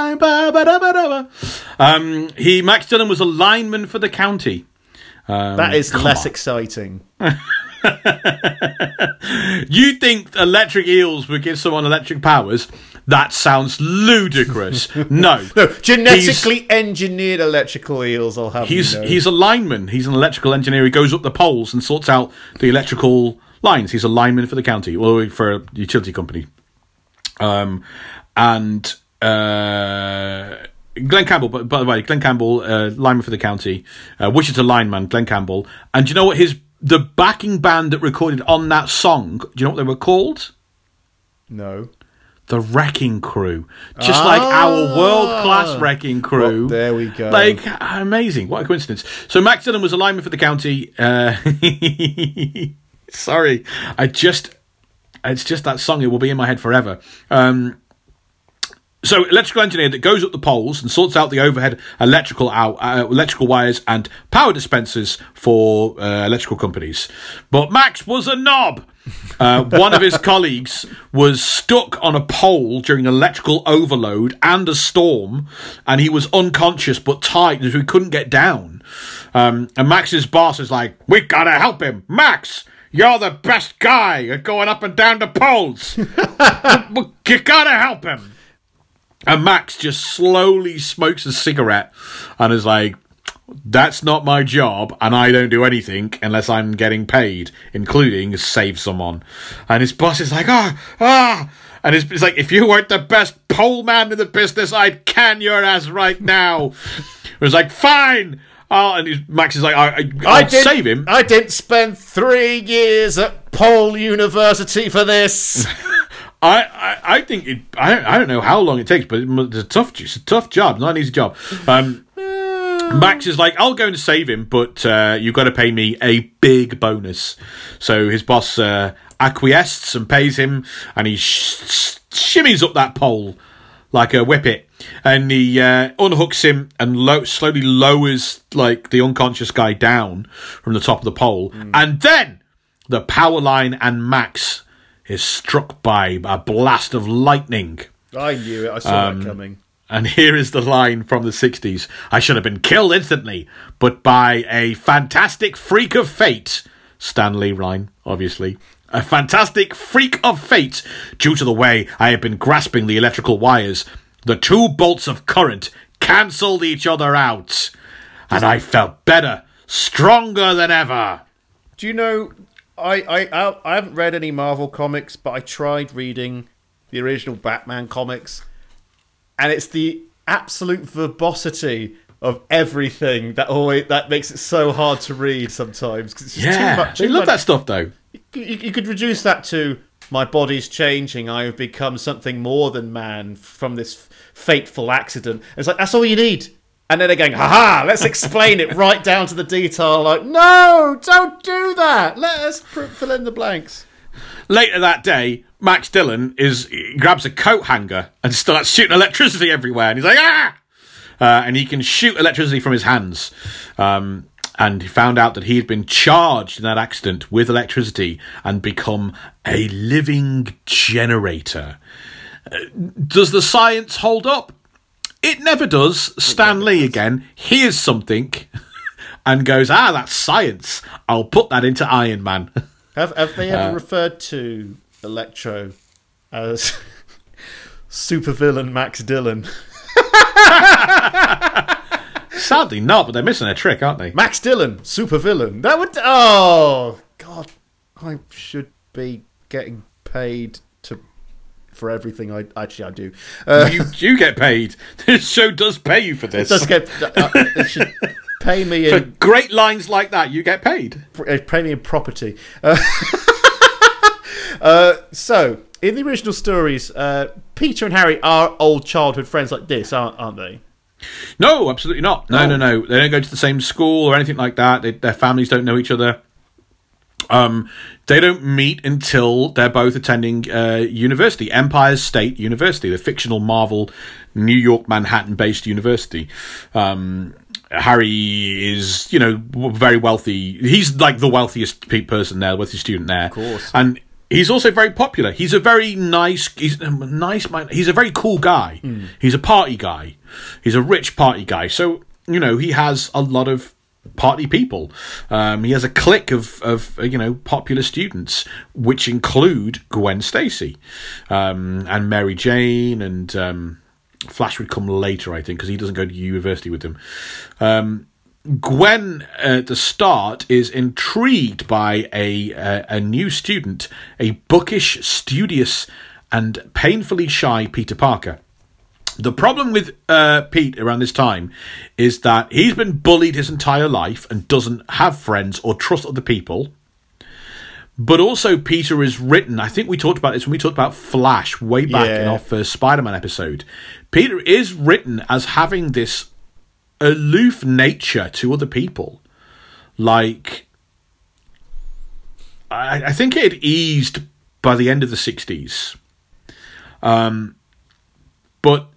line. Ba, ba, da, ba, da. Um, he Max Dillon was a lineman for the county. Um, That is less on. exciting. You think electric eels would give someone electric powers? That sounds ludicrous. no. No, genetically engineered electrical eels. I'll have He's you know. he's a lineman. He's an electrical engineer. He goes up the poles and sorts out the electrical lines. He's a lineman for the county, or for a utility company. Um, and uh, Glen Campbell, by, by the way, Glen Campbell, uh, lineman for the county, uh, Wichita lineman, Glen Campbell. And do you know what his the backing band that recorded on that song? Do you know what they were called? no. The Wrecking Crew, just like our world class Wrecking Crew. Well, there we go. Like amazing! What a coincidence. So Max Dillon was a lineman for the county. Uh, sorry, I just it's just that song. It will be in my head forever. Um, so electrical engineer that goes up the poles and sorts out the overhead electrical out uh, electrical wires and power dispensers for uh, electrical companies. But Max was a knob. Uh, one of his colleagues was stuck on a pole during electrical overload and a storm, and he was unconscious but tight, so he couldn't get down. Um, and Max's boss is like, "We gotta help him, Max. You're the best guy at going up and down the poles. you gotta help him." And Max just slowly smokes a cigarette and is like, that's not my job, and I don't do anything unless I'm getting paid, including save someone. And his boss is like, ah, ah. And it's, it's like, if you weren't the best pole man in the business, I'd can your ass right now. it was like, fine. Oh, and Max is like, I, I, I'll didn't- save him. I didn't spend three years at Pole University for this. I, I, I think it. I don't, I don't know how long it takes, but it's a tough. It's a tough job, not an easy job. Um, Max is like, I'll go and save him, but uh, you've got to pay me a big bonus. So his boss uh, acquiesces and pays him, and he sh- shimmies up that pole like a whippet, and he uh, unhooks him and lo- slowly lowers like the unconscious guy down from the top of the pole, and then the power line and Max is struck by a blast of lightning. I knew it. I saw Um, that coming. And here is the line from the 60s I should have been killed instantly, but by a fantastic freak of fate. Stanley Ryan, obviously. A fantastic freak of fate, due to the way I have been grasping the electrical wires. The two bolts of current cancelled each other out, and I felt better, stronger than ever. Do you know? I, I I haven't read any Marvel comics, but I tried reading the original Batman comics, and it's the absolute verbosity of everything that always that makes it so hard to read sometimes. 'cause it's just Yeah, too much. they love much- that stuff though. You, you could reduce that to my body's changing. I have become something more than man from this fateful accident. It's like that's all you need. And then they're going, haha, let's explain it right down to the detail. Like, no, don't do that. Let us fill in the blanks. Later that day, Max Dillon is grabs a coat hanger and starts shooting electricity everywhere, and he's like ah, uh, and he can shoot electricity from his hands. Um, and he found out that he had been charged in that accident with electricity and become a living generator. Uh, Does the science hold up? It never does. Stan Lee again hears something and goes, ah, that's science. I'll put that into Iron Man. Have have they Uh, ever referred to Electro as supervillain Max Dillon? Sadly not, but they're missing a trick, aren't they? Max Dillon, supervillain. That would oh god, I should be getting paid for everything I actually I do. Uh, you you get paid. This show does pay you for this. does get uh, it should pay me for in great lines like that, you get paid. uh, pay me in property. Uh, uh, so in the original stories, uh, Peter and Harry are old childhood friends like this, aren't aren't they? No, absolutely not. No, no, no. They don't go to the same school or anything like that. They, their families don't know each other. Um, they don't meet until they're both attending uh, university, Empire State University, the fictional Marvel New York Manhattan based university. Um, Harry is, you know, very wealthy. He's like the wealthiest pe- person there, the wealthiest student there, of course. and he's also very popular. He's a very nice, he's a nice man. He's a very cool guy. He's a party guy. He's a rich party guy. So you know, he has a lot of party people. Um, he has a clique of, of uh, you know popular students, which include Gwen Stacy um, and Mary Jane, and um, Flash would come later, I think, because he doesn't go to university with them. Um, Gwen at the start is intrigued by a a, a new student, a bookish, studious, and painfully shy Peter Parker. The problem with uh, Pete around this time is that he's been bullied his entire life and doesn't have friends or trust other people. But also, Peter is written. I think we talked about this when we talked about Flash way back in our first Spider-Man episode. Peter is written as having this aloof nature to other people. Like, I, I think it had eased by the end of the '60s. Um, but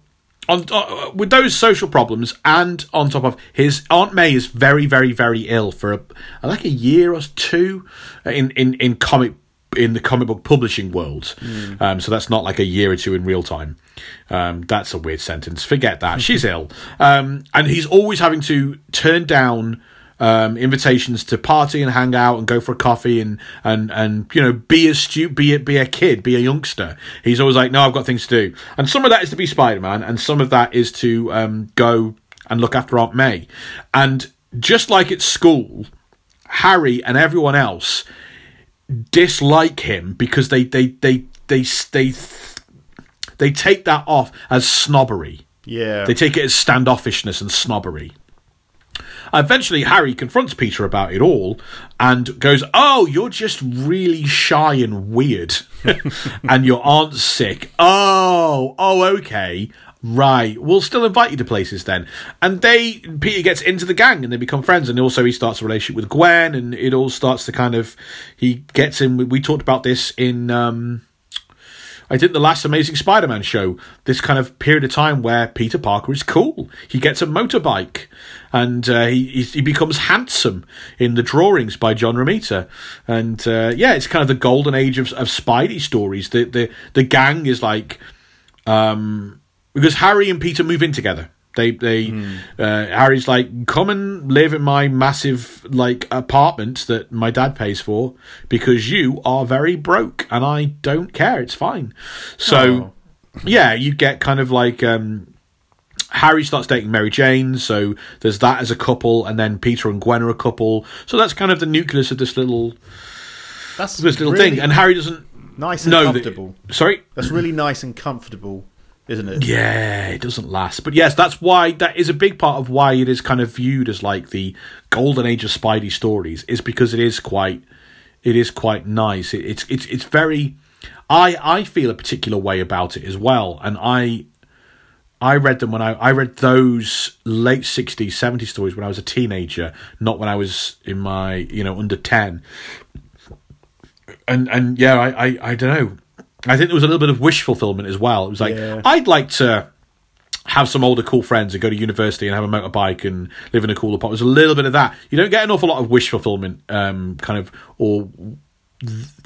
on uh, with those social problems, and on top of his Aunt May is very, very, very ill for a, like a year or two in in in comic in the comic book publishing world. Um, so that's not like a year or two in real time. Um, that's a weird sentence. Forget that. She's ill, um, and he's always having to turn down um, invitations to party and hang out and go for a coffee and and and you know be a stu- be a, be a kid, be a youngster. He's always like, no, I've got things to do, and some of that is to be Spider Man, and some of that is to um, go and look after Aunt May, and just like at school, Harry and everyone else dislike him because they they they they they they take that off as snobbery. Yeah. They take it as standoffishness and snobbery. Eventually, Harry confronts Peter about it all and goes, Oh, you're just really shy and weird. and your aunt's sick. Oh, oh, okay. Right. We'll still invite you to places then. And they, Peter gets into the gang and they become friends. And also, he starts a relationship with Gwen and it all starts to kind of, he gets in. We talked about this in, um, I think the last Amazing Spider-Man show, this kind of period of time where Peter Parker is cool. He gets a motorbike, and uh, he he becomes handsome in the drawings by John Romita. And uh, yeah, it's kind of the golden age of of Spidey stories. The the the gang is like, um, because Harry and Peter move in together. They they uh, Harry's like come and live in my massive like apartment that my dad pays for because you are very broke and I don't care. It's fine. So yeah, you get kind of like um, Harry starts dating Mary Jane, so there's that as a couple, and then Peter and Gwen are a couple. So that's kind of the nucleus of this little That's this little really thing. And Harry doesn't nice and know that. comfortable. Sorry. That's really nice and comfortable, isn't it? Yeah, it doesn't last. But yes, that's why that is a big part of why it is kind of viewed as like the golden age of Spidey stories is because it is quite it is quite nice. It, it's it's it's very I I feel a particular way about it as well, and I I read them when I I read those late 60s 70s stories when I was a teenager, not when I was in my, you know, under 10. And and yeah, I I, I don't know. I think there was a little bit of wish fulfillment as well. It was like Yeah. I'd like to have some older cool friends and go to university and have a motorbike and live in a cool apartment. There's a little bit of that. You don't get an awful lot of wish fulfillment, um, kind of, or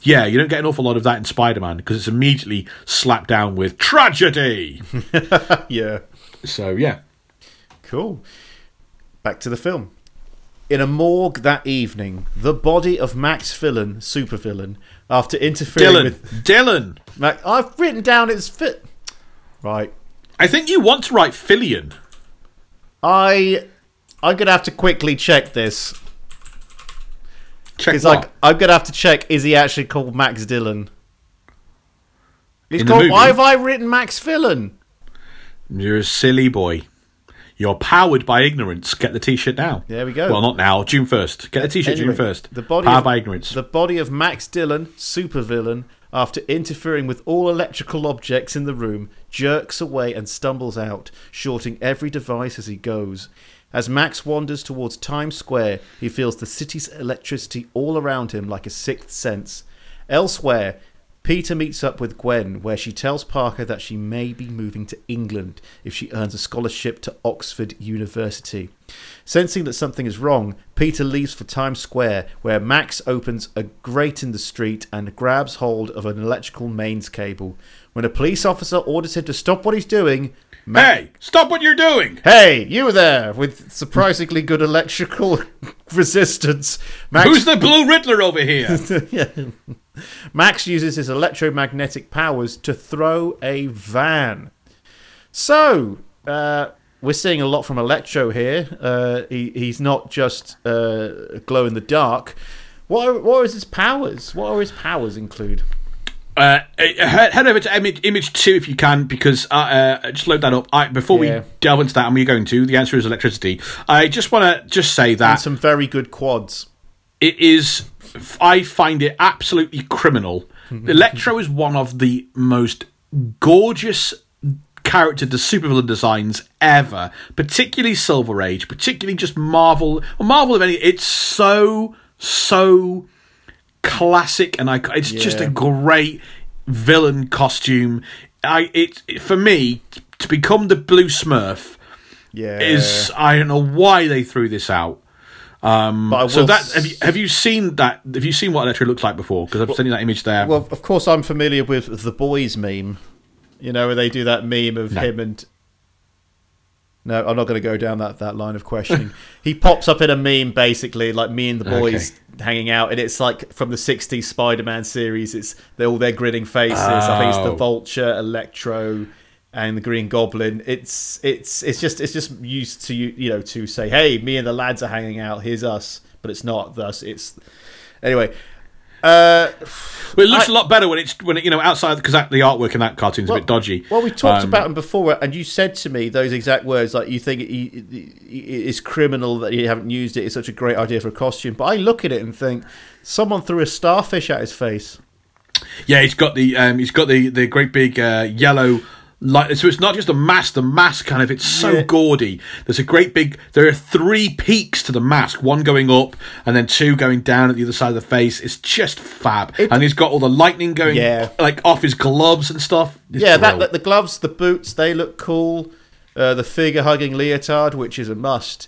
yeah, you don't get an awful lot of that in Spider-Man because it's immediately slapped down with tragedy. Yeah. so yeah, Cool. Back to the film. In a morgue that evening, the body of Max Fillion, supervillain, after interfering Dillon, with Dillon. Mac, I've written down its fit. Right. I think you want to write Fillion. I I'm gonna have to quickly check this Check because what? like I'm gonna have to check is he actually called Max Dillon? He's In the called. movie? Why have I written Max Fillion? You're a silly boy. You're powered by ignorance. Get the t-shirt now. There we go. Well, not now. June first. Get the t-shirt Anyway, June first. The body powered of, by ignorance. The body of Max Dillon, supervillain, after interfering with all electrical objects in the room, jerks away and stumbles out, shorting every device as he goes. As Max wanders towards Times Square, he feels the city's electricity all around him like a sixth sense. Elsewhere, Peter meets up with Gwen, where she tells Parker that she may be moving to England if she earns a scholarship to Oxford University. Sensing that something is wrong, Peter leaves for Times Square, where Max opens a grate in the street and grabs hold of an electrical mains cable. When a police officer orders him to stop what he's doing, Hey, stop what you're doing! Hey, you there with surprisingly good electrical resistance. Max, Who's the Blue Riddler over here? Yeah. Max uses his electromagnetic powers to throw a van. So, uh, we're seeing a lot from Electro here. Uh, he, he's not just uh, glow in the dark. What are, what are his powers? What are his powers include? Uh, head head over to image, image two if you can, because uh, uh, just load that up. I, before Yeah. we delve into that, and we're going to, the answer is electricity. I just want to just say that And some very good quads. it is. I find it absolutely criminal. Electro is one of the most gorgeous character to supervillain designs ever, particularly Silver Age, particularly just Marvel. Marvel, of any, it's so so classic, and I. It's just a great villain costume. I it for me to become the Blue Smurf Yeah. is I don't know why they threw this out. Um, so that have you have you seen that? Have you seen what Electro looks like before? Because I've sent you that image there. Well, of course, I'm familiar with the boys meme. You know, where they do that meme of No. him and. No, I'm not going to go down that, that line of questioning. he pops up in a meme, basically, like me and the boys hanging out, and it's like from the '60s Spider-Man series. It's they're all their grinning faces. I think it's the Oh. Vulture, Electro, and the Green Goblin. It's it's it's just it's just used to you you know to say, hey, me and the lads are hanging out. Here's us, but it's not thus. It's anyway. Uh, but it looks I- a lot better when it's when it, you know outside because the artwork in that cartoon's a bit dodgy. Well, we talked Um, about him before, and you said to me those exact words, like you think it, it, it's criminal that you haven't used it. It's such a great idea for a costume, but I look at it and think someone threw a starfish at his face. Yeah, he's got the um, he's got the the great big uh, yellow light. So it's not just a mask. The mask kind of it's so Yeah. gaudy. There's a great big. There are three peaks to the mask. One going up and then two going down at the other side of the face. It's just fab. It- and he's got all the lightning going Yeah. like off his gloves and stuff. It's yeah, that, that the gloves, the boots, they look cool. Uh, the figure hugging leotard, which is a must.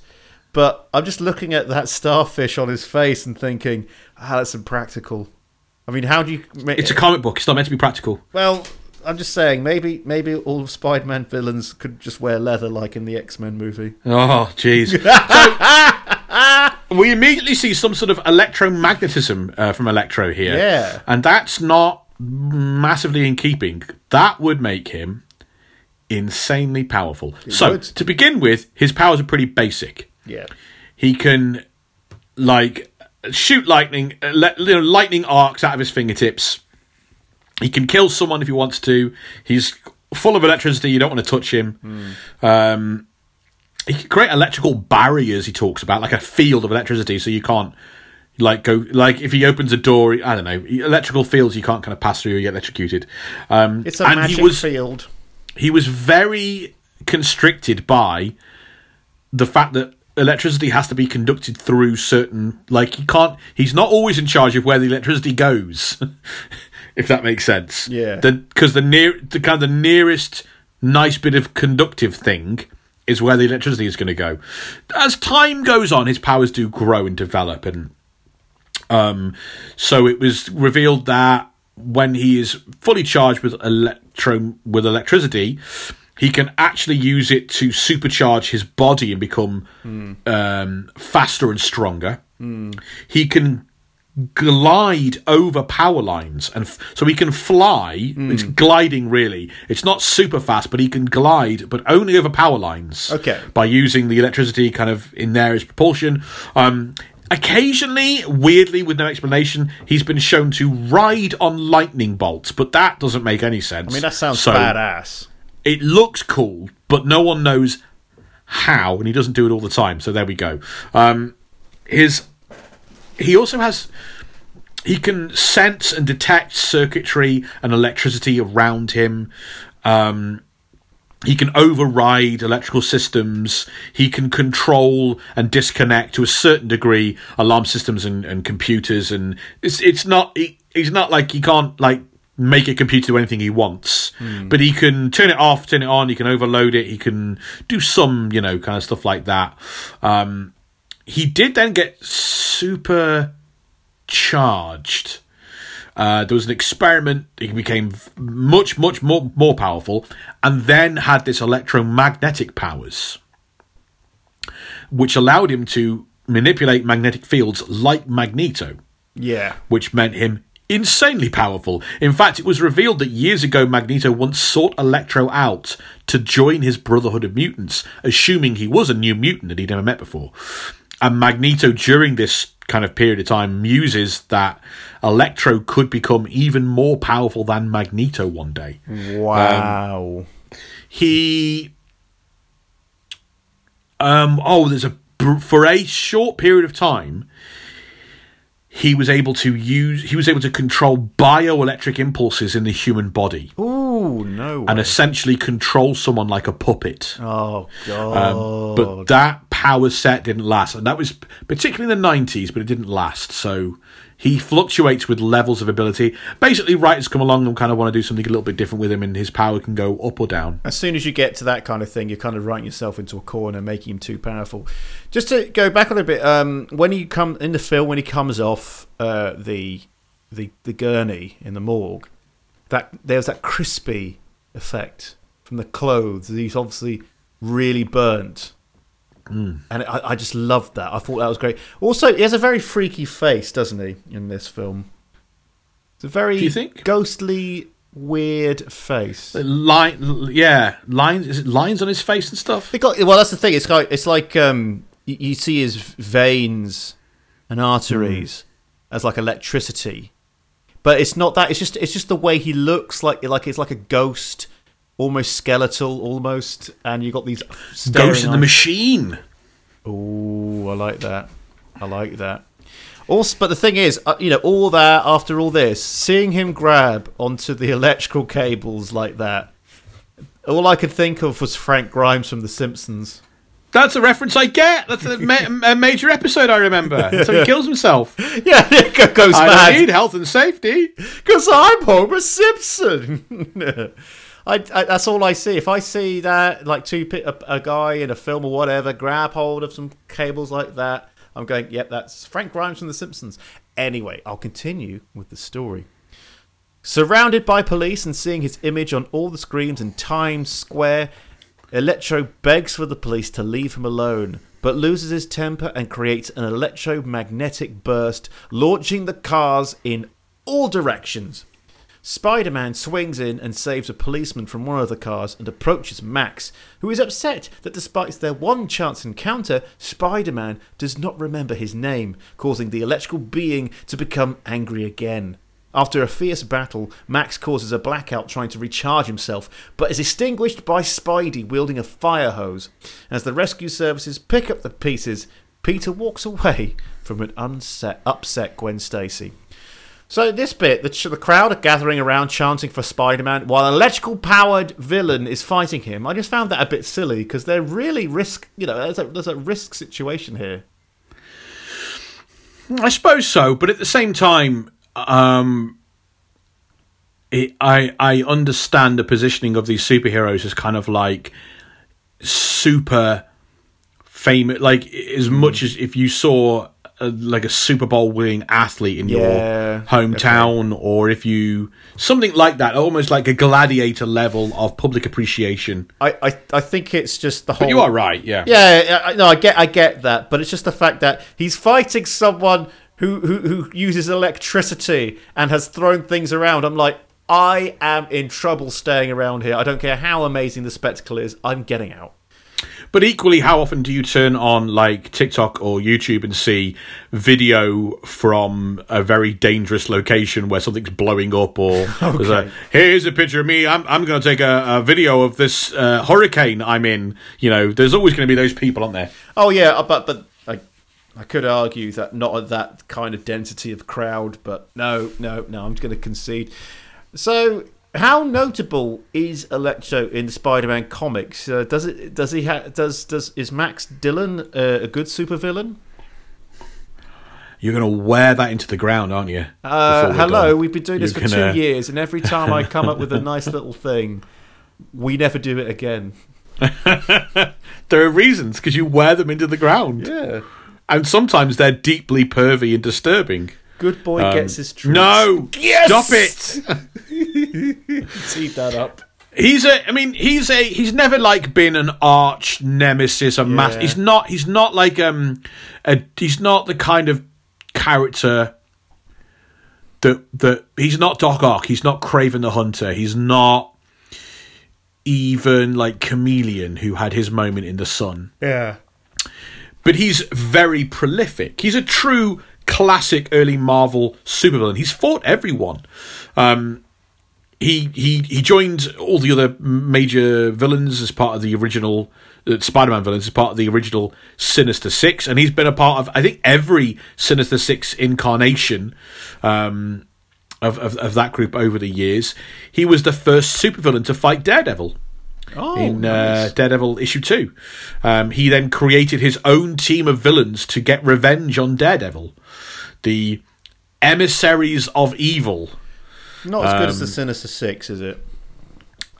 But I'm just looking at that starfish on his face and thinking, ah, that's impractical. I mean, how do you? It's a comic book. It's not meant to be practical. Well, I'm just saying, maybe maybe all of Spider-Man villains could just wear leather like in the X-Men movie. Oh, jeez. so, we immediately see some sort of electromagnetism uh, from Electro here. Yeah. And that's not massively in keeping. That would make him insanely powerful. so, would. to begin with, his powers are pretty basic. Yeah. He can, like, shoot lightning, uh, le- you know, lightning arcs out of his fingertips. He can kill someone if he wants to. He's full of electricity. You don't want to touch him. Um, he can create electrical barriers. He talks about like a field of electricity, so you can't like go like if he opens a door. I don't know electrical fields you can't kind of pass through. You get electrocuted. Um, It's a and magic he was field. he was very constricted by the fact that electricity has to be conducted through certain like he can't he's not always in charge of where the electricity goes if that makes sense Yeah. because the, near the kind of the nearest nice bit of conductive thing is where the electricity is going to go as time goes on his powers do grow and develop and um, so it was revealed that when he is fully charged with electro with electricity, he can actually use it to supercharge his body and become um, faster and stronger. He can glide over power lines and f- so he can fly it's gliding really it's not super fast but he can glide but only over power lines Okay. by using the electricity kind of in there as propulsion. Um, occasionally, weirdly, with no explanation, he's been shown to ride on lightning bolts, but that doesn't make any sense. I mean, that sounds so badass. It looks cool, but no one knows how, and he doesn't do it all the time. So there we go. Um, his he also has he can sense and detect circuitry and electricity around him. Um, he can override electrical systems. He can control and disconnect to a certain degree alarm systems and, and computers. And it's it's not he, he's not like he can't like make a computer do anything he wants, but he can turn it off, turn it on. He can overload it. He can do some you know kind of stuff like that. Um, he did then get super charged. Uh, there was an experiment. He became much, much more more powerful, and then had this electromagnetic powers, which allowed him to manipulate magnetic fields like Magneto, Yeah. which meant him insanely powerful. In fact, it was revealed that years ago Magneto once sought Electro out to join his Brotherhood of Mutants, assuming he was a new mutant that he'd never met before. And Magneto, during this kind of period of time, muses that Electro could become even more powerful than Magneto one day. Wow. He. Um, oh, there's a. For a short period of time, he was able to use. He was able to control bioelectric impulses in the human body Ooh, no. and essentially control someone like a puppet. oh god. Um, but that power set didn't last, and that was particularly in the nineties. But it didn't last, so he fluctuates with levels of ability. Basically, writers come along and kind of want to do something a little bit different with him, and his power can go up or down. as soon as you get to that kind of thing, you're kind of writing yourself into a corner, making him too powerful. Just to go back a little bit, um, when he come in the film, when he comes off uh, the the the gurney in the morgue, that there's that crispy effect from the clothes. He's obviously really burnt. And I, I just loved that. I thought that was great. Also, he has a very freaky face, doesn't he, in this film? It's a very Do you think? ghostly, weird face. Line, yeah, lines. Is it lines on his face and stuff? Got well. That's the thing. It's like it's like um, you, you see his veins and arteries as like electricity, but it's not that. It's just it's just the way he looks like like it's like a ghost, almost skeletal, almost. And you got these staring Ghost in the. Machine. Oh, I like that. I like that. Also, but the thing is, uh, you know, all that after all this, seeing him grab onto the electrical cables like that, all I could think of was Frank Grimes from The Simpsons. That's a reference I get. That's a, ma- a major episode I remember. So he kills himself. Yeah, goes I mad need health and safety. because I'm Homer Simpson. I, I, that's all I see. If I see that, like two a, a guy in a film or whatever grab hold of some cables like that, I'm going, yep, that's Frank Grimes from The Simpsons. Anyway, I'll continue with the story. Surrounded by police and seeing his image on all the screens in Times Square, Electro begs for the police to leave him alone, but loses his temper and creates an electromagnetic burst, launching the cars in all directions. Spider Man swings in and saves a policeman from one of the cars and approaches Max, who is upset that despite their one chance encounter, Spider Man does not remember his name, causing the electrical being to become angry again. After a fierce battle, Max causes a blackout trying to recharge himself, but is extinguished by Spidey wielding a fire hose. As the rescue services pick up the pieces, Peter walks away from an unset, upset Gwen Stacy. So this bit, the, the crowd are gathering around chanting for Spider-Man while an electrical-powered villain is fighting him. I just found that a bit silly because they're really risk, you know, there's a, there's a risk situation here. I suppose so, but at the same time, um, it, I I understand the positioning of these superheroes as kind of like super famous. Like as Hmm. much as if you saw a, like a Super Bowl winning athlete in Yeah, your hometown, or if you something like that, almost like a gladiator level of public appreciation. I, I, I think it's just the whole. But you are right, yeah. Yeah, I, no, I get, I get that, but it's just the fact that he's fighting someone who, who, who uses electricity and has thrown things around. I'm like, I am in trouble staying around here. I don't care how amazing the spectacle is. I'm getting out. But equally, how often do you turn on like TikTok or YouTube and see video from a very dangerous location where something's blowing up, or there's a, here's a picture of me. I'm I'm going to take a, a video of this uh, hurricane I'm in. You know, there's always going to be those people, aren't there? Oh yeah, uh, but but I, I could argue that not at that kind of density of crowd, but no, no, no. I'm going to concede. So, how notable is Electro in the Spider-Man comics? Uh, does it? Does he? Ha- does does is Max Dillon uh, a good supervillain? You're going to wear that into the ground, aren't you? Uh, hello, we've been doing this You're for gonna- two years, and every time I come up with a nice little thing, we never do it again. There are reasons because you wear them into the ground, Yeah, and sometimes they're deeply pervy and disturbing. Good boy Um, gets his treats. No, Yes! stop it. Teed that up. He's a. I mean, he's a. He's never like been an arch nemesis, a mass. Yeah. He's not. He's not like um. A, he's not the kind of character that that he's not Doc Ock. He's not Kraven the Hunter. He's not even like Chameleon, who had his moment in the sun. Yeah. But he's very prolific. He's a true classic early Marvel supervillain. He's fought everyone. Um, he he he joined all the other major villains as part of the original uh, Spider-Man villains as part of the original Sinister Six, and he's been a part of I think every Sinister Six incarnation um, of, of of that group over the years. He was the first supervillain to fight Daredevil Oh, in nice. uh, Daredevil issue two. Um, he then created his own team of villains to get revenge on Daredevil, the Emissaries of Evil. not as good as the um, Sinister Six, is it?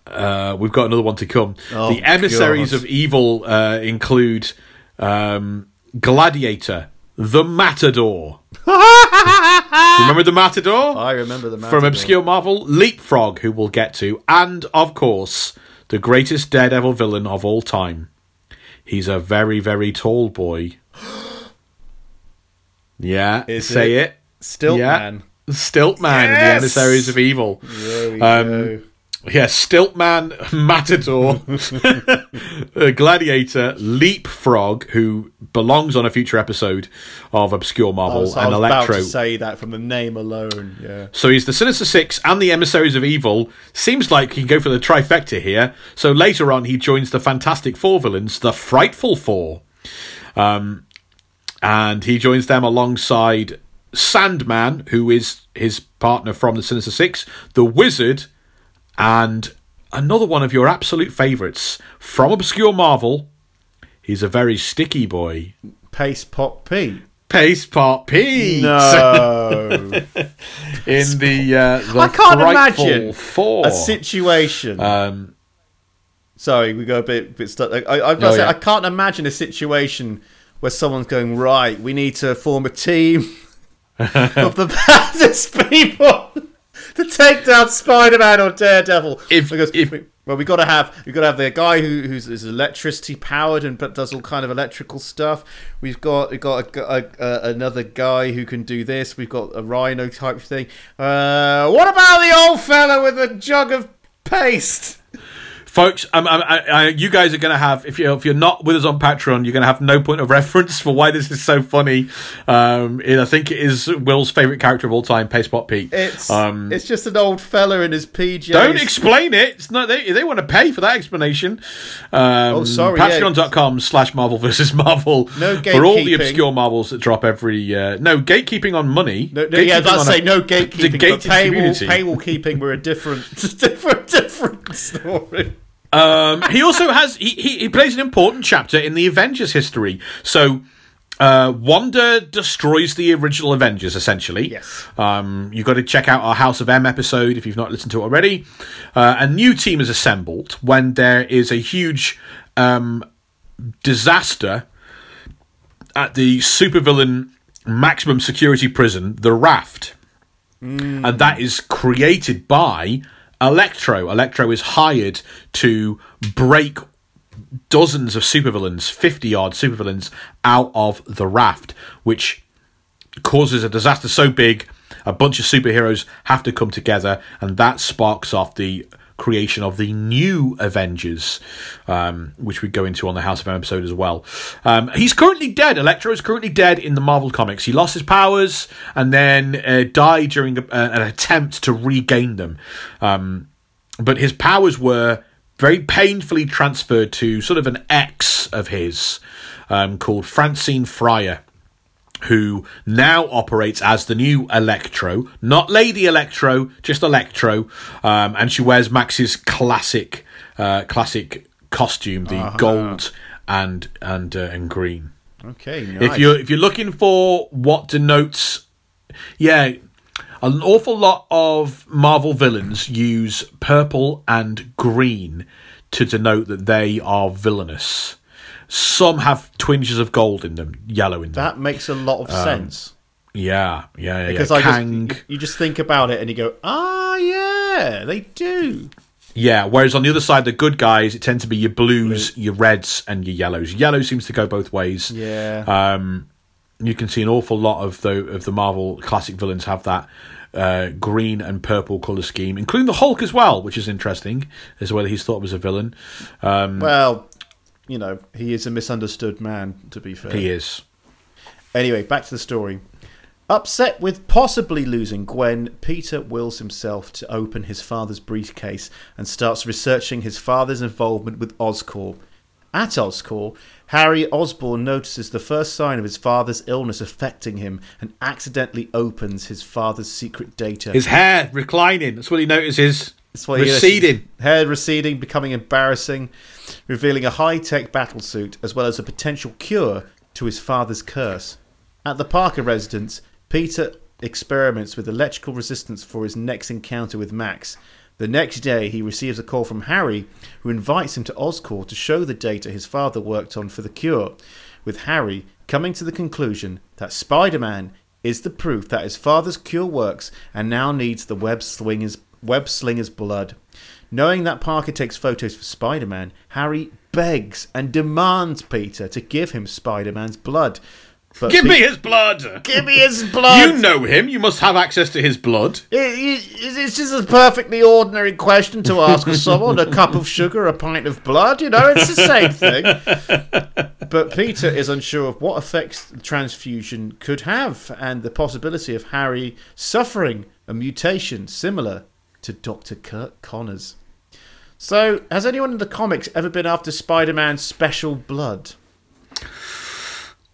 Uh, we've got another one to come. Oh, the emissaries God. of evil uh, include um, Gladiator, the Matador. Remember the Matador? I remember the Matador. From obscure Marvel, Leapfrog, who we'll get to, and of course, the greatest Daredevil villain of all time. He's a very, very tall boy. Yeah, Is say it. Stilt yeah. Man. Stilt Man and the emissaries of evil. Um. Yeah, Stiltman, Matador, uh, Gladiator, Leapfrog, who belongs on a future episode of Obscure Marvel, was, I and Electro. say that from the name alone. Yeah. So he's the Sinister Six and the Emissaries of Evil. Seems like he can go for the trifecta here. So later on, he joins the Fantastic Four villains, the Frightful Four. Um, and he joins them alongside Sandman, who is his partner from the Sinister Six, the Wizard, and another one of your absolute favourites from Obscure Marvel. He's a very sticky boy. Paste Pot Pete. Paste Part Pete No. in the uh, the I can't imagine Four. a situation. um, Sorry, we go a bit bit stuck. I, I, I, was gonna Oh, say, yeah. I can't imagine a situation where someone's going right. We need to form a team of the baddest people to take down Spider-Man or Daredevil. If- because if- we, well, we got to have we got to have the guy who who's is electricity powered and but does all kind of electrical stuff. We've got we've got a, a, a, another guy who can do this. We've got a rhino type thing. Uh, what about the old fella with a jug of paste? Folks, um, um, I, I, you guys are going to have if you if you're not with us on Patreon, you're going to have no point of reference for why this is so funny. Um, it, I think it is Will's favorite character of all time, Pastepot Pete. It's um, it's just an old fella in his PJs. don't explain it. It's not they. They want to pay for that explanation. Um, Oh, sorry, yeah. Patreon.com slash Marvel versus Marvel. No for all the obscure Marvels that drop every. Uh, no gatekeeping on money. No, no, yeah, that's say a- no the gatekeeping, but paywall, community. paywall keeping were a different, different, different story. Um, he also has he, he he plays an important chapter in the Avengers history. So uh, Wanda destroys the original Avengers essentially. Yes. Um, you've got to check out our House of M episode if you've not listened to it already. Uh, a new team is assembled when there is a huge um, disaster at the supervillain maximum security prison, the Raft and that is created by Electro. Electro is hired to break dozens of supervillains, 50 odd supervillains, out of the raft, which causes a disaster so big a bunch of superheroes have to come together, and that sparks off the creation of the new Avengers, um, which we go into on the House of M episode as well. Um, he's currently dead. Electro is currently dead in the Marvel comics. He lost his powers and then uh, died during a, an attempt to regain them. Um, but his powers were very painfully transferred to sort of an ex of his um, called Francine Fryer. Who now operates as the new Electro, not Lady Electro, just Electro, um, and she wears Max's classic, uh, classic costume, the gold and and uh, and green. Okay, If you're if you're looking for what denotes, yeah, an awful lot of Marvel villains use purple and green to denote that they are villainous. Some have twinges of gold in them, yellow in them. that makes a lot of sense yeah, yeah, yeah. because yeah. I Kang. just you just think about it and you go, ah, yeah, they do. Yeah, whereas on the other side, the good guys, it tends to be your blues, your reds, and your yellows. Yellow seems to go both ways. Yeah. Um, you can see an awful lot of the of the Marvel classic villains have that uh, green and purple color scheme, including the Hulk as well, which is interesting as to whether he's thought of as a villain. Um, well, you know, he is a misunderstood man. To be fair, he is. Anyway, back to the story. Upset with possibly losing Gwen, Peter wills himself to open his father's briefcase and starts researching his father's involvement with Oscorp. At Oscorp, Harry Osborn notices the first sign of his father's illness affecting him and accidentally opens his father's secret data. His hair reclining. That's what he notices. What receding. Hair receding, becoming embarrassing, revealing a high tech battlesuit as well as a potential cure to his father's curse. At the Parker residence, Peter experiments with electrical resistance for his next encounter with Max. The next day, he receives a call from Harry, who invites him to Oscorp to show the data his father worked on for the cure, with Harry coming to the conclusion that Spider Man is the proof that his father's cure works and now needs the web slinger's, web slinger's blood. Knowing that Parker takes photos for Spider Man, Harry begs and demands Peter to give him Spider Man's blood. But Give Pe- me his blood. Give me his blood! You know him. You must have access to his blood. It- it- It's just a perfectly ordinary question to ask of someone a cup of sugar, a pint of blood, you know, it's the same thing. But Peter is unsure of what effects the transfusion could have and the possibility of Harry suffering a mutation similar to Dr. Curt Connors. So, has anyone in the comics ever been after Spider Man's special blood?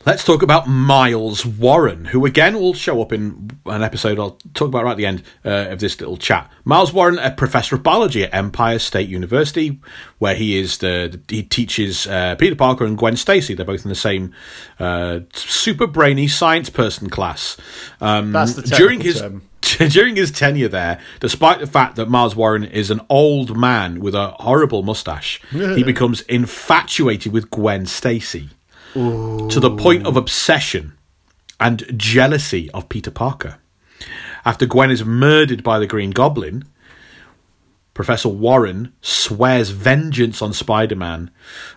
Let's talk about Miles Warren, who again will show up in an episode I'll talk about right at the end uh, of this little chat. Miles Warren, a professor of biology at Empire State University, where he is the he teaches uh, Peter Parker and Gwen Stacy. They're both in the same uh, super brainy science person class. Um, That's the during his term. during his tenure there, despite the fact that Miles Warren is an old man with a horrible mustache, he becomes infatuated with Gwen Stacy to the point of obsession and jealousy of Peter Parker. After Gwen is murdered by the Green Goblin, Professor Warren swears vengeance on Spider-Man,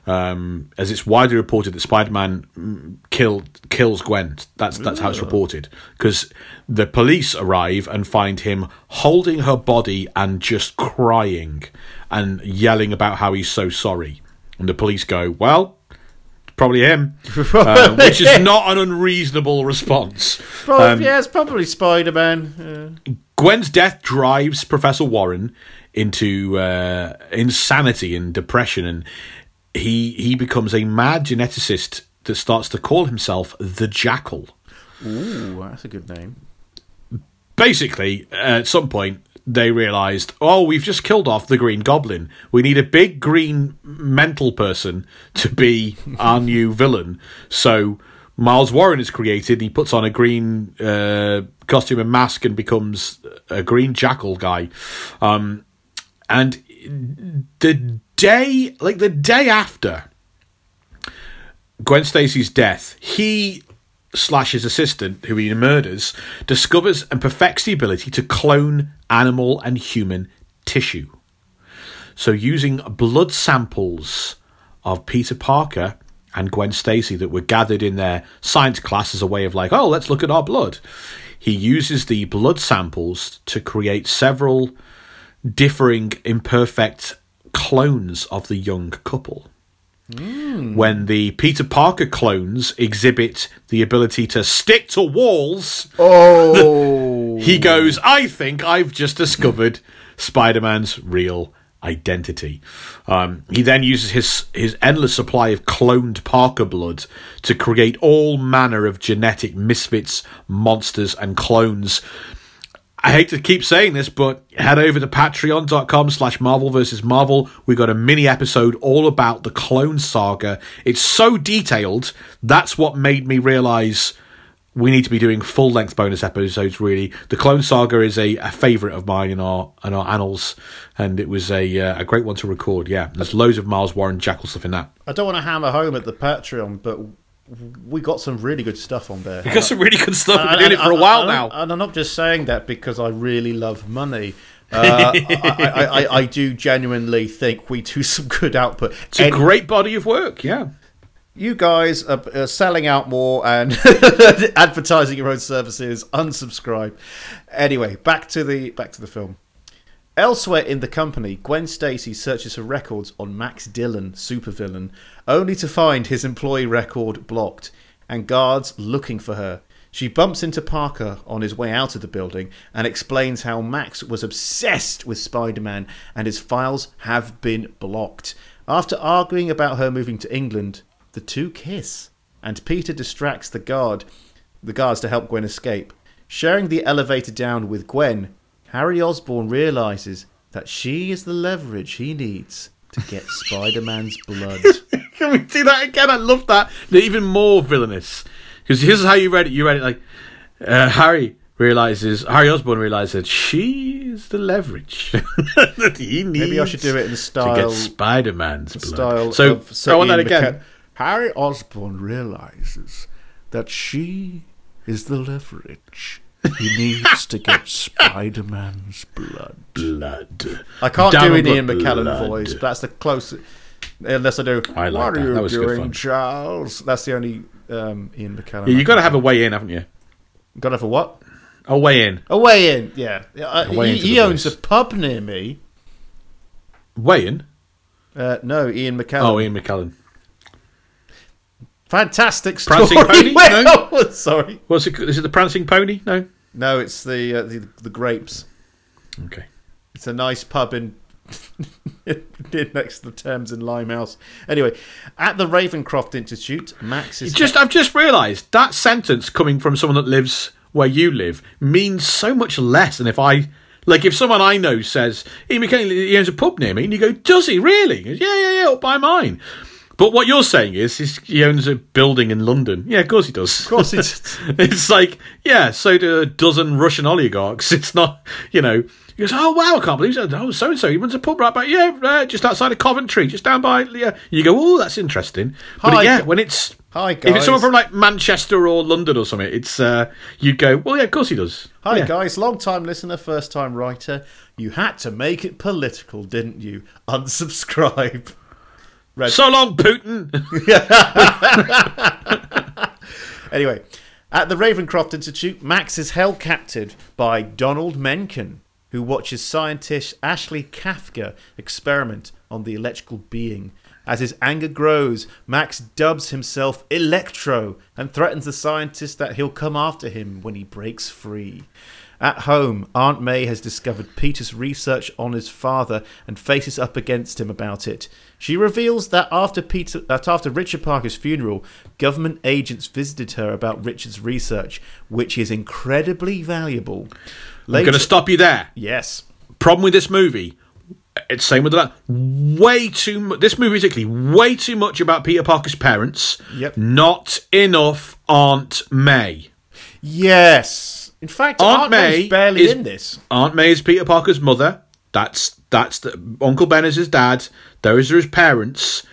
um, as it's widely reported that Spider-Man mm, killed kills Gwen. That's that's how it's reported because the police arrive and find him holding her body and just crying and yelling about how he's so sorry. And the police go, "Well, probably him," uh, which is not an unreasonable response. Probably, yeah, it's probably Spider Man. Gwen's death drives Professor Warren into uh, insanity and depression, and he he becomes a mad geneticist that starts to call himself the Jackal. Ooh, that's a good name. Basically, at some point, they realised, oh, we've just killed off the Green Goblin. We need a big green mental person to be our new villain. So Miles Warren is created. He puts on a green uh, costume and mask and becomes a green jackal guy. Um, and the day, like the day after Gwen Stacy's death, he slash his assistant, who he murders, discovers and perfects the ability to clone animal and human tissue. So, using blood samples of Peter Parker and Gwen Stacy that were gathered in their science class as a way of like, oh, let's look at our blood. He uses the blood samples to create several differing, imperfect clones of the young couple when the Peter Parker clones exhibit the ability to stick to walls, Oh, he goes, I think I've just discovered Spider Man's real identity. Um, he then uses his his endless supply of cloned Parker blood to create all manner of genetic misfits, monsters, and clones. I hate to keep saying this, but head over to patreon.com slash Marvel versus Marvel. We got a mini episode all about the clone saga. It's so detailed. That's what made me realize we need to be doing full length bonus episodes. Really, the Clone Saga is a, a favorite of mine in our in our annals, and it was a uh, a great one to record. Yeah, there's loads of Miles Warren Jackal stuff in that. I don't want to hammer home at the Patreon, but we got some really good stuff on there. We got some really good stuff. We've been doing it for a while now. And I'm not just saying that because I really love money. Uh, I, I, I, I, do genuinely think we do some good output. It's a great body of work, yeah you guys are, are, selling out more and advertising your own services. Unsubscribe. Anyway, back to the back to the film. Elsewhere in the company, Gwen Stacy searches for records on Max Dillon, supervillain, only to find his employee record blocked and guards looking for her. She bumps into Parker on his way out of the building and explains how Max was obsessed with Spider Man and his files have been blocked. After arguing about her moving to England, the two kiss, and Peter distracts the guard, the guards to help Gwen escape. Sharing the elevator down with Gwen, Harry Osborn realizes that she is the leverage he needs to get Spider-Man's blood. Can we do that again? I love that. They're even more villainous. Because here's how you read it. You read it like uh, Harry realizes Harry Osborn realizes that she is the leverage that he needs. Maybe I should do it in the style to get Spider-Man's blood. Style so of Sir I want that again. McKellen. Harry Osborn realizes that she is the leverage he needs to get Spider Man's blood. Blood. I can't Damn do an but Ian McKellen blood. voice, but that's the closest. Unless I do. I like what that. are you That was doing. Charles? That's the only um, Ian McKellen. Yeah, you got to have a way in, haven't you? got to have a what? A way in. A way in. Yeah, uh, A way he, he the owns voice. a pub near me. Way in. Uh, no, Ian McKellen. Oh, Ian McKellen. Fantastic story. Prancing Pony? Well, sorry. What's it? Is it the Prancing Pony? No. No, it's the uh, the, the grapes. Okay. It's a nice pub in next to the Thames in Limehouse. Anyway, at the Ravencroft Institute, Max is Just, I've just realised that sentence coming from someone that lives where you live means so much less than if I, like, if someone I know says, "Ian McKellen, he owns a pub near me," and you go, "Does he really?" He goes, yeah, yeah, yeah, up by mine. But what you're saying is, is he owns a building in London. Yeah, of course he does. Of course he does. it's like, yeah, so do a dozen Russian oligarchs. It's not, you know. He goes, oh wow, I can't believe so. Oh, so and so, he runs a pub right by, yeah, uh, just outside of Coventry, just down by, yeah. You go, oh, that's interesting. But Hi, yeah, when it's Hi, if it's someone from like Manchester or London or something, it's uh, you'd go, well, yeah, of course he does. Hi yeah. guys, long time listener, first time writer. You had to make it political, didn't you? Unsubscribe. Red. So long, Putin. Anyway, at the Ravencroft Institute, Max is held captive by Donald Menken, who watches scientist Ashley Kafka experiment on the electrical being. As his anger grows, Max dubs himself Electro and threatens the scientist that he'll come after him when he breaks free. At home, Aunt May has discovered Peter's research on his father and faces up against him about it. She reveals that after Peter that after Richard Parker's funeral, government agents visited her about Richard's research, which is incredibly valuable. I'm going to stop you there. Yes. Problem with this movie, it's same with that. Way too much. This movie is actually way too much about Peter Parker's parents. Yep. Not enough Aunt May. Yes. In fact, Aunt Aunt, May's May barely is- in this. Aunt May is Peter Parker's mother. That's that's the, Uncle Ben is his dad. Those are his parents.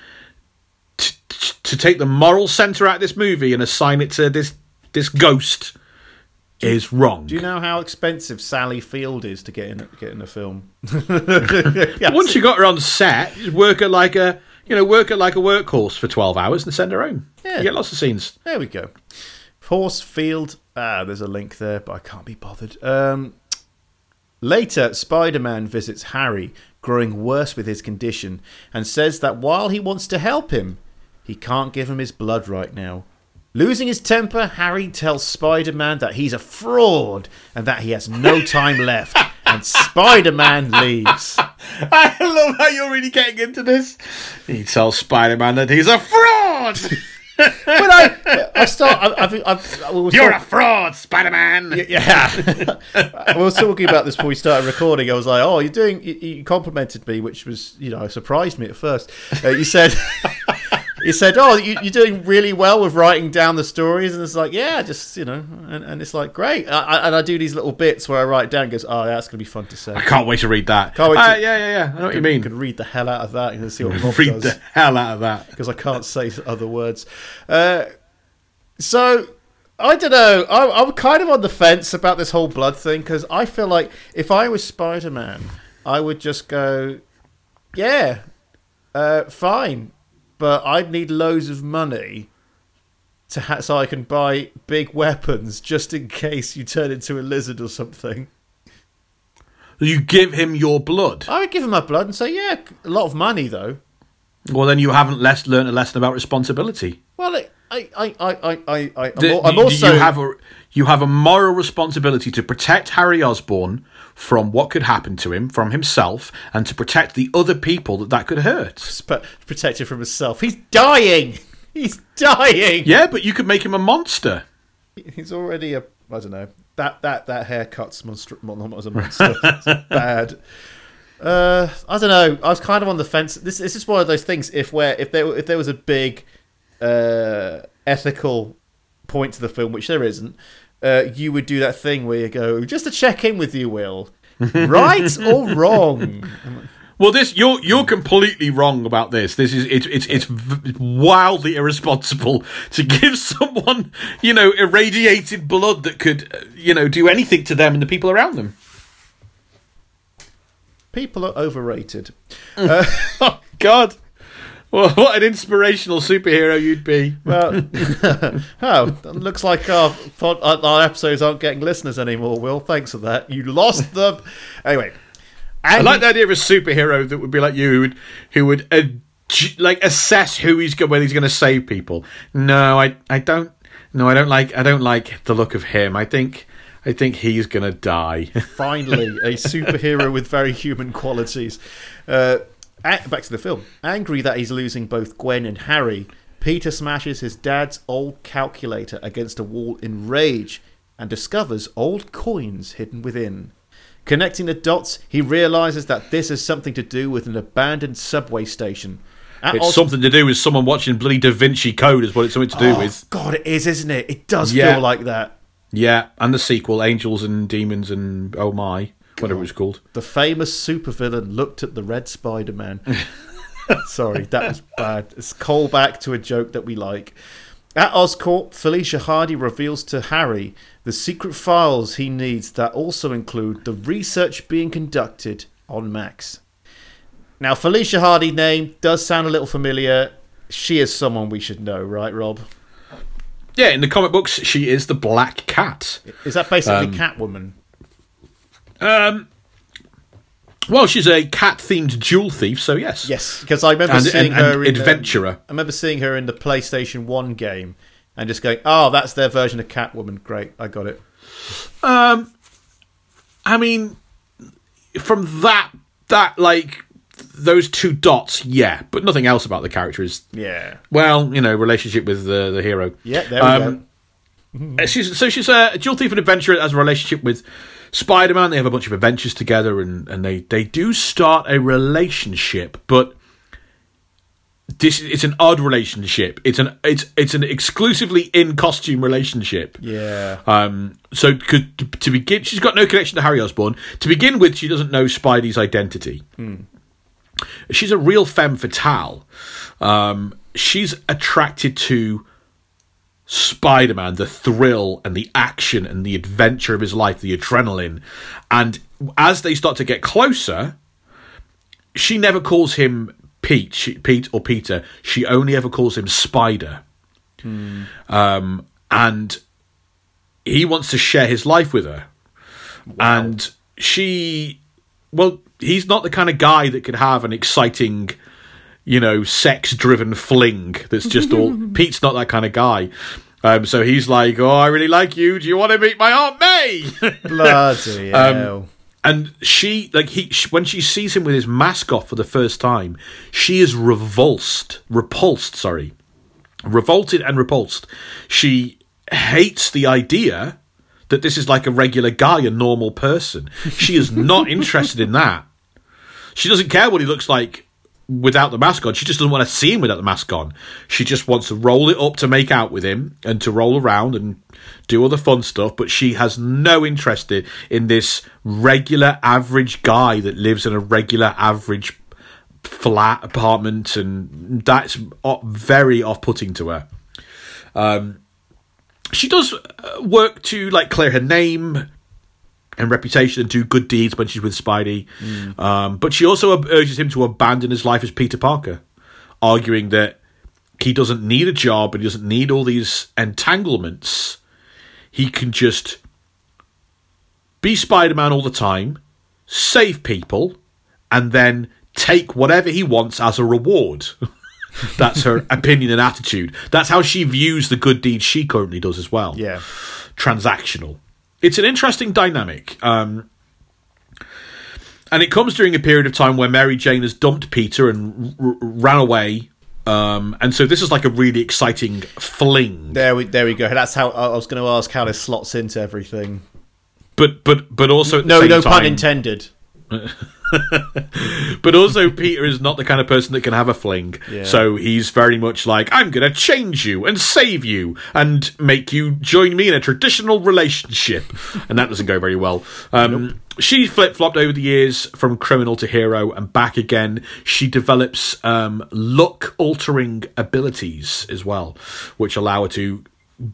T- t- to take the moral center out of this movie and assign it to this this ghost is wrong. Do you know how expensive Sally Field is to get in get in a film? Once you got her on set, just work her like a you know work her like a workhorse for twelve hours and send her home. Yeah. You get lots of scenes. There we go. Horse Field. Ah, there's a link there, but I can't be bothered. Um, later, Spider Man visits Harry, growing worse with his condition, and says that while he wants to help him, he can't give him his blood right now. Losing his temper, Harry tells Spider Man that he's a fraud and that he has no time left, and Spider Man leaves. I love how you're really getting into this. He tells Spider Man that he's a fraud. But I, I start. I, I've, I've, I was You're a fraud, Spider Man. yeah. I was talking about this before we started recording. I was like, "Oh, you're doing." You, you complimented me, which was, you know, surprised me at first. Uh, you said, "You said, oh, you, you're doing really well with writing down the stories," and it's like, "Yeah, just you know," and, and it's like, "Great." I, I, and I do these little bits where I write down, goes, "Oh, that's gonna be fun to say." I can't wait to read that. Can't wait Uh, to- yeah, yeah, yeah. I know what you You mean. could read the hell out of that and see what Read does. the hell out of that. because I can't say other words. Uh, so I don't know. I, I'm kind of on the fence about this whole blood thing because I feel like if I was Spider Man, I would just go, yeah, uh, fine, but I'd need loads of money. To ha- so I can buy big weapons just in case you turn into a lizard or something. You give him your blood. I would give him my blood and say, yeah, a lot of money though. Well, then you haven't less learned a lesson about responsibility. Well, I, I, I, I, I, I I'm, The- al- I'm also you have a you have a moral responsibility to protect Harry Osborn from what could happen to him, from himself, and to protect the other people that that could hurt. But protect him from himself. He's dying. He's dying. Yeah, but you could make him a monster. He's already a. I don't know. That that that haircut's monster. Well, not as a monster. It's bad. Uh, I don't know. I was kind of on the fence. This this is one of those things. If where if there if there was a big uh, ethical point to the film, which there isn't, uh, you would do that thing where you go just to check in with you, Will. right or wrong? Well, this you're you're completely wrong about this. This is it's it's it's wildly irresponsible to give someone you know irradiated blood that could uh, you know do anything to them and the people around them. People are overrated. Oh God! Well, what an inspirational superhero you'd be. Well, oh, looks like our, pod, our episodes aren't getting listeners anymore. Will, thanks for that. You lost them. Anyway, I like the idea of a superhero that would be like you, who would who would uh, like assess who he's go- whether he's going to save people. No, I I don't. No, I don't like I don't like the look of him. I think I think he's going to die. finally a superhero with very human qualities. Uh, back to the film. Angry that he's losing both Gwen and Harry, Peter smashes his dad's old calculator against a wall in rage and discovers old coins hidden within. Connecting the dots, he realizes that this has something to do with an abandoned subway station. At It's Os- something to do with someone watching bloody Da Vinci Code, is what it's something to do Oh, with. God, it is, isn't it? It does Yeah. feel like that. Yeah, and the sequel, Angels and Demons and Oh My, whatever it was called. The famous supervillain looked at the red Spider Man. Sorry, that was bad. It's callback to a joke that we like. At Oscorp, Felicia Hardy reveals to Harry the secret files he needs that also include the research being conducted on Max. Now, Felicia Hardy name does sound a little familiar. She is someone we should know, right, Rob? Yeah, in the comic books, she is the Black Cat. Is that basically um, Catwoman? Um, well, she's a cat-themed jewel thief, so yes. Yes, because I remember And, seeing and, her and in adventurer. I remember seeing her in the PlayStation One game and just going, "Oh, that's their version of Catwoman." Great, I got it. Um, I mean, from that that like those two dots, yeah, but nothing else about the character is Yeah, well, you know, relationship with the the hero. yeah. There we Um, go. She's so she's a jewel thief and adventurer has a relationship with Spider Man. They have a bunch of adventures together, and and they they do start a relationship, but. This it's an odd relationship. It's an it's it's an exclusively in costume relationship. Yeah, Um, so could, to, to begin, she's got no connection to Harry Osborn. To begin with, she doesn't know Spidey's identity. She's a real femme fatale. Um, she's attracted to Spider-Man, the thrill and the action and the adventure of his life, the adrenaline. And as they start to get closer, she never calls him Pete, she, Pete or Peter. She only ever calls him Spider. Um, and he wants to share his life with her. And she, well, he's not the kind of guy that could have an exciting, you know, sex driven fling that's just all. Pete's not that kind of guy. Um, so he's like, Oh, I really like you. Do you want to meet my Aunt May? bloody Um, hell. and she like he sh- when she sees him with his mask off for the first time, she is revulsed, repulsed. Sorry, revolted and repulsed. She hates the idea that this is like a regular guy, a normal person. She is not interested in that. She doesn't care what he looks like without the mask on. She just doesn't want to see him without the mask on. She just wants to roll it up to make out with him and to roll around and do all the fun stuff. But she has no interest in, this regular average guy that lives in a regular average flat apartment, and that's very off-putting to her. Um, she does uh, work to like clear her name and reputation and do good deeds when she's with Spidey. Um, but she also urges him to abandon his life as Peter Parker, arguing that he doesn't need a job and he doesn't need all these entanglements. He can just be Spider Man all the time, save people, and then take whatever he wants as a reward. That's her opinion and attitude. That's how she views the good deeds she currently does as well Yeah. transactional. It's an interesting dynamic. Um, and it comes during a period of time where Mary Jane has dumped Peter and r- r- ran away. Um, and so this is like a really exciting fling. There we there we go. That's how I was going to ask how this slots into everything. But but but also No, no time, pun intended. But also, Peter is not the kind of person that can have a fling. Yeah. So he's very much like, I'm going to change you and save you and make you join me in a traditional relationship. and that doesn't go very well. Um, She flip flopped over the years from criminal to hero and back again. She develops um, luck altering abilities as well, which allow her to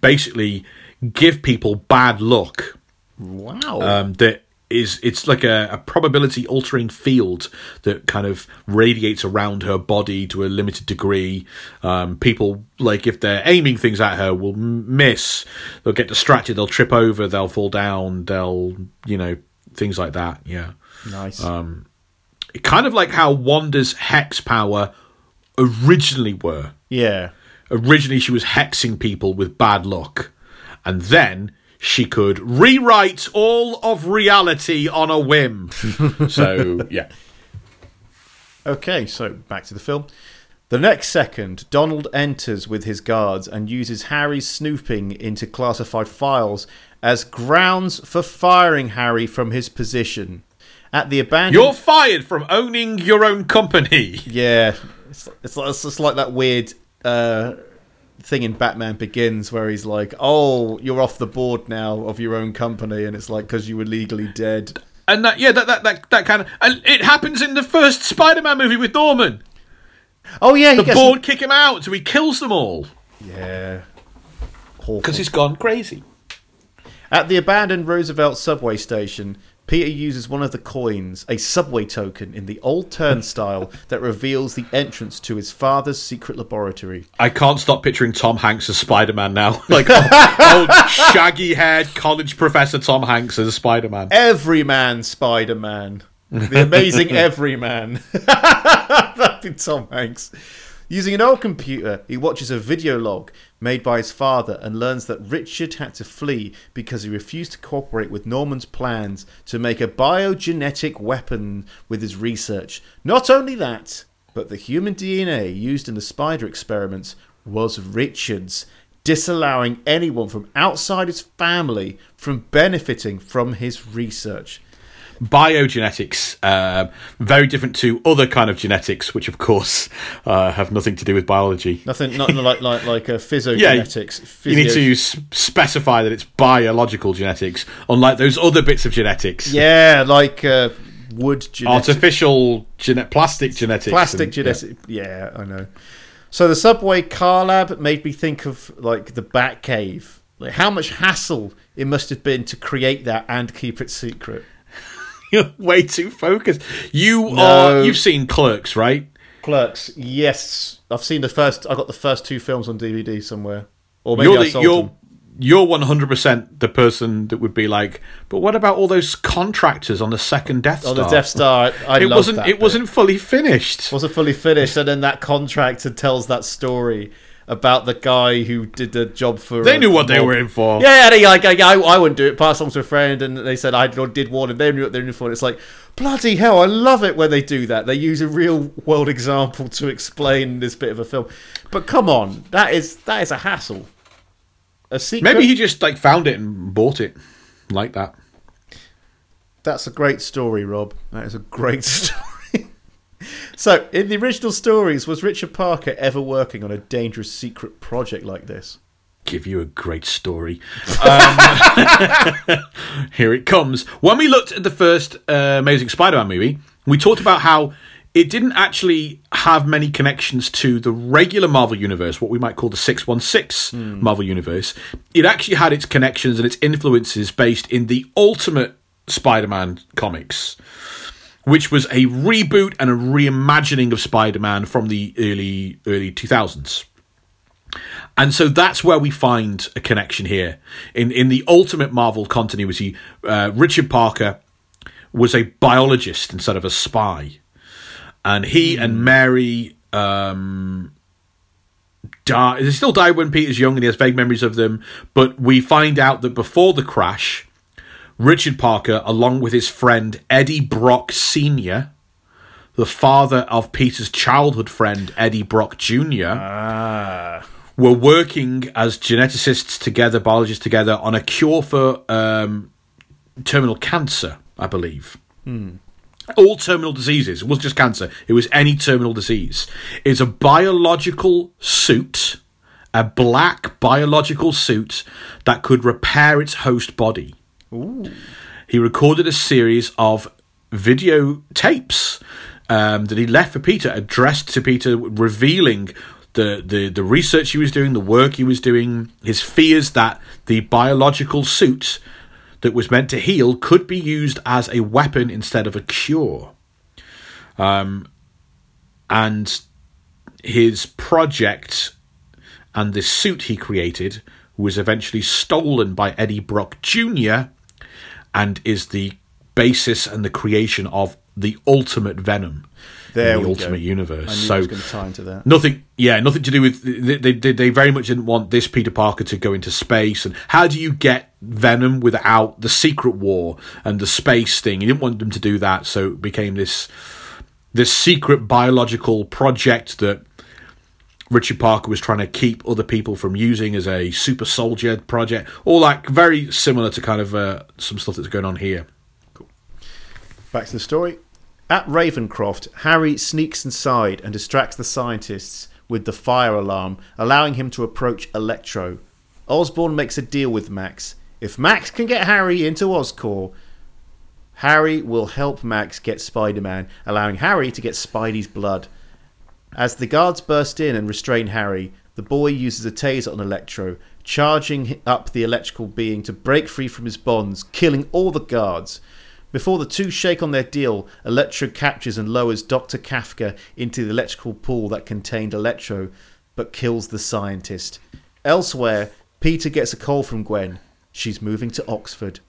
basically give people bad luck Wow. um, that is it's like a, a probability altering field that kind of radiates around her body to a limited degree. Um, people like if they're aiming things at her will miss. They'll get distracted. They'll trip over. They'll fall down. They'll you know things like that. Yeah, nice. um, kind of like how Wanda's hex power originally were yeah. originally she was hexing people with bad luck and then she could rewrite all of reality on a whim so yeah Okay, so back to the film. The next second, Donald enters with his guards and uses Harry's snooping into classified files as grounds for firing Harry from his position. At the abandoned. you're fired from owning your own company Yeah, it's, it's, like- it's just like that weird uh, thing in Batman Begins where he's like, "Oh, you're off the board now of your own company," and it's like because you were legally dead. and that yeah that, that that that kind of and it happens in the first spider-man movie with norman Oh yeah, he the board kick him out so he kills them all yeah. Because he's gone crazy At the abandoned Roosevelt subway station, Peter uses one of the coins, a subway token, in the old turnstile that reveals the entrance to his father's secret laboratory. I can't stop picturing Tom Hanks as Spider Man now. Like old, shaggy haired college professor Tom Hanks as Spider Man. Everyman Spider Man. The amazing Everyman. That'd be Tom Hanks. Using an old computer, he watches a video log made by his father and learns that Richard had to flee because he refused to cooperate with Norman's plans to make a biogenetic weapon with his research. Not only that, but the human DNA used in the spider experiments was Richard's, disallowing anyone from outside his family from benefiting from his research. Biogenetics, uh, very different to other kind of genetics, which of course uh, have nothing to do with biology. Nothing, not like like like a Yeah, physiogenetics. you need to s- specify that it's biological genetics, unlike those other bits of genetics. yeah, like uh, wood genetics, Artificial, gene- plastic genetics. plastic and- yeah. genetics. Yeah. I know. So the subway car lab made me think of like the Batcave. Like how much hassle it must have been to create that and keep it secret. You're way too focused. You No. are. You've seen Clerks, right? Clerks, yes, I've seen the first. I got the first two films on DVD somewhere, or maybe you're I sold you're them. you're one hundred percent the person that would be like, but what about all those contractors on the second Death Star? Oh, the Death Star, I, I it wasn't it bit. wasn't fully finished. wasn't fully finished, and then that contractor tells that story, about the guy who did the job for. They uh, knew what they were in for. Yeah, they like, like I, I wouldn't do it. Pass on to a friend, and they said I did one, and they knew what they were in for. And it's like bloody hell! I love it when they do that. They use a real world example to explain this bit of a film. But come on, that is that is a hassle. A secret. Maybe he just like found it and bought it like that. That's a great story, Rob. That is a great story. So, in the original stories, was Richard Parker ever working on a dangerous secret project like this? give you a great story. Um, here it comes. When we looked at the first uh, Amazing Spider-Man movie, we talked about how it didn't actually have many connections to the regular Marvel universe, what we might call the 616 Marvel universe. It actually had its connections and its influences based in the Ultimate Spider-Man comics. Which was a reboot and a reimagining of Spider-Man from the early early 2000s. And so that's where we find a connection here. In in the ultimate Marvel continuity, uh, Richard Parker was a biologist instead of a spy, and he and Mary um, die. They still die when Peter's young, and he has vague memories of them. But we find out that before the crash, Richard Parker, along with his friend Eddie Brock Senior. The father of Peter's childhood friend Eddie Brock Jr were working as geneticists together, biologists together, on a cure for um, terminal cancer, I believe. All terminal diseases. It wasn't just cancer, it was any terminal disease. It's a biological suit, a black biological suit that could repair its host body. He recorded a series of videotapes um, that he left for Peter, addressed to Peter, revealing the, the, the research he was doing, the work he was doing, his fears that the biological suit that was meant to heal could be used as a weapon instead of a cure. Um, and his project and the suit he created was eventually stolen by Eddie Brock Jr. and is the basis and the creation of the ultimate Venom There the go. ultimate universe. I knew so going to tie into that. Nothing, yeah, nothing to do with. They, they, they very much didn't want this Peter Parker to go into space. And how do you get Venom without the Secret War and the space thing? You didn't want them to do that, so it became this this secret biological project that Richard Parker was trying to keep other people from using as a super soldier project. All like very similar to kind of uh, some stuff that's going on here. Cool. Back to the story. At Ravencroft, Harry sneaks inside and distracts the scientists with the fire alarm, allowing him to approach Electro. Osborn makes a deal with Max. If Max can get Harry into Oscorp, Harry will help Max get Spider Man, allowing Harry to get Spidey's blood. As the guards burst in and restrain Harry, the boy uses a taser on Electro, charging up the electrical being to break free from his bonds, killing all the guards. Before the two shake on their deal, Electro captures and lowers Dr. Kafka into the electrical pool that contained Electro, but kills the scientist. Elsewhere, Peter gets a call from Gwen. She's moving to Oxford.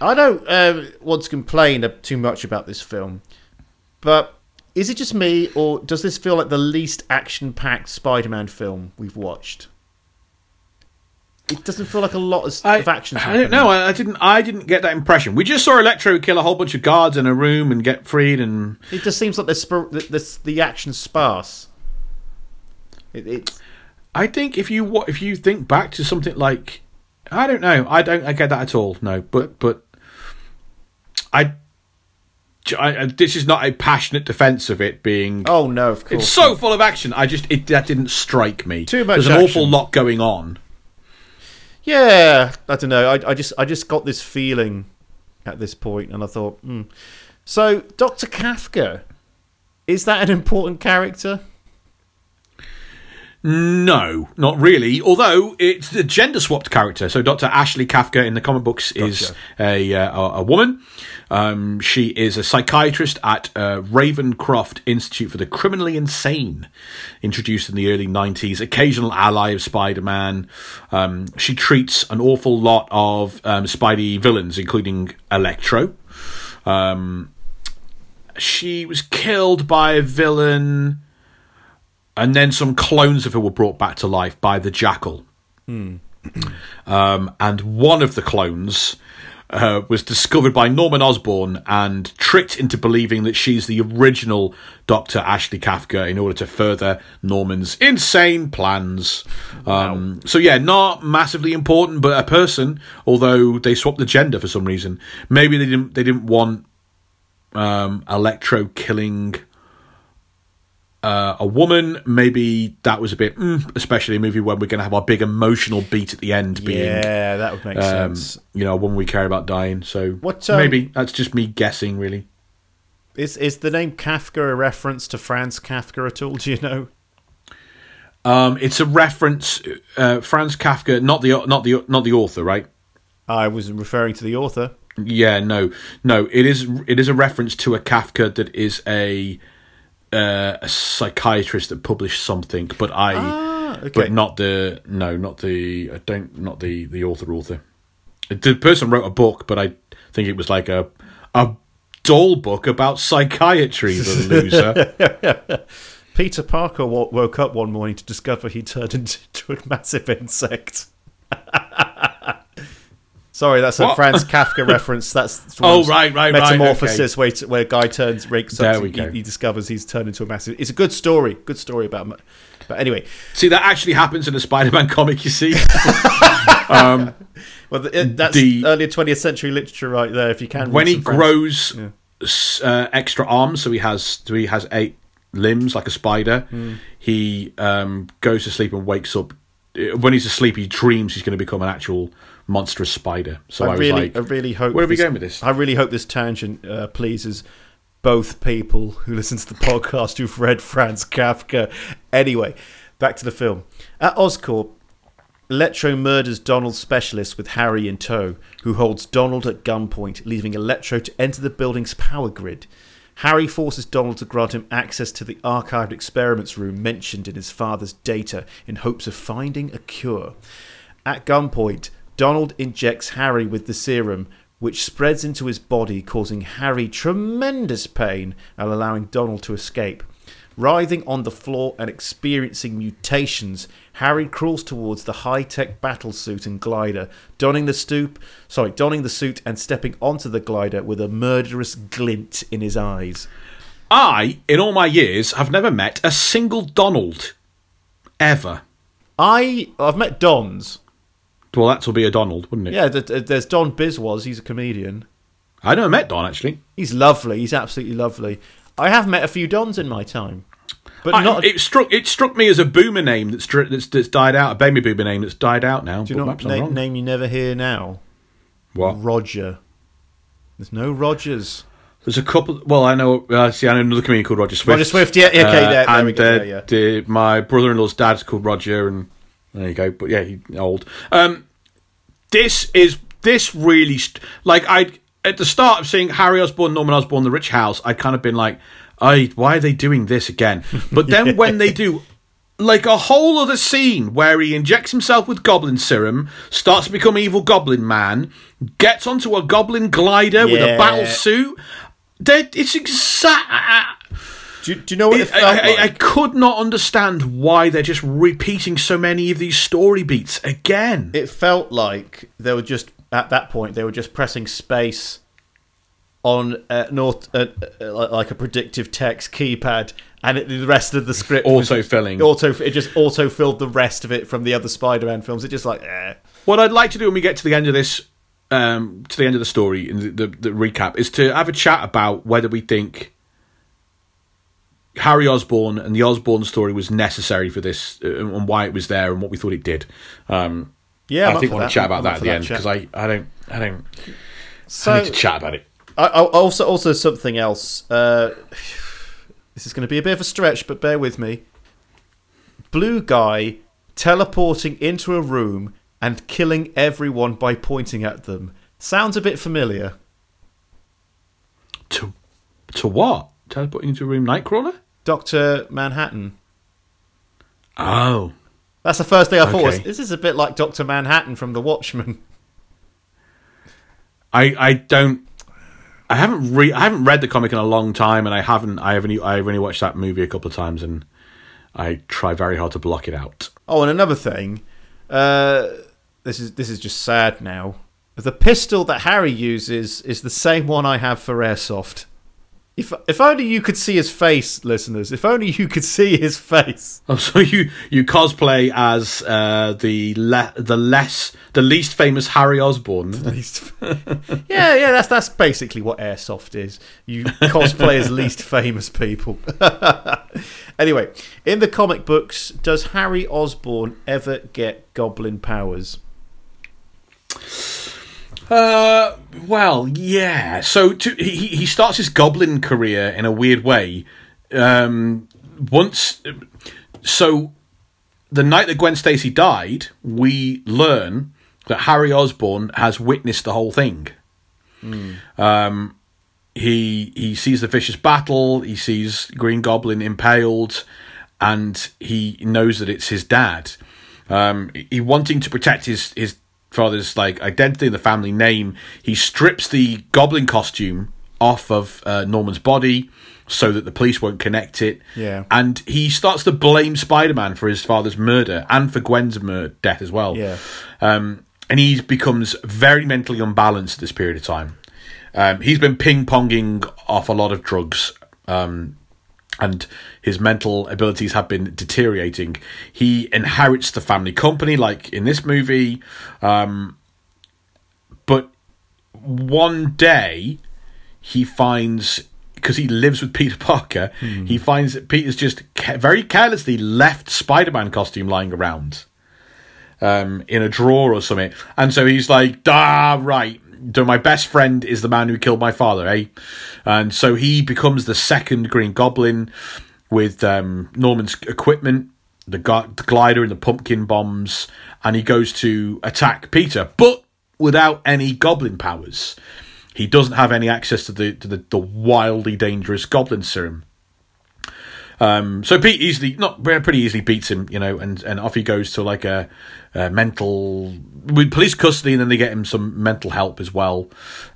I don't uh, want to complain too much about this film, but is it just me, or does this feel like the least action-packed Spider-Man film we've watched? It doesn't feel like a lot of, I, of action. I don't know. I, I didn't. I didn't get that impression. We just saw Electro kill a whole bunch of guards in a room and get freed, and It just seems like the the, the, the action sparse. It, it I think if you if you think back to something like I don't know, I don't I get that at all. No, but but I, I- this is not a passionate defense of it being. oh no, of course. it's so full of action. I just it that didn't strike me. Too much There's an awful lot going on. Yeah, I don't know. I, I just I just got this feeling at this point, and I thought, hmm. so Doctor Kafka, is that an important character? No, not really. Although it's a gender swapped character. So Dr. Ashley Kafka in the comic books is a, uh, a a woman. Um, she is a psychiatrist at uh, Ravencroft Institute for the Criminally Insane, introduced in the early 90s, occasional ally of Spider Man. Um, she treats an awful lot of um, Spidey villains, including Electro. Um, she was killed by a villain and then some clones of her were brought back to life by the Jackal. um, and one of the clones uh, was discovered by Norman Osborn and tricked into believing that she's the original Dr. Ashley Kafka in order to further Norman's insane plans. Um, so, yeah, not massively important, but a person, although they swapped the gender for some reason. Maybe they didn't, they didn't want um, Electro killing uh, a woman. Maybe that was a bit, mm, especially a movie where we're going to have our big emotional beat at the end being, Yeah, that would make um, sense. you know, a woman we care about dying. So What, um, maybe that's just me guessing, really. Is is the name Kafka a reference to Franz Kafka at all? Do you know? Um, it's a reference, uh, Franz Kafka, not the not the not the author, right? I was referring to the author. Yeah, no, no. It is it is a reference to a Kafka that is a uh, a psychiatrist that published something, but I, Ah, okay. but not the no, not the I don't not the the author author. The person wrote a book, but I think it was like a a doll book about psychiatry. The loser. Peter Parker woke up one morning to discover he turned into a massive insect. Sorry, that's a Franz Kafka reference. That's Oh, right, right, right, metamorphosis where, where a guy turns There up, he, he discovers he's turned into a massive. It's a good story, good story about. But anyway, See, that actually happens in a Spider-Man comic. You see. well, the, it- that's The- earlier 20th century literature right there. If you can, when he grows s- uh, extra arms, so he has so he has eight limbs like a spider. Hmm. He um, goes to sleep and wakes up. uh, When he's asleep, he dreams he's going to become an actual monstrous spider. So I, I was really, like, I really hope. where are we this- going with this? I really hope this tangent uh, pleases both people who listen to the podcast who've read Franz Kafka. Anyway, back to the film. At Oscorp, Electro murders Donald's specialist with Harry in tow, who holds Donald at gunpoint, leaving Electro to enter the building's power grid. Harry forces Donald to grant him access to the archived experiments room mentioned in his father's data in hopes of finding a cure. At gunpoint, Donald injects Harry with the serum, which spreads into his body, causing Harry tremendous pain and allowing Donald to escape. Writhing on the floor and experiencing mutations, Harry crawls towards the high-tech battle suit and glider, donning the stoop, sorry, donning the suit and stepping onto the glider with a murderous glint in his eyes. I, in all my years, have never met a single Donald ever. I I've met Dons. Well, that will be a Donald, wouldn't it? Yeah, th- th- there's Don Biswas. He's a comedian. I never met Don actually. He's lovely. He's absolutely lovely. I have met a few Dons in my time, but I- not. it struck it struck me as a boomer name that's that's, that's died out, a baby boomer name that's died out now. do you know na- name you never hear now? What? Roger. There's no Rogers. There's a couple. Well, I know. Uh, see, I know another comedian called Roger Swift. Roger Swift, yeah, okay, Uh, there- there and we go, uh, yeah, yeah. the- my brother-in-law's dad's called Roger, and there you go. But yeah, he's old. Um, this is this really st- like I at the start of seeing Harry Osborn, Norman Osborn, The Rich House. I'd kind of been like, "I why are they doing this again?" But then when they do. Like a whole other scene where he injects himself with goblin serum, starts to become evil goblin man, gets onto a goblin glider with a battle suit. It's exact. Do you, do you know what it, I, felt I, I like? could not understand why they're just repeating so many of these story beats again. it felt like they were just at that point they were just pressing space on uh, north uh, uh, like a predictive text keypad, and it, the rest of the script Auto-filling. Auto, it just auto filled the rest of it from the other Spider-Man films. It just like, eh. What I'd like to do when we get to the end of this, um, to the end of the story and the, the, the recap, is to have a chat about whether we think Harry Osborn and the Osborn story was necessary for this, uh, and why it was there, and what we thought it did. Um, yeah. I'm I think we want that. to chat I'm about that at the end because I, I don't, I don't, So, I need to chat about it. I, I also also something else. Uh, this is going to be a bit of a stretch, but bear with me. Blue guy teleporting into a room and killing everyone by pointing at them. Sounds a bit familiar. To, to what? Teleporting into a room, Nightcrawler? Doctor Manhattan. Oh, That's the first thing I thought. Was, this is a bit like Doctor Manhattan from The Watchmen. I I don't I haven't re- I haven't read the comic in a long time, and I haven't I haven't. I've only watched that movie a couple of times, and I try very hard to block it out. Oh, and another thing, uh, this is this is just sad now. The pistol that Harry uses is the same one I have for airsoft. If if only you could see his face, listeners. If only you could see his face. Oh, so you you cosplay as uh, the le- the less the least famous Harry Osborn. yeah, yeah, that's that's basically what airsoft is. You cosplay as least famous people. anyway, in the comic books, does Harry Osborn ever get goblin powers? Uh, well, yeah. So to, he he starts his goblin career in a weird way. Um, once, so the night that Gwen Stacy died, we learn that Harry Osborn has witnessed the whole thing. Um, he he sees the vicious battle. He sees Green Goblin impaled, and he knows that it's his dad. Um, he wanting to protect his his father's like identity and the family name. He strips the Goblin costume off of uh, Norman's body so that the police won't connect it. Yeah. and he starts to blame Spider Man for his father's murder and for Gwen's mur- death as well. Yeah. Um, and he becomes very mentally unbalanced at this period of time. Um, he's been ping ponging off a lot of drugs, um, and his mental abilities have been deteriorating. He inherits the family company, like in this movie, um, but one day he finds because he lives with Peter Parker, he finds that Peter's just ca- very carelessly left Spider-Man costume lying around um, in a drawer or something. And so he's like, ah, right. So my best friend is the man who killed my father, eh? And so he becomes the second Green Goblin with um, Norman's equipment, the, gu- the glider and the pumpkin bombs, and he goes to attack Peter, but without any Goblin powers. He doesn't have any access to the to the, the wildly dangerous Goblin serum. Um, so Pete easily, not pretty easily beats him, you know, and, and off he goes to like a, a mental with police custody, and then they get him some mental help as well.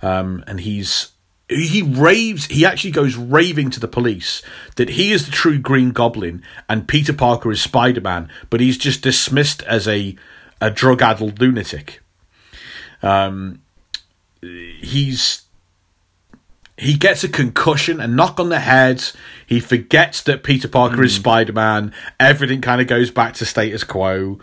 Um, and he's he raves. He actually goes raving to the police that he is the true Green Goblin and Peter Parker is Spider Man, but he's just dismissed as a a drug addled lunatic. Um, he's he gets a concussion, a knock on the head. He forgets that Peter Parker is Spider Man. Everything kind of goes back to status quo.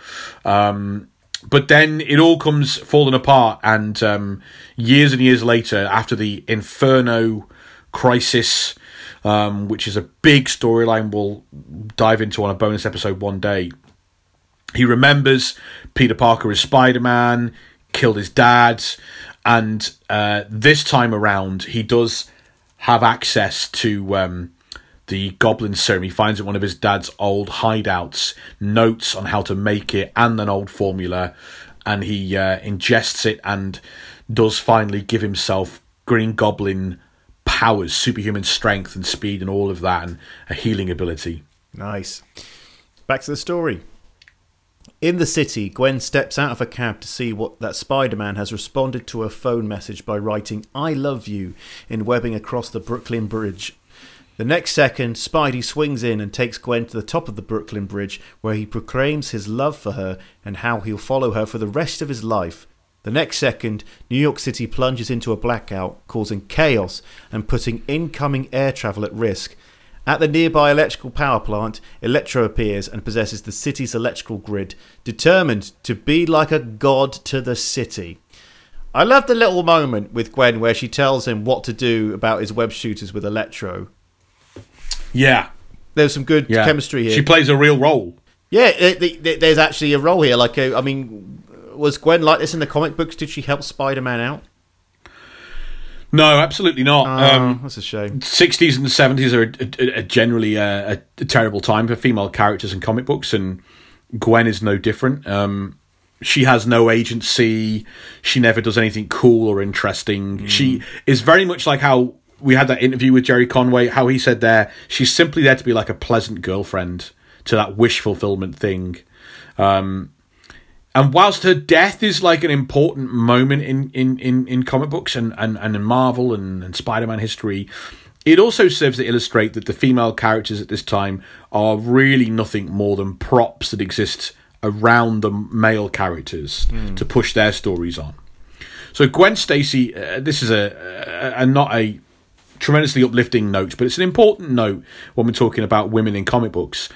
Um, but then it all comes falling apart, and um, years and years later, after the Inferno crisis, um, which is a big storyline we'll dive into on a bonus episode one day, he remembers Peter Parker is Spider Man, killed his dad, and uh, this time around he does have access to um, the Goblin serum. He finds at one of his dad's old hideouts notes on how to make it and an old formula, and he uh, ingests it and does finally give himself Green Goblin powers, superhuman strength and speed, and all of that, and a healing ability. Nice. Back to the story. In the city, Gwen steps out of a cab to see what that Spider-Man has responded to her phone message by writing "I love you" in webbing across the Brooklyn Bridge. The next second, Spidey swings in and takes Gwen to the top of the Brooklyn Bridge, where he proclaims his love for her and how he'll follow her for the rest of his life. The next second, New York City plunges into a blackout, causing chaos and putting incoming air travel at risk. At the nearby electrical power plant, Electro appears and possesses the city's electrical grid, determined to be like a god to the city. I love the little moment with Gwen where she tells him what to do about his web shooters with Electro. Yeah, There's some good yeah. chemistry here. She plays a real role. yeah, it, it- it- there's actually a role here. Like, uh, I mean, was Gwen like this in the comic books? Did she help Spider-Man out? No, absolutely not. Oh, um, that's a shame. 60s and 70s are a, a, a generally a, a, terrible time for female characters in comic books, and Gwen is no different. Um, she has no agency. She never does anything cool or interesting. She is very much like how we had that interview with Gerry Conway, how he said there, she's simply there to be like a pleasant girlfriend to that wish fulfillment thing. Um, and whilst her death is like an important moment in in in, in comic books and, and, and in Marvel and, and Spider Man history, It also serves to illustrate that the female characters at this time are really nothing more than props that exist around the male characters to push their stories on. So Gwen Stacy, uh, this is a, a, a not a tremendously uplifting note, but it's an important note when we're talking about women in comic books.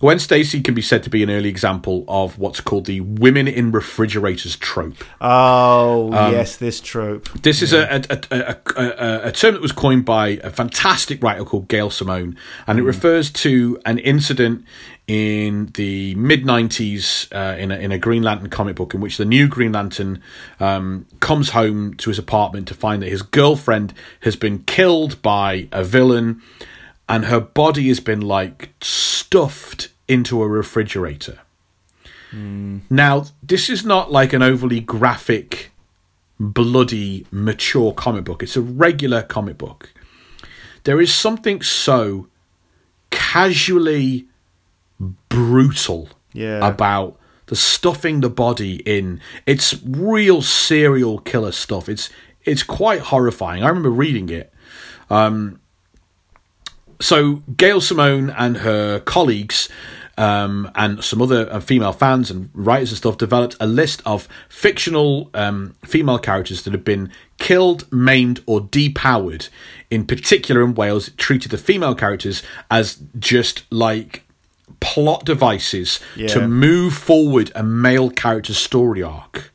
Gwen Stacy can be said to be an early example of what's called the women in refrigerators trope. Oh Um, yes, this trope. This is a, a, a, a, a, term that was coined by a fantastic writer called Gail Simone, and it refers to an incident in the mid 90s uh, in, a, in a Green Lantern comic book in which the new Green Lantern um, comes home to his apartment to find that his girlfriend has been killed by a villain and her body has been like stuffed into a refrigerator. Now, this is not like an overly graphic bloody, mature comic book. It's a regular comic book. There is something so casually brutal Yeah. about the stuffing the body in. It's real serial killer stuff. It's it's quite horrifying. I remember reading it. Um, so Gail Simone and her colleagues um, and some other uh, female fans and writers and stuff developed a list of fictional um, female characters that have been killed, maimed, or depowered. In particular, in Wales, it treated the female characters as just like plot devices Yeah. to move forward a male character's story arc.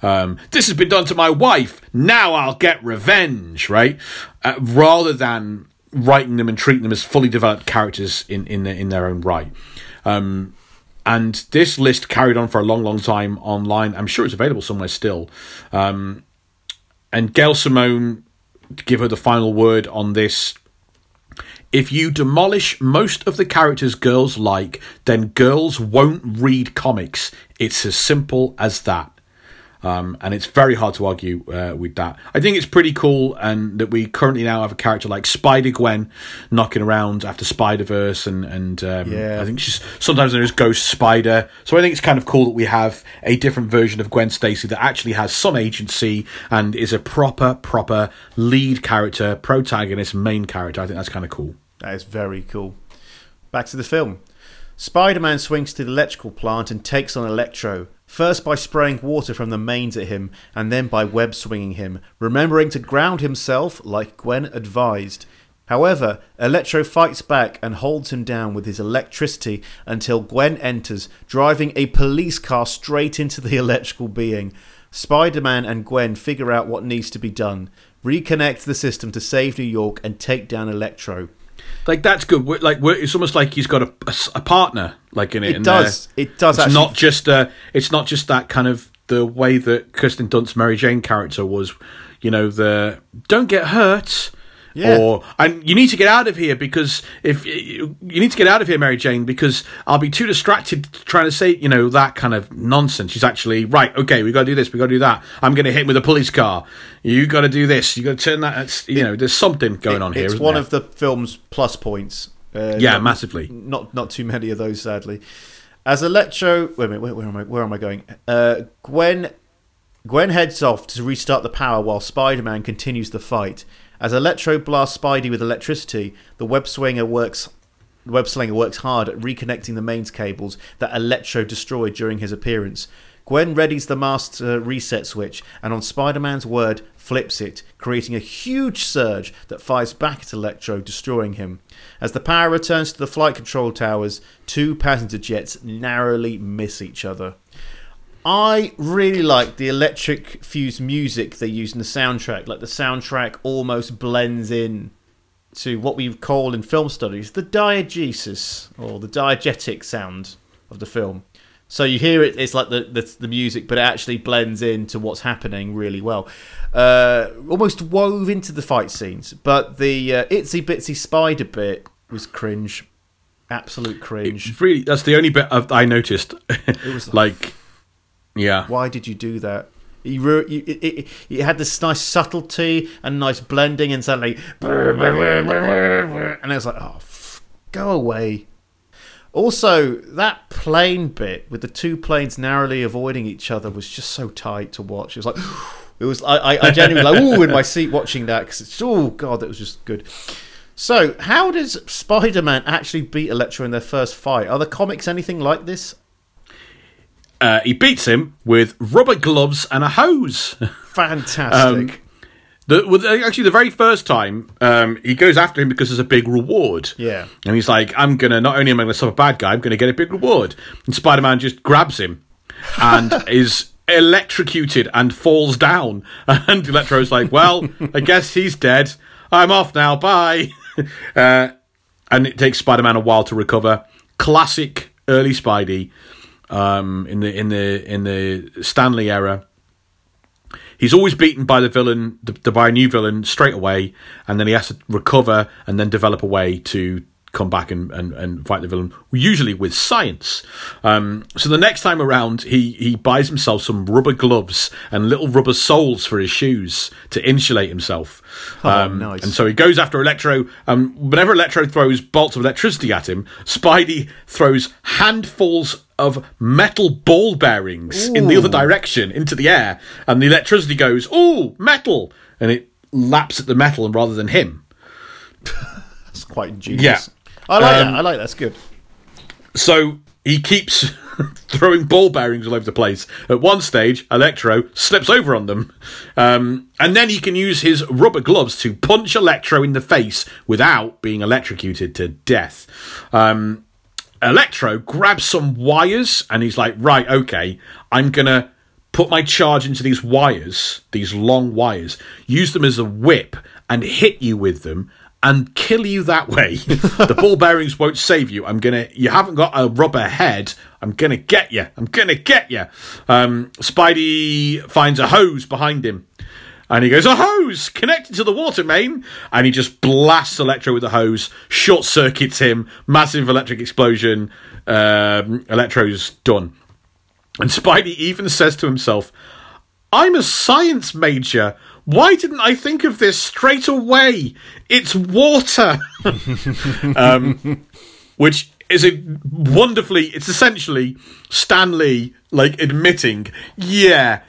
Um, this has been done to my wife. Now I'll get revenge, right? Uh, rather than writing them and treating them as fully developed characters in in their, in their own right. Um, and this list carried on for a long, long time online. I'm sure it's available somewhere still. Um, and Gail Simone, give her the final word on this. If you demolish most of the characters girls like, then girls won't read comics. It's as simple as that. Um, and it's very hard to argue uh, with that. I think it's pretty cool, and that we currently now have a character like Spider Gwen knocking around after Spider Verse, and and um, Yeah. I think she's sometimes known as Ghost Spider. So I think it's kind of cool that we have a different version of Gwen Stacy that actually has some agency and is a proper proper lead character, protagonist, main character. I think that's kind of cool. That is very cool. Back to the film. Spider Man swings to the electrical plant and takes on Electro, first by spraying water from the mains at him, and then by web swinging him, remembering to ground himself like Gwen advised. However, Electro fights back and holds him down with his electricity until Gwen enters, driving a police car straight into the electrical being. Spider Man and Gwen figure out what needs to be done reconnect the system to save New York and take down Electro. Like that's good. We're, like we're, it's almost like he's got a a partner, like in it. It does. there. It does It's not just uh It's not just that kind of the way that Kirsten Dunst's Mary Jane character was. You know, the don't get hurt. Yeah. Or and you need to get out of here because if you need to get out of here, Mary Jane, because I'll be too distracted trying to say you know that kind of nonsense. She's actually right. Okay, we got to do this. We got to do that. I'm going to hit him with a police car. You got to do this. You got to turn that. It's, you know, there's something going on here. It's one there? of the film's plus points. Uh, Yeah, not- massively. Not not too many of those, sadly. As Electro, wait a minute, where, where am I? Where am I going? Uh, Gwen, Gwen heads off to restart the power while Spider-Man continues the fight. As Electro blasts Spidey with electricity, the web swinger works. Web slinger works hard at reconnecting the mains cables that Electro destroyed during his appearance. Gwen readies the master reset switch and, on Spider Man's word, flips it, creating a huge surge that fires back at Electro, destroying him. As the power returns to the flight control towers, two passenger jets narrowly miss each other. I really like the electric fused music they use in the soundtrack. Like the soundtrack almost blends in to what we call in film studies the diegesis or the diegetic sound of the film. So you hear it, it's like the, the the music, but it actually blends into what's happening really well. Uh, almost wove into the fight scenes, but the uh, itsy bitsy spider bit was cringe, absolute cringe. It's really that's the only bit of, I noticed. was- like, yeah, Why did you do that? You, you, it, it, it had this nice subtlety and nice blending, and suddenly, and I was like, "Oh, f- go away." Also, that plane bit with the two planes narrowly avoiding each other was just so tight to watch. It was like, it was. I, I, I genuinely like, ooh, in my seat watching that because it's oh god, that was just good. So, how does Spider-Man actually beat Electro in their first fight? Are the comics anything like this? Uh, he beats him with rubber gloves and a hose. Fantastic. The, well, the- actually, the very first time, um, he goes after him because there's a big reward. Yeah. And he's like, I'm going to, not only am I going to stop a bad guy, I'm going to get a big reward. And Spider Man just grabs him and is electrocuted and falls down. And Electro's like, well, I guess he's dead. I'm off now. Bye. uh, and it takes Spider Man a while to recover. Classic early Spidey um, in the in the in the Stan Lee era. He's always beaten by the villain, by a new villain straight away, and then he has to recover and then develop a way to come back and, and, and fight the villain, usually with science. Um, so the next time around, he, he buys himself some rubber gloves and little rubber soles for his shoes to insulate himself. Oh, nice. And so he goes after Electro. Um, whenever Electro throws bolts of electricity at him, Spidey throws handfuls of metal ball bearings in the other direction into the air, and the electricity goes, "Ooh, metal!" and it laps at the metal and rather than him. That's quite ingenious. Yeah. I like Um, that. I like that. That's good. So he keeps throwing ball bearings all over the place. At one stage, Electro slips over on them. Um, and then he can use his rubber gloves to punch Electro in the face without being electrocuted to death. Um, Electro grabs some wires and he's like, right, okay, I'm going to put my charge into these wires, these long wires, use them as a whip and hit you with them and kill you that way. the ball bearings won't save you. I'm gonna. You haven't got a rubber head. I'm gonna get you. I'm gonna get you. Um, Spidey finds a hose behind him. And he goes, a hose connected to the water main. And he just blasts Electro with the hose, short circuits him, massive electric explosion. Um, Electro's done. And Spidey even says to himself, I'm a science major. Why didn't I think of this straight away? It's water. um, which is a wonderfully, it's essentially Stan Lee, like, admitting, yeah,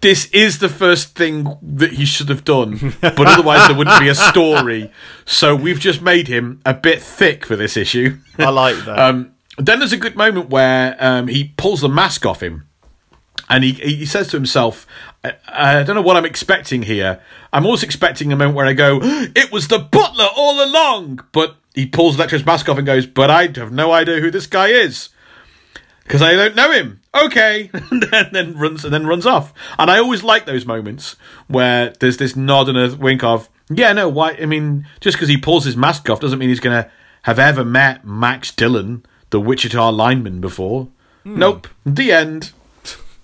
this is the first thing that he should have done, but otherwise there wouldn't be a story. So we've just made him a bit thick for this issue. I like that. Um, then there's a good moment where um, he pulls the mask off him. And he, he says to himself, I, I don't know what I'm expecting here. I'm always expecting a moment where I go, it was the butler all along. But he pulls Electro's mask off and goes, but I have no idea who this guy is. Because I don't know him. Okay. and then, runs and then runs off. And I always like those moments where there's this nod and a wink of, yeah, no, why? I mean, just because he pulls his mask off doesn't mean he's going to have ever met Max Dillon, the Wichita lineman, before. Hmm. Nope. The end.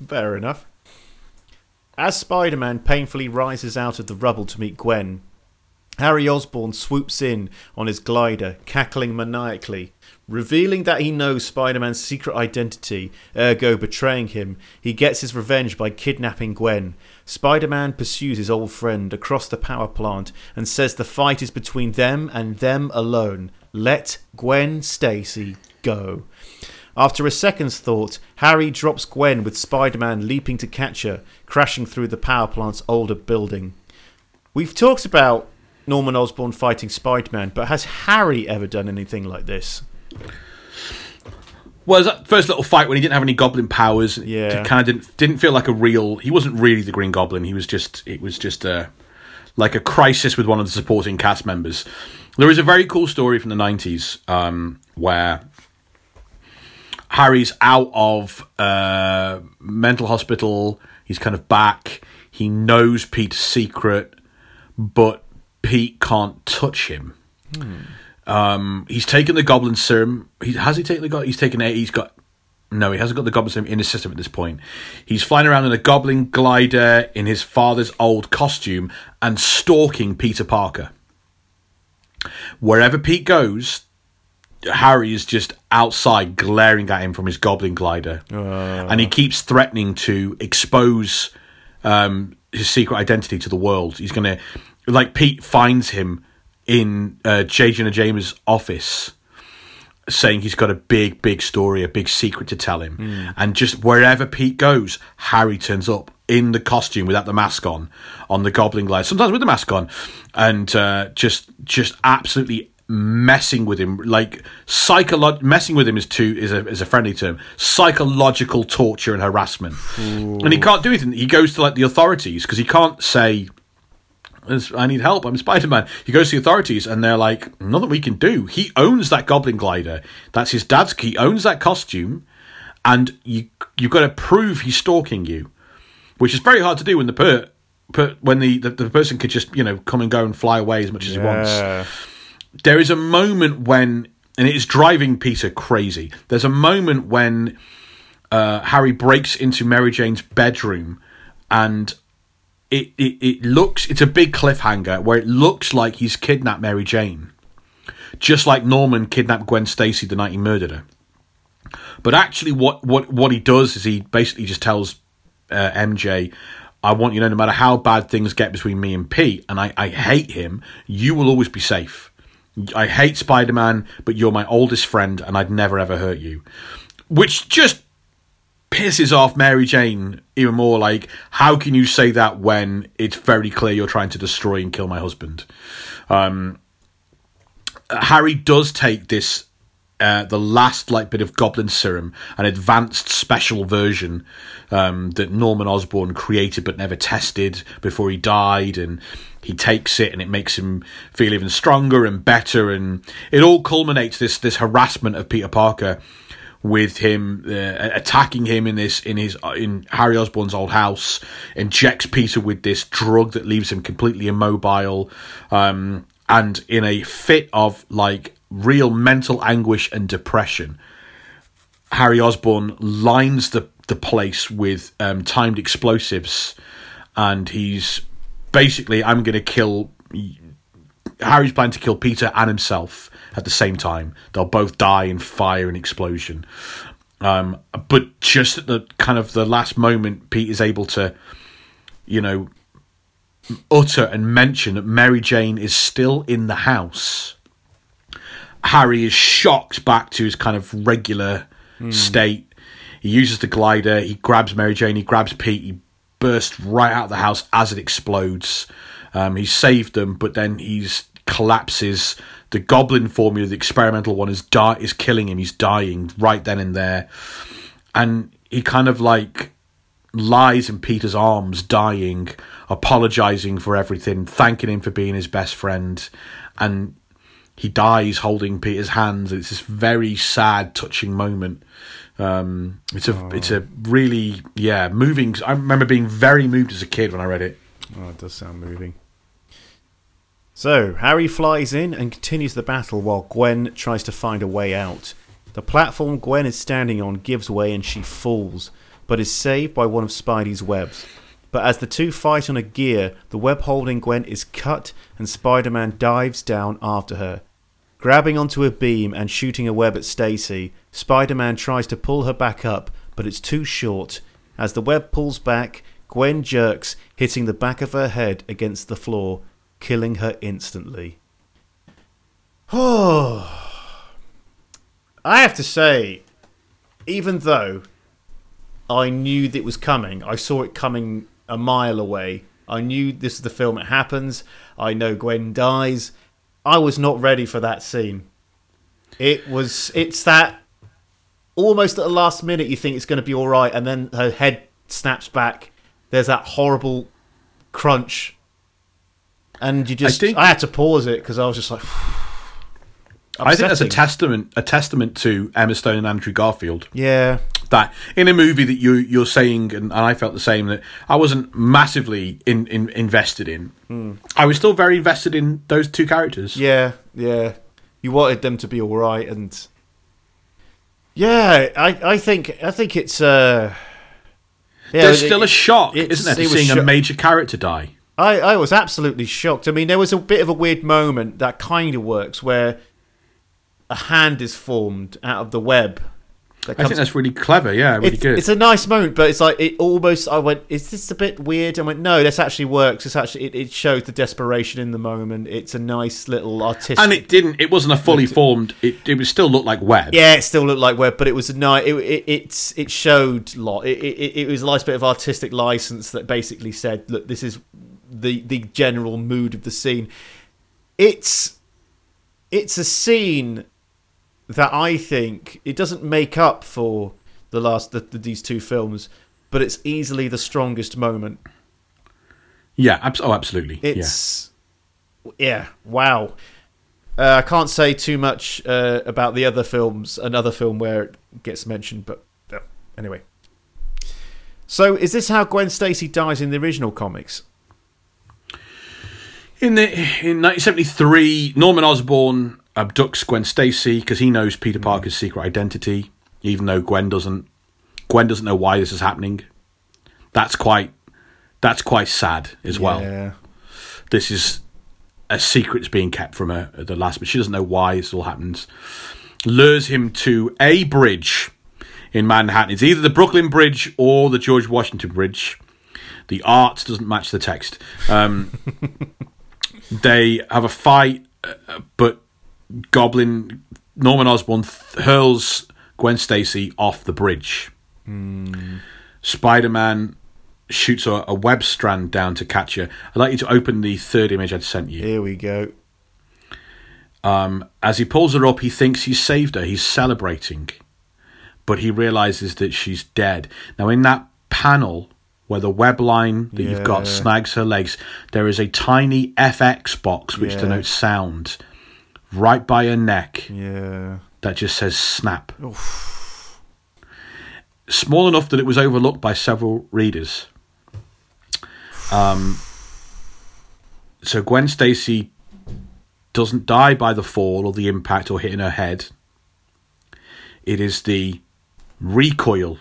Fair enough. As Spider Man painfully rises out of the rubble to meet Gwen, Harry Osborn swoops in on his glider, cackling maniacally. Revealing that he knows Spider Man's secret identity, ergo betraying him, he gets his revenge by kidnapping Gwen. Spider Man pursues his old friend across the power plant and says the fight is between them and them alone. Let Gwen Stacy go. After a second's thought, Harry drops Gwen with Spider Man leaping to catch her, crashing through the power plant's older building. We've talked about Norman Osborn fighting Spider Man, but has Harry ever done anything like this? Well, that first little fight when he didn't have any goblin powers, Yeah. kind of didn't didn't feel like a real. He wasn't really the Green Goblin. He was just it was just a like a crisis with one of the supporting cast members. There is a very cool story from the nineties um, where Harry's out of uh, mental hospital. He's kind of back. He knows Pete's secret, but Pete can't touch him. Um, he's taken the Goblin Serum. He has he taken the Goblin? He's taken it. He's got no. He hasn't got the Goblin Serum in his system at this point. He's flying around in a Goblin glider in his father's old costume and stalking Peter Parker. Wherever Pete goes, Harry is just outside glaring at him from his Goblin glider, and he keeps threatening to expose um, his secret identity to the world. He's gonna, like, Pete finds him in uh, J. Jonah James' office, saying he's got a big, big story, a big secret to tell him. And just wherever Pete goes, Harry turns up in the costume without the mask on, on the Goblin glider, sometimes with the mask on, and uh, just just absolutely messing with him like psycholo- messing with him is too is a, is a friendly term psychological torture and harassment and he can't do anything he goes to like the authorities because he can't say I need help. I'm Spider Man. He goes to the authorities, and they're like, "Nothing we can do." He owns that Goblin glider. That's his dad's. Key. He owns that costume, and you you've got to prove he's stalking you, which is very hard to do when the per, per when the, the the person could just you know come and go and fly away as much as he wants there is a moment when, and it is driving Peter crazy. There's a moment when uh, Harry breaks into Mary Jane's bedroom, and it, it it looks it's a big cliffhanger where it looks like he's kidnapped Mary Jane, just like Norman kidnapped Gwen Stacy the night he murdered her. But actually, what what what he does is he basically just tells uh, MJ. I want you to know, no matter how bad things get between me and Pete, and I, I hate him, you will always be safe. I hate Spider Man, but you're my oldest friend, and I'd never ever hurt you. Which just pisses off Mary Jane even more. Like, how can you say that when it's very clear you're trying to destroy and kill my husband? Um, Harry does take this. Uh, the last like bit of goblin serum, an advanced special version um, that Norman Osborn created but never tested before he died, and he takes it and it makes him feel even stronger and better, and it all culminates this this harassment of Peter Parker with him uh, attacking him in this in his in Harry Osborn's old house, injects Peter with this drug that leaves him completely immobile, um, and in a fit of like real mental anguish and depression, Harry Osborn lines the the place with um, timed explosives, and he's basically I'm going to kill. Harry's planning to kill Peter and himself at the same time. They'll both die in fire and explosion. Um, but just at the kind of the last moment, Pete is able to, you know, utter and mention that Mary Jane is still in the house. Harry is shocked back to his kind of regular state. He uses the glider. He grabs Mary Jane. He grabs Pete. He bursts right out of the house as it explodes. Um, he's saved them, but then he's collapses. The goblin formula, the experimental one, is di- is killing him. He's dying right then and there, and he kind of like lies in Peter's arms, dying, apologizing for everything, thanking him for being his best friend, and he dies holding Peter's hands. It's this very sad, touching moment. Um, it's a it's a really yeah moving. I remember being very moved as a kid when I read it. Oh, it does sound moving. So, Harry flies in and continues the battle while Gwen tries to find a way out. The platform Gwen is standing on gives way and she falls, but is saved by one of Spidey's webs. But as the two fight on a gear, the web holding Gwen is cut and Spider Man dives down after her. Grabbing onto a beam and shooting a web at Stacy, Spider Man tries to pull her back up, but it's too short. As the web pulls back, Gwen jerks, hitting the back of her head against the floor, killing her instantly. Oh. I have to say, even though I knew that it was coming, I saw it coming a mile away. I knew this is the film it happens. I know Gwen dies. I was not ready for that scene. It was it's that almost at the last minute you think it's going to be all right and then her head snaps back. There's that horrible crunch and you just I, think- had to pause it because I was just like I think that's a testament a testament to Emma Stone and Andrew Garfield. Yeah. That in a movie that you you're saying and, and I felt the same that I wasn't massively in, in invested in. I was still very invested in those two characters. Yeah, yeah. You wanted them to be all right, and yeah, I, I think, I think it's. uh yeah, There's it- still a shock, isn't there, it to was seeing a major character die? I, I was absolutely shocked. I mean, there was a bit of a weird moment that kind of works where a hand is formed out of the web, I think that's really clever. Yeah, really it's, good. it's a nice moment, but it's like it almost. I went, "Is this a bit weird?" I went, "No, this actually works. It's actually it, it shows the desperation in the moment. It's a nice little artistic." and it didn't. It wasn't a fully formed. It it would still look like web. yeah, it still looked like web, but it was a nice. It it it's, it showed lot. It, it it was a nice bit of artistic license that basically said, "Look, this is the the general mood of the scene." It's it's a scene that I think it doesn't make up for the last the, the, these two films, but it's easily the strongest moment. Yeah. abs- oh, absolutely. yeah. It's yeah, wow. Uh, I can't say too much uh, about the other films. Another film where it gets mentioned, but uh, anyway. So, is this how Gwen Stacy dies in the original comics? In the in 1973, Norman Osborn abducts Gwen Stacy because he knows Peter Parker's secret identity, even though Gwen doesn't. Gwen doesn't know why this is happening. That's quite that's quite sad as well. Yeah. This is a secret's being kept from her at the last, but she doesn't know why this all happens. Lures him to a bridge in Manhattan. It's either the Brooklyn Bridge or the George Washington Bridge. The art doesn't match the text. Um, they have a fight, uh, but Goblin Norman Osborn th- hurls Gwen Stacy off the bridge. Spider Man shoots a, a web strand down to catch her. I'd like you to open the third image I'd sent you. Here we go. Um, as he pulls her up, he thinks he's saved her. He's celebrating, but he realizes that she's dead. Now, in that panel where the web line that you've got snags her legs, there is a tiny FX box which Yeah. denotes sound right by her neck Yeah. that just says snap. Small enough that it was overlooked by several readers. Um, so Gwen Stacy doesn't die by the fall or the impact or hitting her head. It is the recoil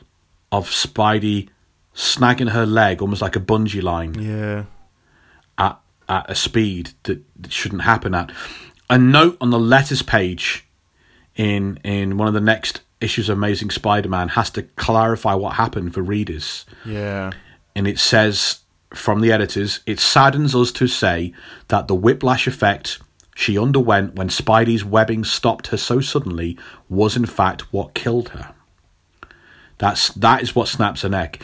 of Spidey snagging her leg, almost like a bungee line Yeah. at at a speed that, that shouldn't happen at. A note on the letters page in in one of the next issues of Amazing Spider-Man has to clarify what happened for readers, Yeah. and it says from the editors, it saddens us to say that the whiplash effect she underwent when Spidey's webbing stopped her so suddenly was in fact what killed her. That's that is what snaps her neck.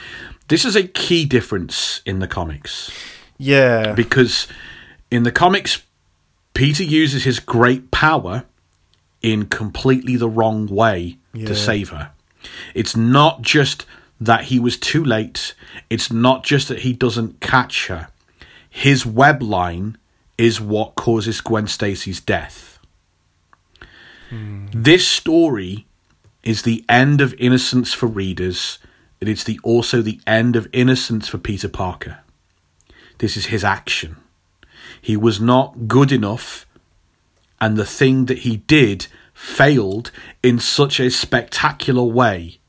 This is a key difference in the comics Yeah. because in the comics, Peter uses his great power in completely the wrong way Yeah. to save her. It's not just that he was too late, it's not just that he doesn't catch her. His web line is what causes Gwen Stacy's death. Hmm. This story is the end of innocence for readers, and it's the also the end of innocence for Peter Parker. This is his action. He was not good enough, and the thing that he did failed in such a spectacular way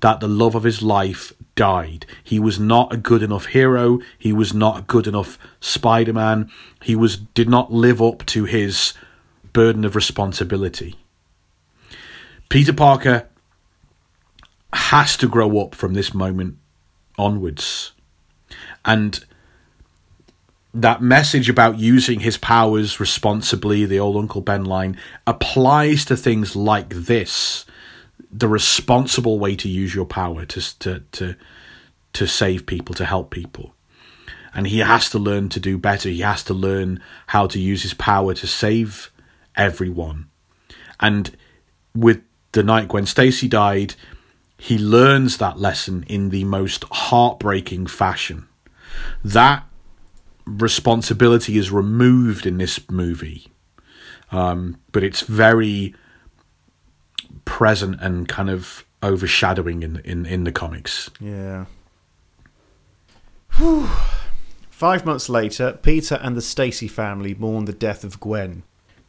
that the love of his life died. He was not a good enough hero. He was not a good enough Spider Man. He was did not live up to his burden of responsibility. Peter Parker has to grow up from this moment onwards. And that message about using his powers responsibly, the old Uncle Ben line, applies to things like this. The responsible way to use your power to to to to save people, to help people. And he has to learn to do better. He has to learn how to use his power to save everyone. And with the night Gwen Stacy died, he learns that lesson in the most heartbreaking fashion. That responsibility is removed in this movie, um, but it's very present and kind of overshadowing in in, in the comics. Yeah. Whew. Five months later, Peter and the Stacy family mourn the death of Gwen.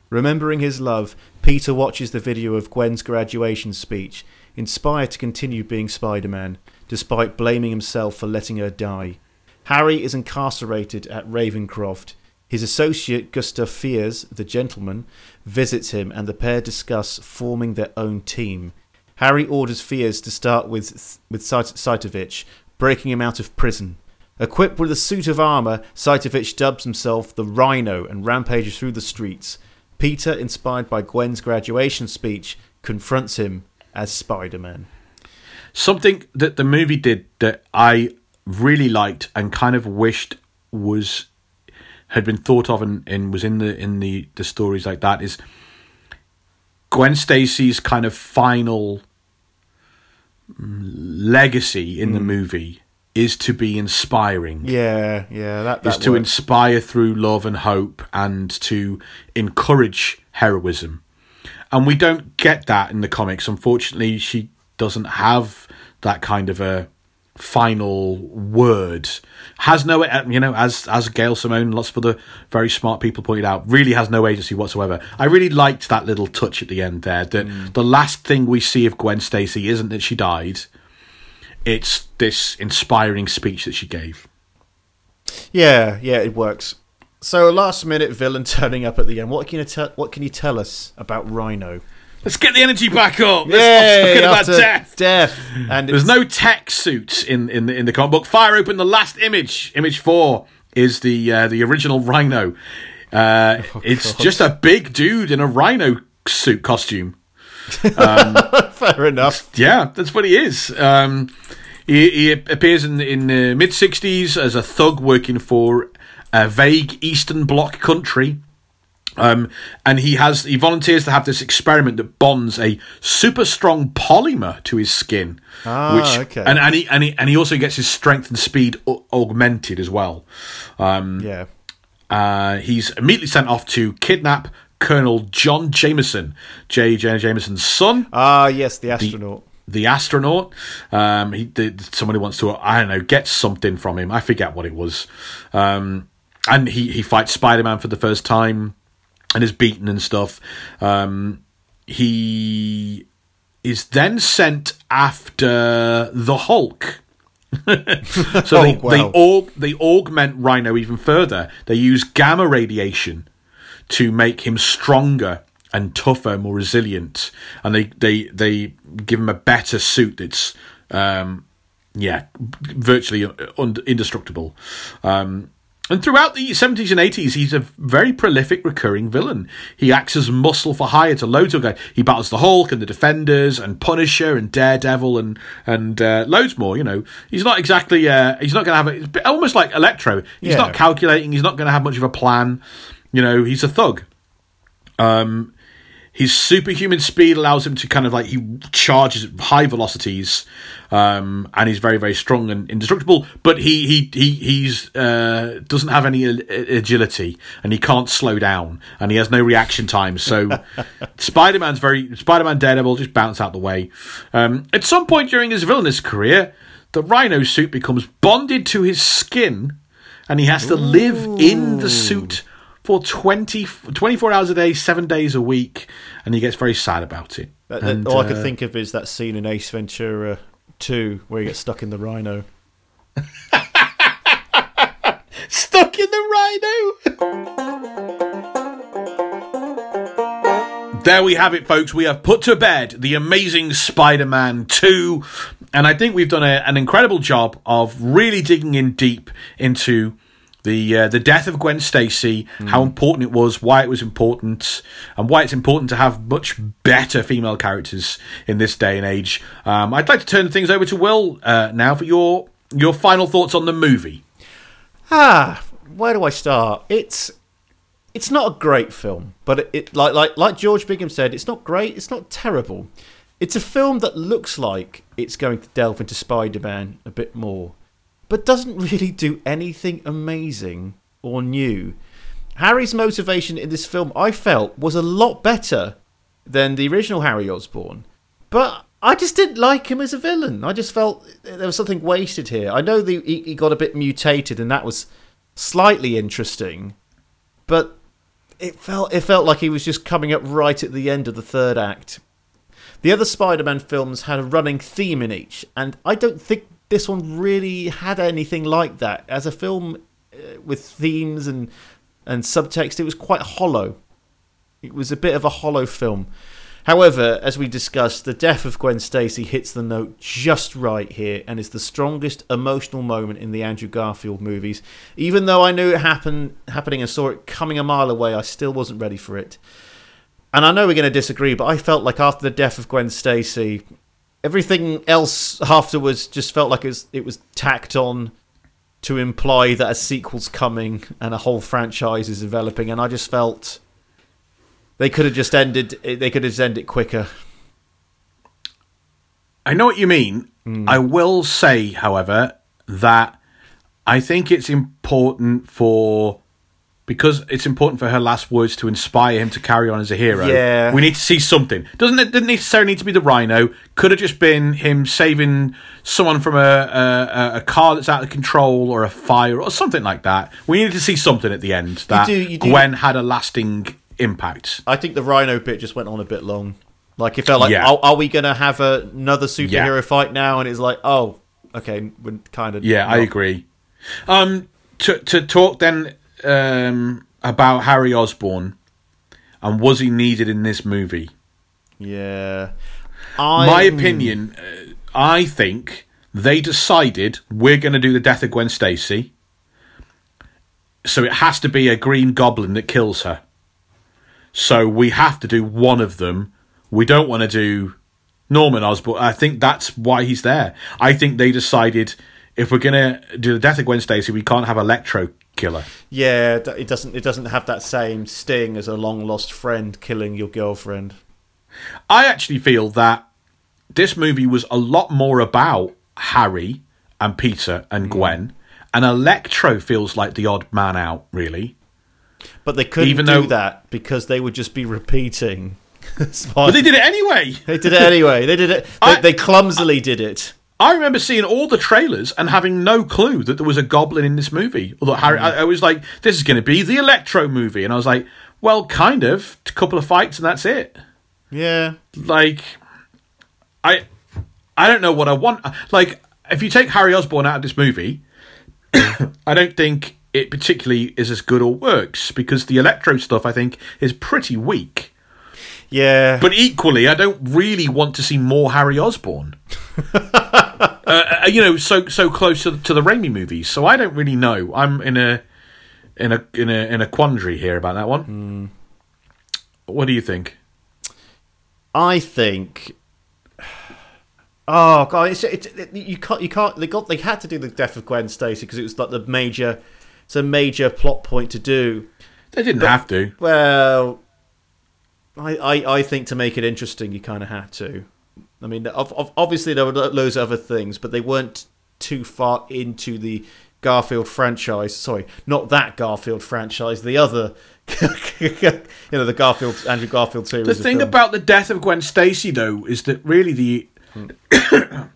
Remembering his love, Peter watches the video of Gwen's graduation speech, inspired to continue being Spider Man, despite blaming himself for letting her die. Harry is incarcerated at Ravencroft. His associate Gustav Fiers, the gentleman, visits him and the pair discuss forming their own team. Harry orders Fiers to start with with Sait- Saitovich, breaking him out of prison. Equipped with a suit of armor, Saitovich dubs himself the Rhino and rampages through the streets. Peter, inspired by Gwen's graduation speech, confronts him as Spider-Man. Something that the movie did that I really liked and kind of wished was had been thought of and, and was in the in the the stories like that is Gwen Stacy's kind of final mm, legacy in the movie is to be inspiring. Yeah, yeah, that, that is to works. inspire through love and hope and to encourage heroism. And we don't get that in the comics. Unfortunately, she doesn't have that kind of a final word. Has no, you know, as as Gail Simone, lots of other very smart people pointed out, really has no agency whatsoever. I really liked that little touch at the end there. That mm. the last thing we see of Gwen Stacy isn't that she died; it's this inspiring speech that she gave. Yeah, yeah, it works. So, a last minute villain turning up at the end. What can you tell? What can you tell us about Rhino? Let's get the energy back up. Talking about death. Death, and There's no tech suits in in the, in the comic book. Fire open the last image. Image four is the uh, the original Rhino. Uh, it's Oh, God. just a big dude in a Rhino suit costume. fair enough. Yeah, that's what he is. Um, he, he appears in in the mid '60s as a thug working for a vague Eastern Bloc country. Um, and he has he volunteers to have this experiment that bonds a super strong polymer to his skin, Ah, which okay. and and he, and he and he also gets his strength and speed au- augmented as well. Um, Yeah. uh, he's immediately sent off to kidnap Colonel John Jameson, J. J. Jameson's son Ah, yes, the astronaut. the astronaut. Um, he did somebody wants to I don't know get something from him. I forget what it was. Um, and he he fights Spider Man for the first time and is beaten and stuff. Um, he is then sent after the Hulk. so they, Oh, they, wow. aug- they augment Rhino even further. They use gamma radiation to make him stronger and tougher, more resilient, and they they they give him a better suit that's um, yeah virtually un- indestructible. Um, and throughout the 70s and 80s, he's a very prolific recurring villain. He acts as muscle for hire to loads of guys. He battles the Hulk and the Defenders and Punisher and Daredevil and and uh, loads more. You know, he's not exactly. Uh, he's not going to have. A, it's almost like Electro. He's Yeah. not calculating. He's not going to have much of a plan. You know, he's a thug. Um, his superhuman speed allows him to kind of like he charges at high velocities, um, and he's very very strong and indestructible. But he he he he's uh, doesn't have any agility, and he can't slow down, and he has no reaction time. So Spider Man's very Spider Man Daredevil just bounce out the way. Um, at some point during his villainous career, the Rhino suit becomes bonded to his skin, and he has to live in the suit for 20, 24 hours a day, seven days a week, and he gets very sad about it. That- that- And, all I could uh, think of is that scene in Ace Ventura 2 where he gets stuck in the rhino. Stuck in the rhino! there we have it, folks. We have put to bed the amazing Spider Man 2, and I think we've done a, an incredible job of really digging in deep into. The, uh, the death of Gwen Stacy, how important it was, why it was important, and why it's important to have much better female characters in this day and age. Um, I'd like to turn things over to Will uh, now for your your final thoughts on the movie. Ah, where do I start? It's it's not a great film, but it, it like like like George Bingham said, it's not great, it's not terrible. It's a film that looks like it's going to delve into Spider-Man a bit more, but doesn't really do anything amazing or new. Harry's motivation in this film, I felt, was a lot better than the original Harry Osborn. But I just didn't like him as a villain. I just felt there was something wasted here. I know the, he, he got a bit mutated, and that was slightly interesting, but it felt it felt like he was just coming up right at the end of the third act. The other Spider-Man films had a running theme in each, and I don't think this one really had anything like that. As a film uh, with themes and and subtext, it was quite hollow. It was a bit of a hollow film. However, as we discussed, the death of Gwen Stacy hits the note just right here and is the strongest emotional moment in the Andrew Garfield movies. Even though I knew it happened happening and saw it coming a mile away, I still wasn't ready for it. And I know we're going to disagree, but I felt like after the death of Gwen Stacy, everything else afterwards just felt like it was, it was tacked on to imply that a sequel's coming and a whole franchise is developing. And I just felt they could have just ended. They could have just ended it quicker. I know what you mean. Mm. I will say, however, that I think it's important for because it's important for her last words to inspire him to carry on as a hero. Yeah. we need to see something. Doesn't it? Didn't necessarily need to be the Rhino. Could have just been him saving someone from a, a a car that's out of control or a fire or something like that. We needed to see something at the end that do- you do- Gwen had a lasting impact. I think the Rhino bit just went on a bit long. Like it felt like, Yeah. are, are we going to have another superhero Yeah. fight now? And it's like, oh, okay, we're kind of. Yeah, I agree. Um, to to talk then um, about Harry Osborn and was he needed in this movie? Yeah, My opinion, uh, I think they decided we're going to do the death of Gwen Stacy, so it has to be a Green Goblin that kills her. So we have to do one of them. We don't want to do Norman Osborn. I think that's why he's there. I think they decided if we're going to do the death of Gwen Stacy, we can't have Electro killer. Yeah, it doesn't. It doesn't have that same sting as a long lost friend killing your girlfriend. I actually feel that this movie was a lot more about Harry and Peter and mm. Gwen, and Electro feels like the odd man out, really. But they couldn't Even do that because they would just be repeating. But they did it anyway. They did it anyway. They did it. They, I- they clumsily did it. I remember seeing all the trailers and having no clue that there was a goblin in this movie. Although Harry, hmm. I, I was like, "This is going to be the Electro movie," and I was like, "Well, kind of. A couple of fights and that's it." Yeah, like I I don't know what I want like if you take Harry Osborn out of this movie I don't think it particularly is as good or works because the electro stuff I think is pretty weak yeah. but equally I don't really want to see more Harry Osborn uh, uh, you know so so close to, to the Raimi movies so I don't really know I'm in a in a in a in a quandary here about that one what do you think I think. Oh god, it's, it's it, you can't you can't they got they had to do the death of Gwen Stacy because it was like the major, it's a major plot point to do. they didn't have to Well, I I, I think to make it interesting, you kind of had to. I mean, obviously there were lo- loads of other things, but they weren't too far into the Garfield franchise. Sorry, not that Garfield franchise. The other, you know, the Garfield Andrew Garfield series. The thing about the death of Gwen Stacy, though, is that really the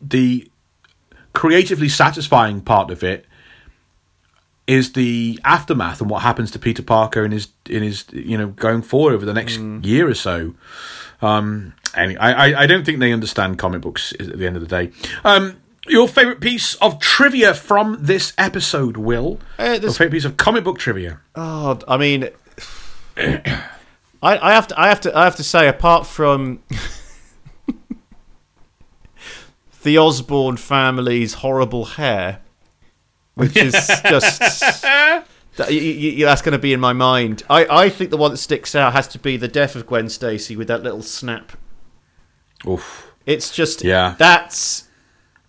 the creatively satisfying part of it is the aftermath and what happens to Peter Parker in his in his you know going forward over the next mm. year or so. Um, any, I I- I don't think they understand comic books at the end of the day. Um, your favorite piece of trivia from this episode, Will? Uh, your favorite piece of comic book trivia? Oh, I mean, I, I have to, I have to, I have to say, apart from the Osborn family's horrible hair, which is just that, y- y- y- that's going to be in my mind. I, I think the one that sticks out has to be the death of Gwen Stacy with that little snap. Oof. It's just Yeah. That's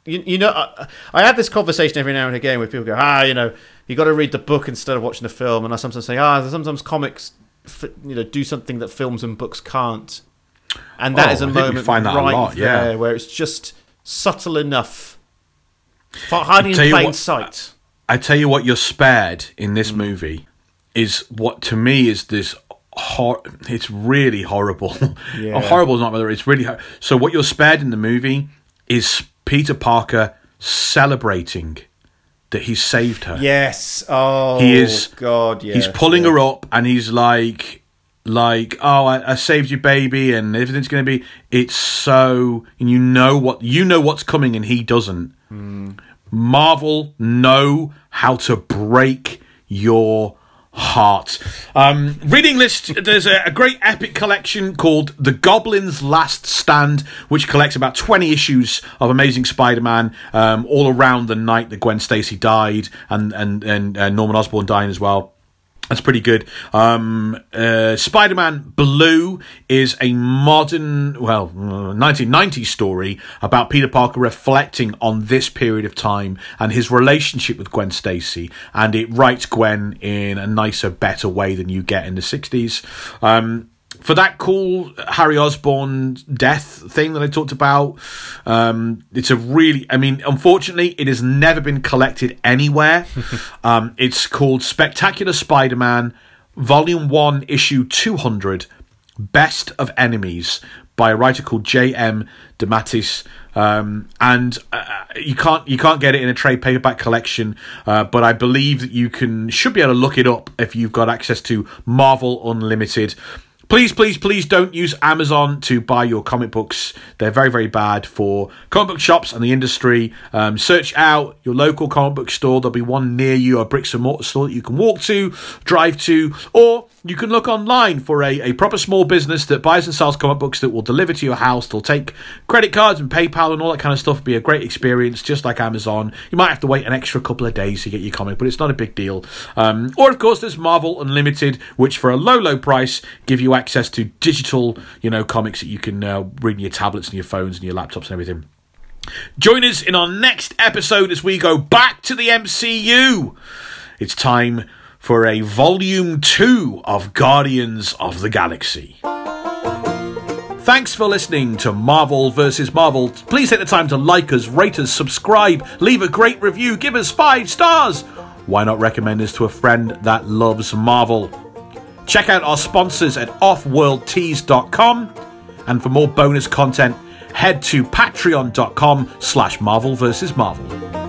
you, you know I, I have this conversation every now and again where people go ah you know you got to read the book instead of watching the film and I sometimes say ah sometimes comics you know do something that films and books can't and that Oh, is a moment find that right lot, yeah. there where it's just subtle enough hiding in plain what- sight I tell you what, you're spared in this mm. movie is what to me is this. Hor- it's really horrible. Yeah. Oh, horrible is not whether it's really. Hor- so what you're spared in the movie is Peter Parker celebrating that he saved her. yes oh He is- God yeah he's pulling yeah. her up and he's like like oh I, I saved you baby and everything's going to be it's so and you know what you know what's coming and he doesn't mm. Marvel know how to break your heart. Um, reading list, there's a, a, great epic collection called The Goblin's Last Stand, which collects about 20 issues of Amazing Spider-Man, um, all around the night that Gwen Stacy died and, and, and uh, Norman Osborn dying as well. That's pretty good. Um, uh, Spider Man Blue is a modern, well, 1990s story about Peter Parker reflecting on this period of time and his relationship with Gwen Stacy. And it writes Gwen in a nicer, better way than you get in the 60s. Um, for that cool Harry Osborn death thing that I talked about, um, it's a really, I mean, unfortunately, it has never been collected anywhere. um, it's called Spectacular Spider Man, Volume 1, Issue 200, Best of Enemies by a writer called J.M. DeMatteis. Um, and uh, you can't you can't get it in a trade paperback collection, uh, but I believe that you can should be able to look it up if you've got access to Marvel Unlimited. Please, please, please don't use Amazon to buy your comic books. They're very, very bad for comic book shops and the industry. Um, search out your local comic book store. There'll be one near you, a bricks and mortar store that you can walk to, drive to, or you can look online for a, a proper small business that buys and sells comic books that will deliver to your house. They'll take credit cards and PayPal and all that kind of stuff. It'll Be a great experience, just like Amazon. You might have to wait an extra couple of days to get your comic, but it's not a big deal. Um, or of course, there's Marvel Unlimited, which for a low, low price give you access to digital, you know, comics that you can uh, read on your tablets and your phones and your laptops and everything. Join us in our next episode as we go back to the MCU. It's time for a volume two of Guardians of the Galaxy. Thanks for listening to Marvel vs. Marvel. Please take the time to like us, rate us, subscribe, leave a great review, give us five stars. Why not recommend us to a friend that loves Marvel? Check out our sponsors at offworldtees.com and for more bonus content, head to patreon.com slash Marvel vs. Marvel.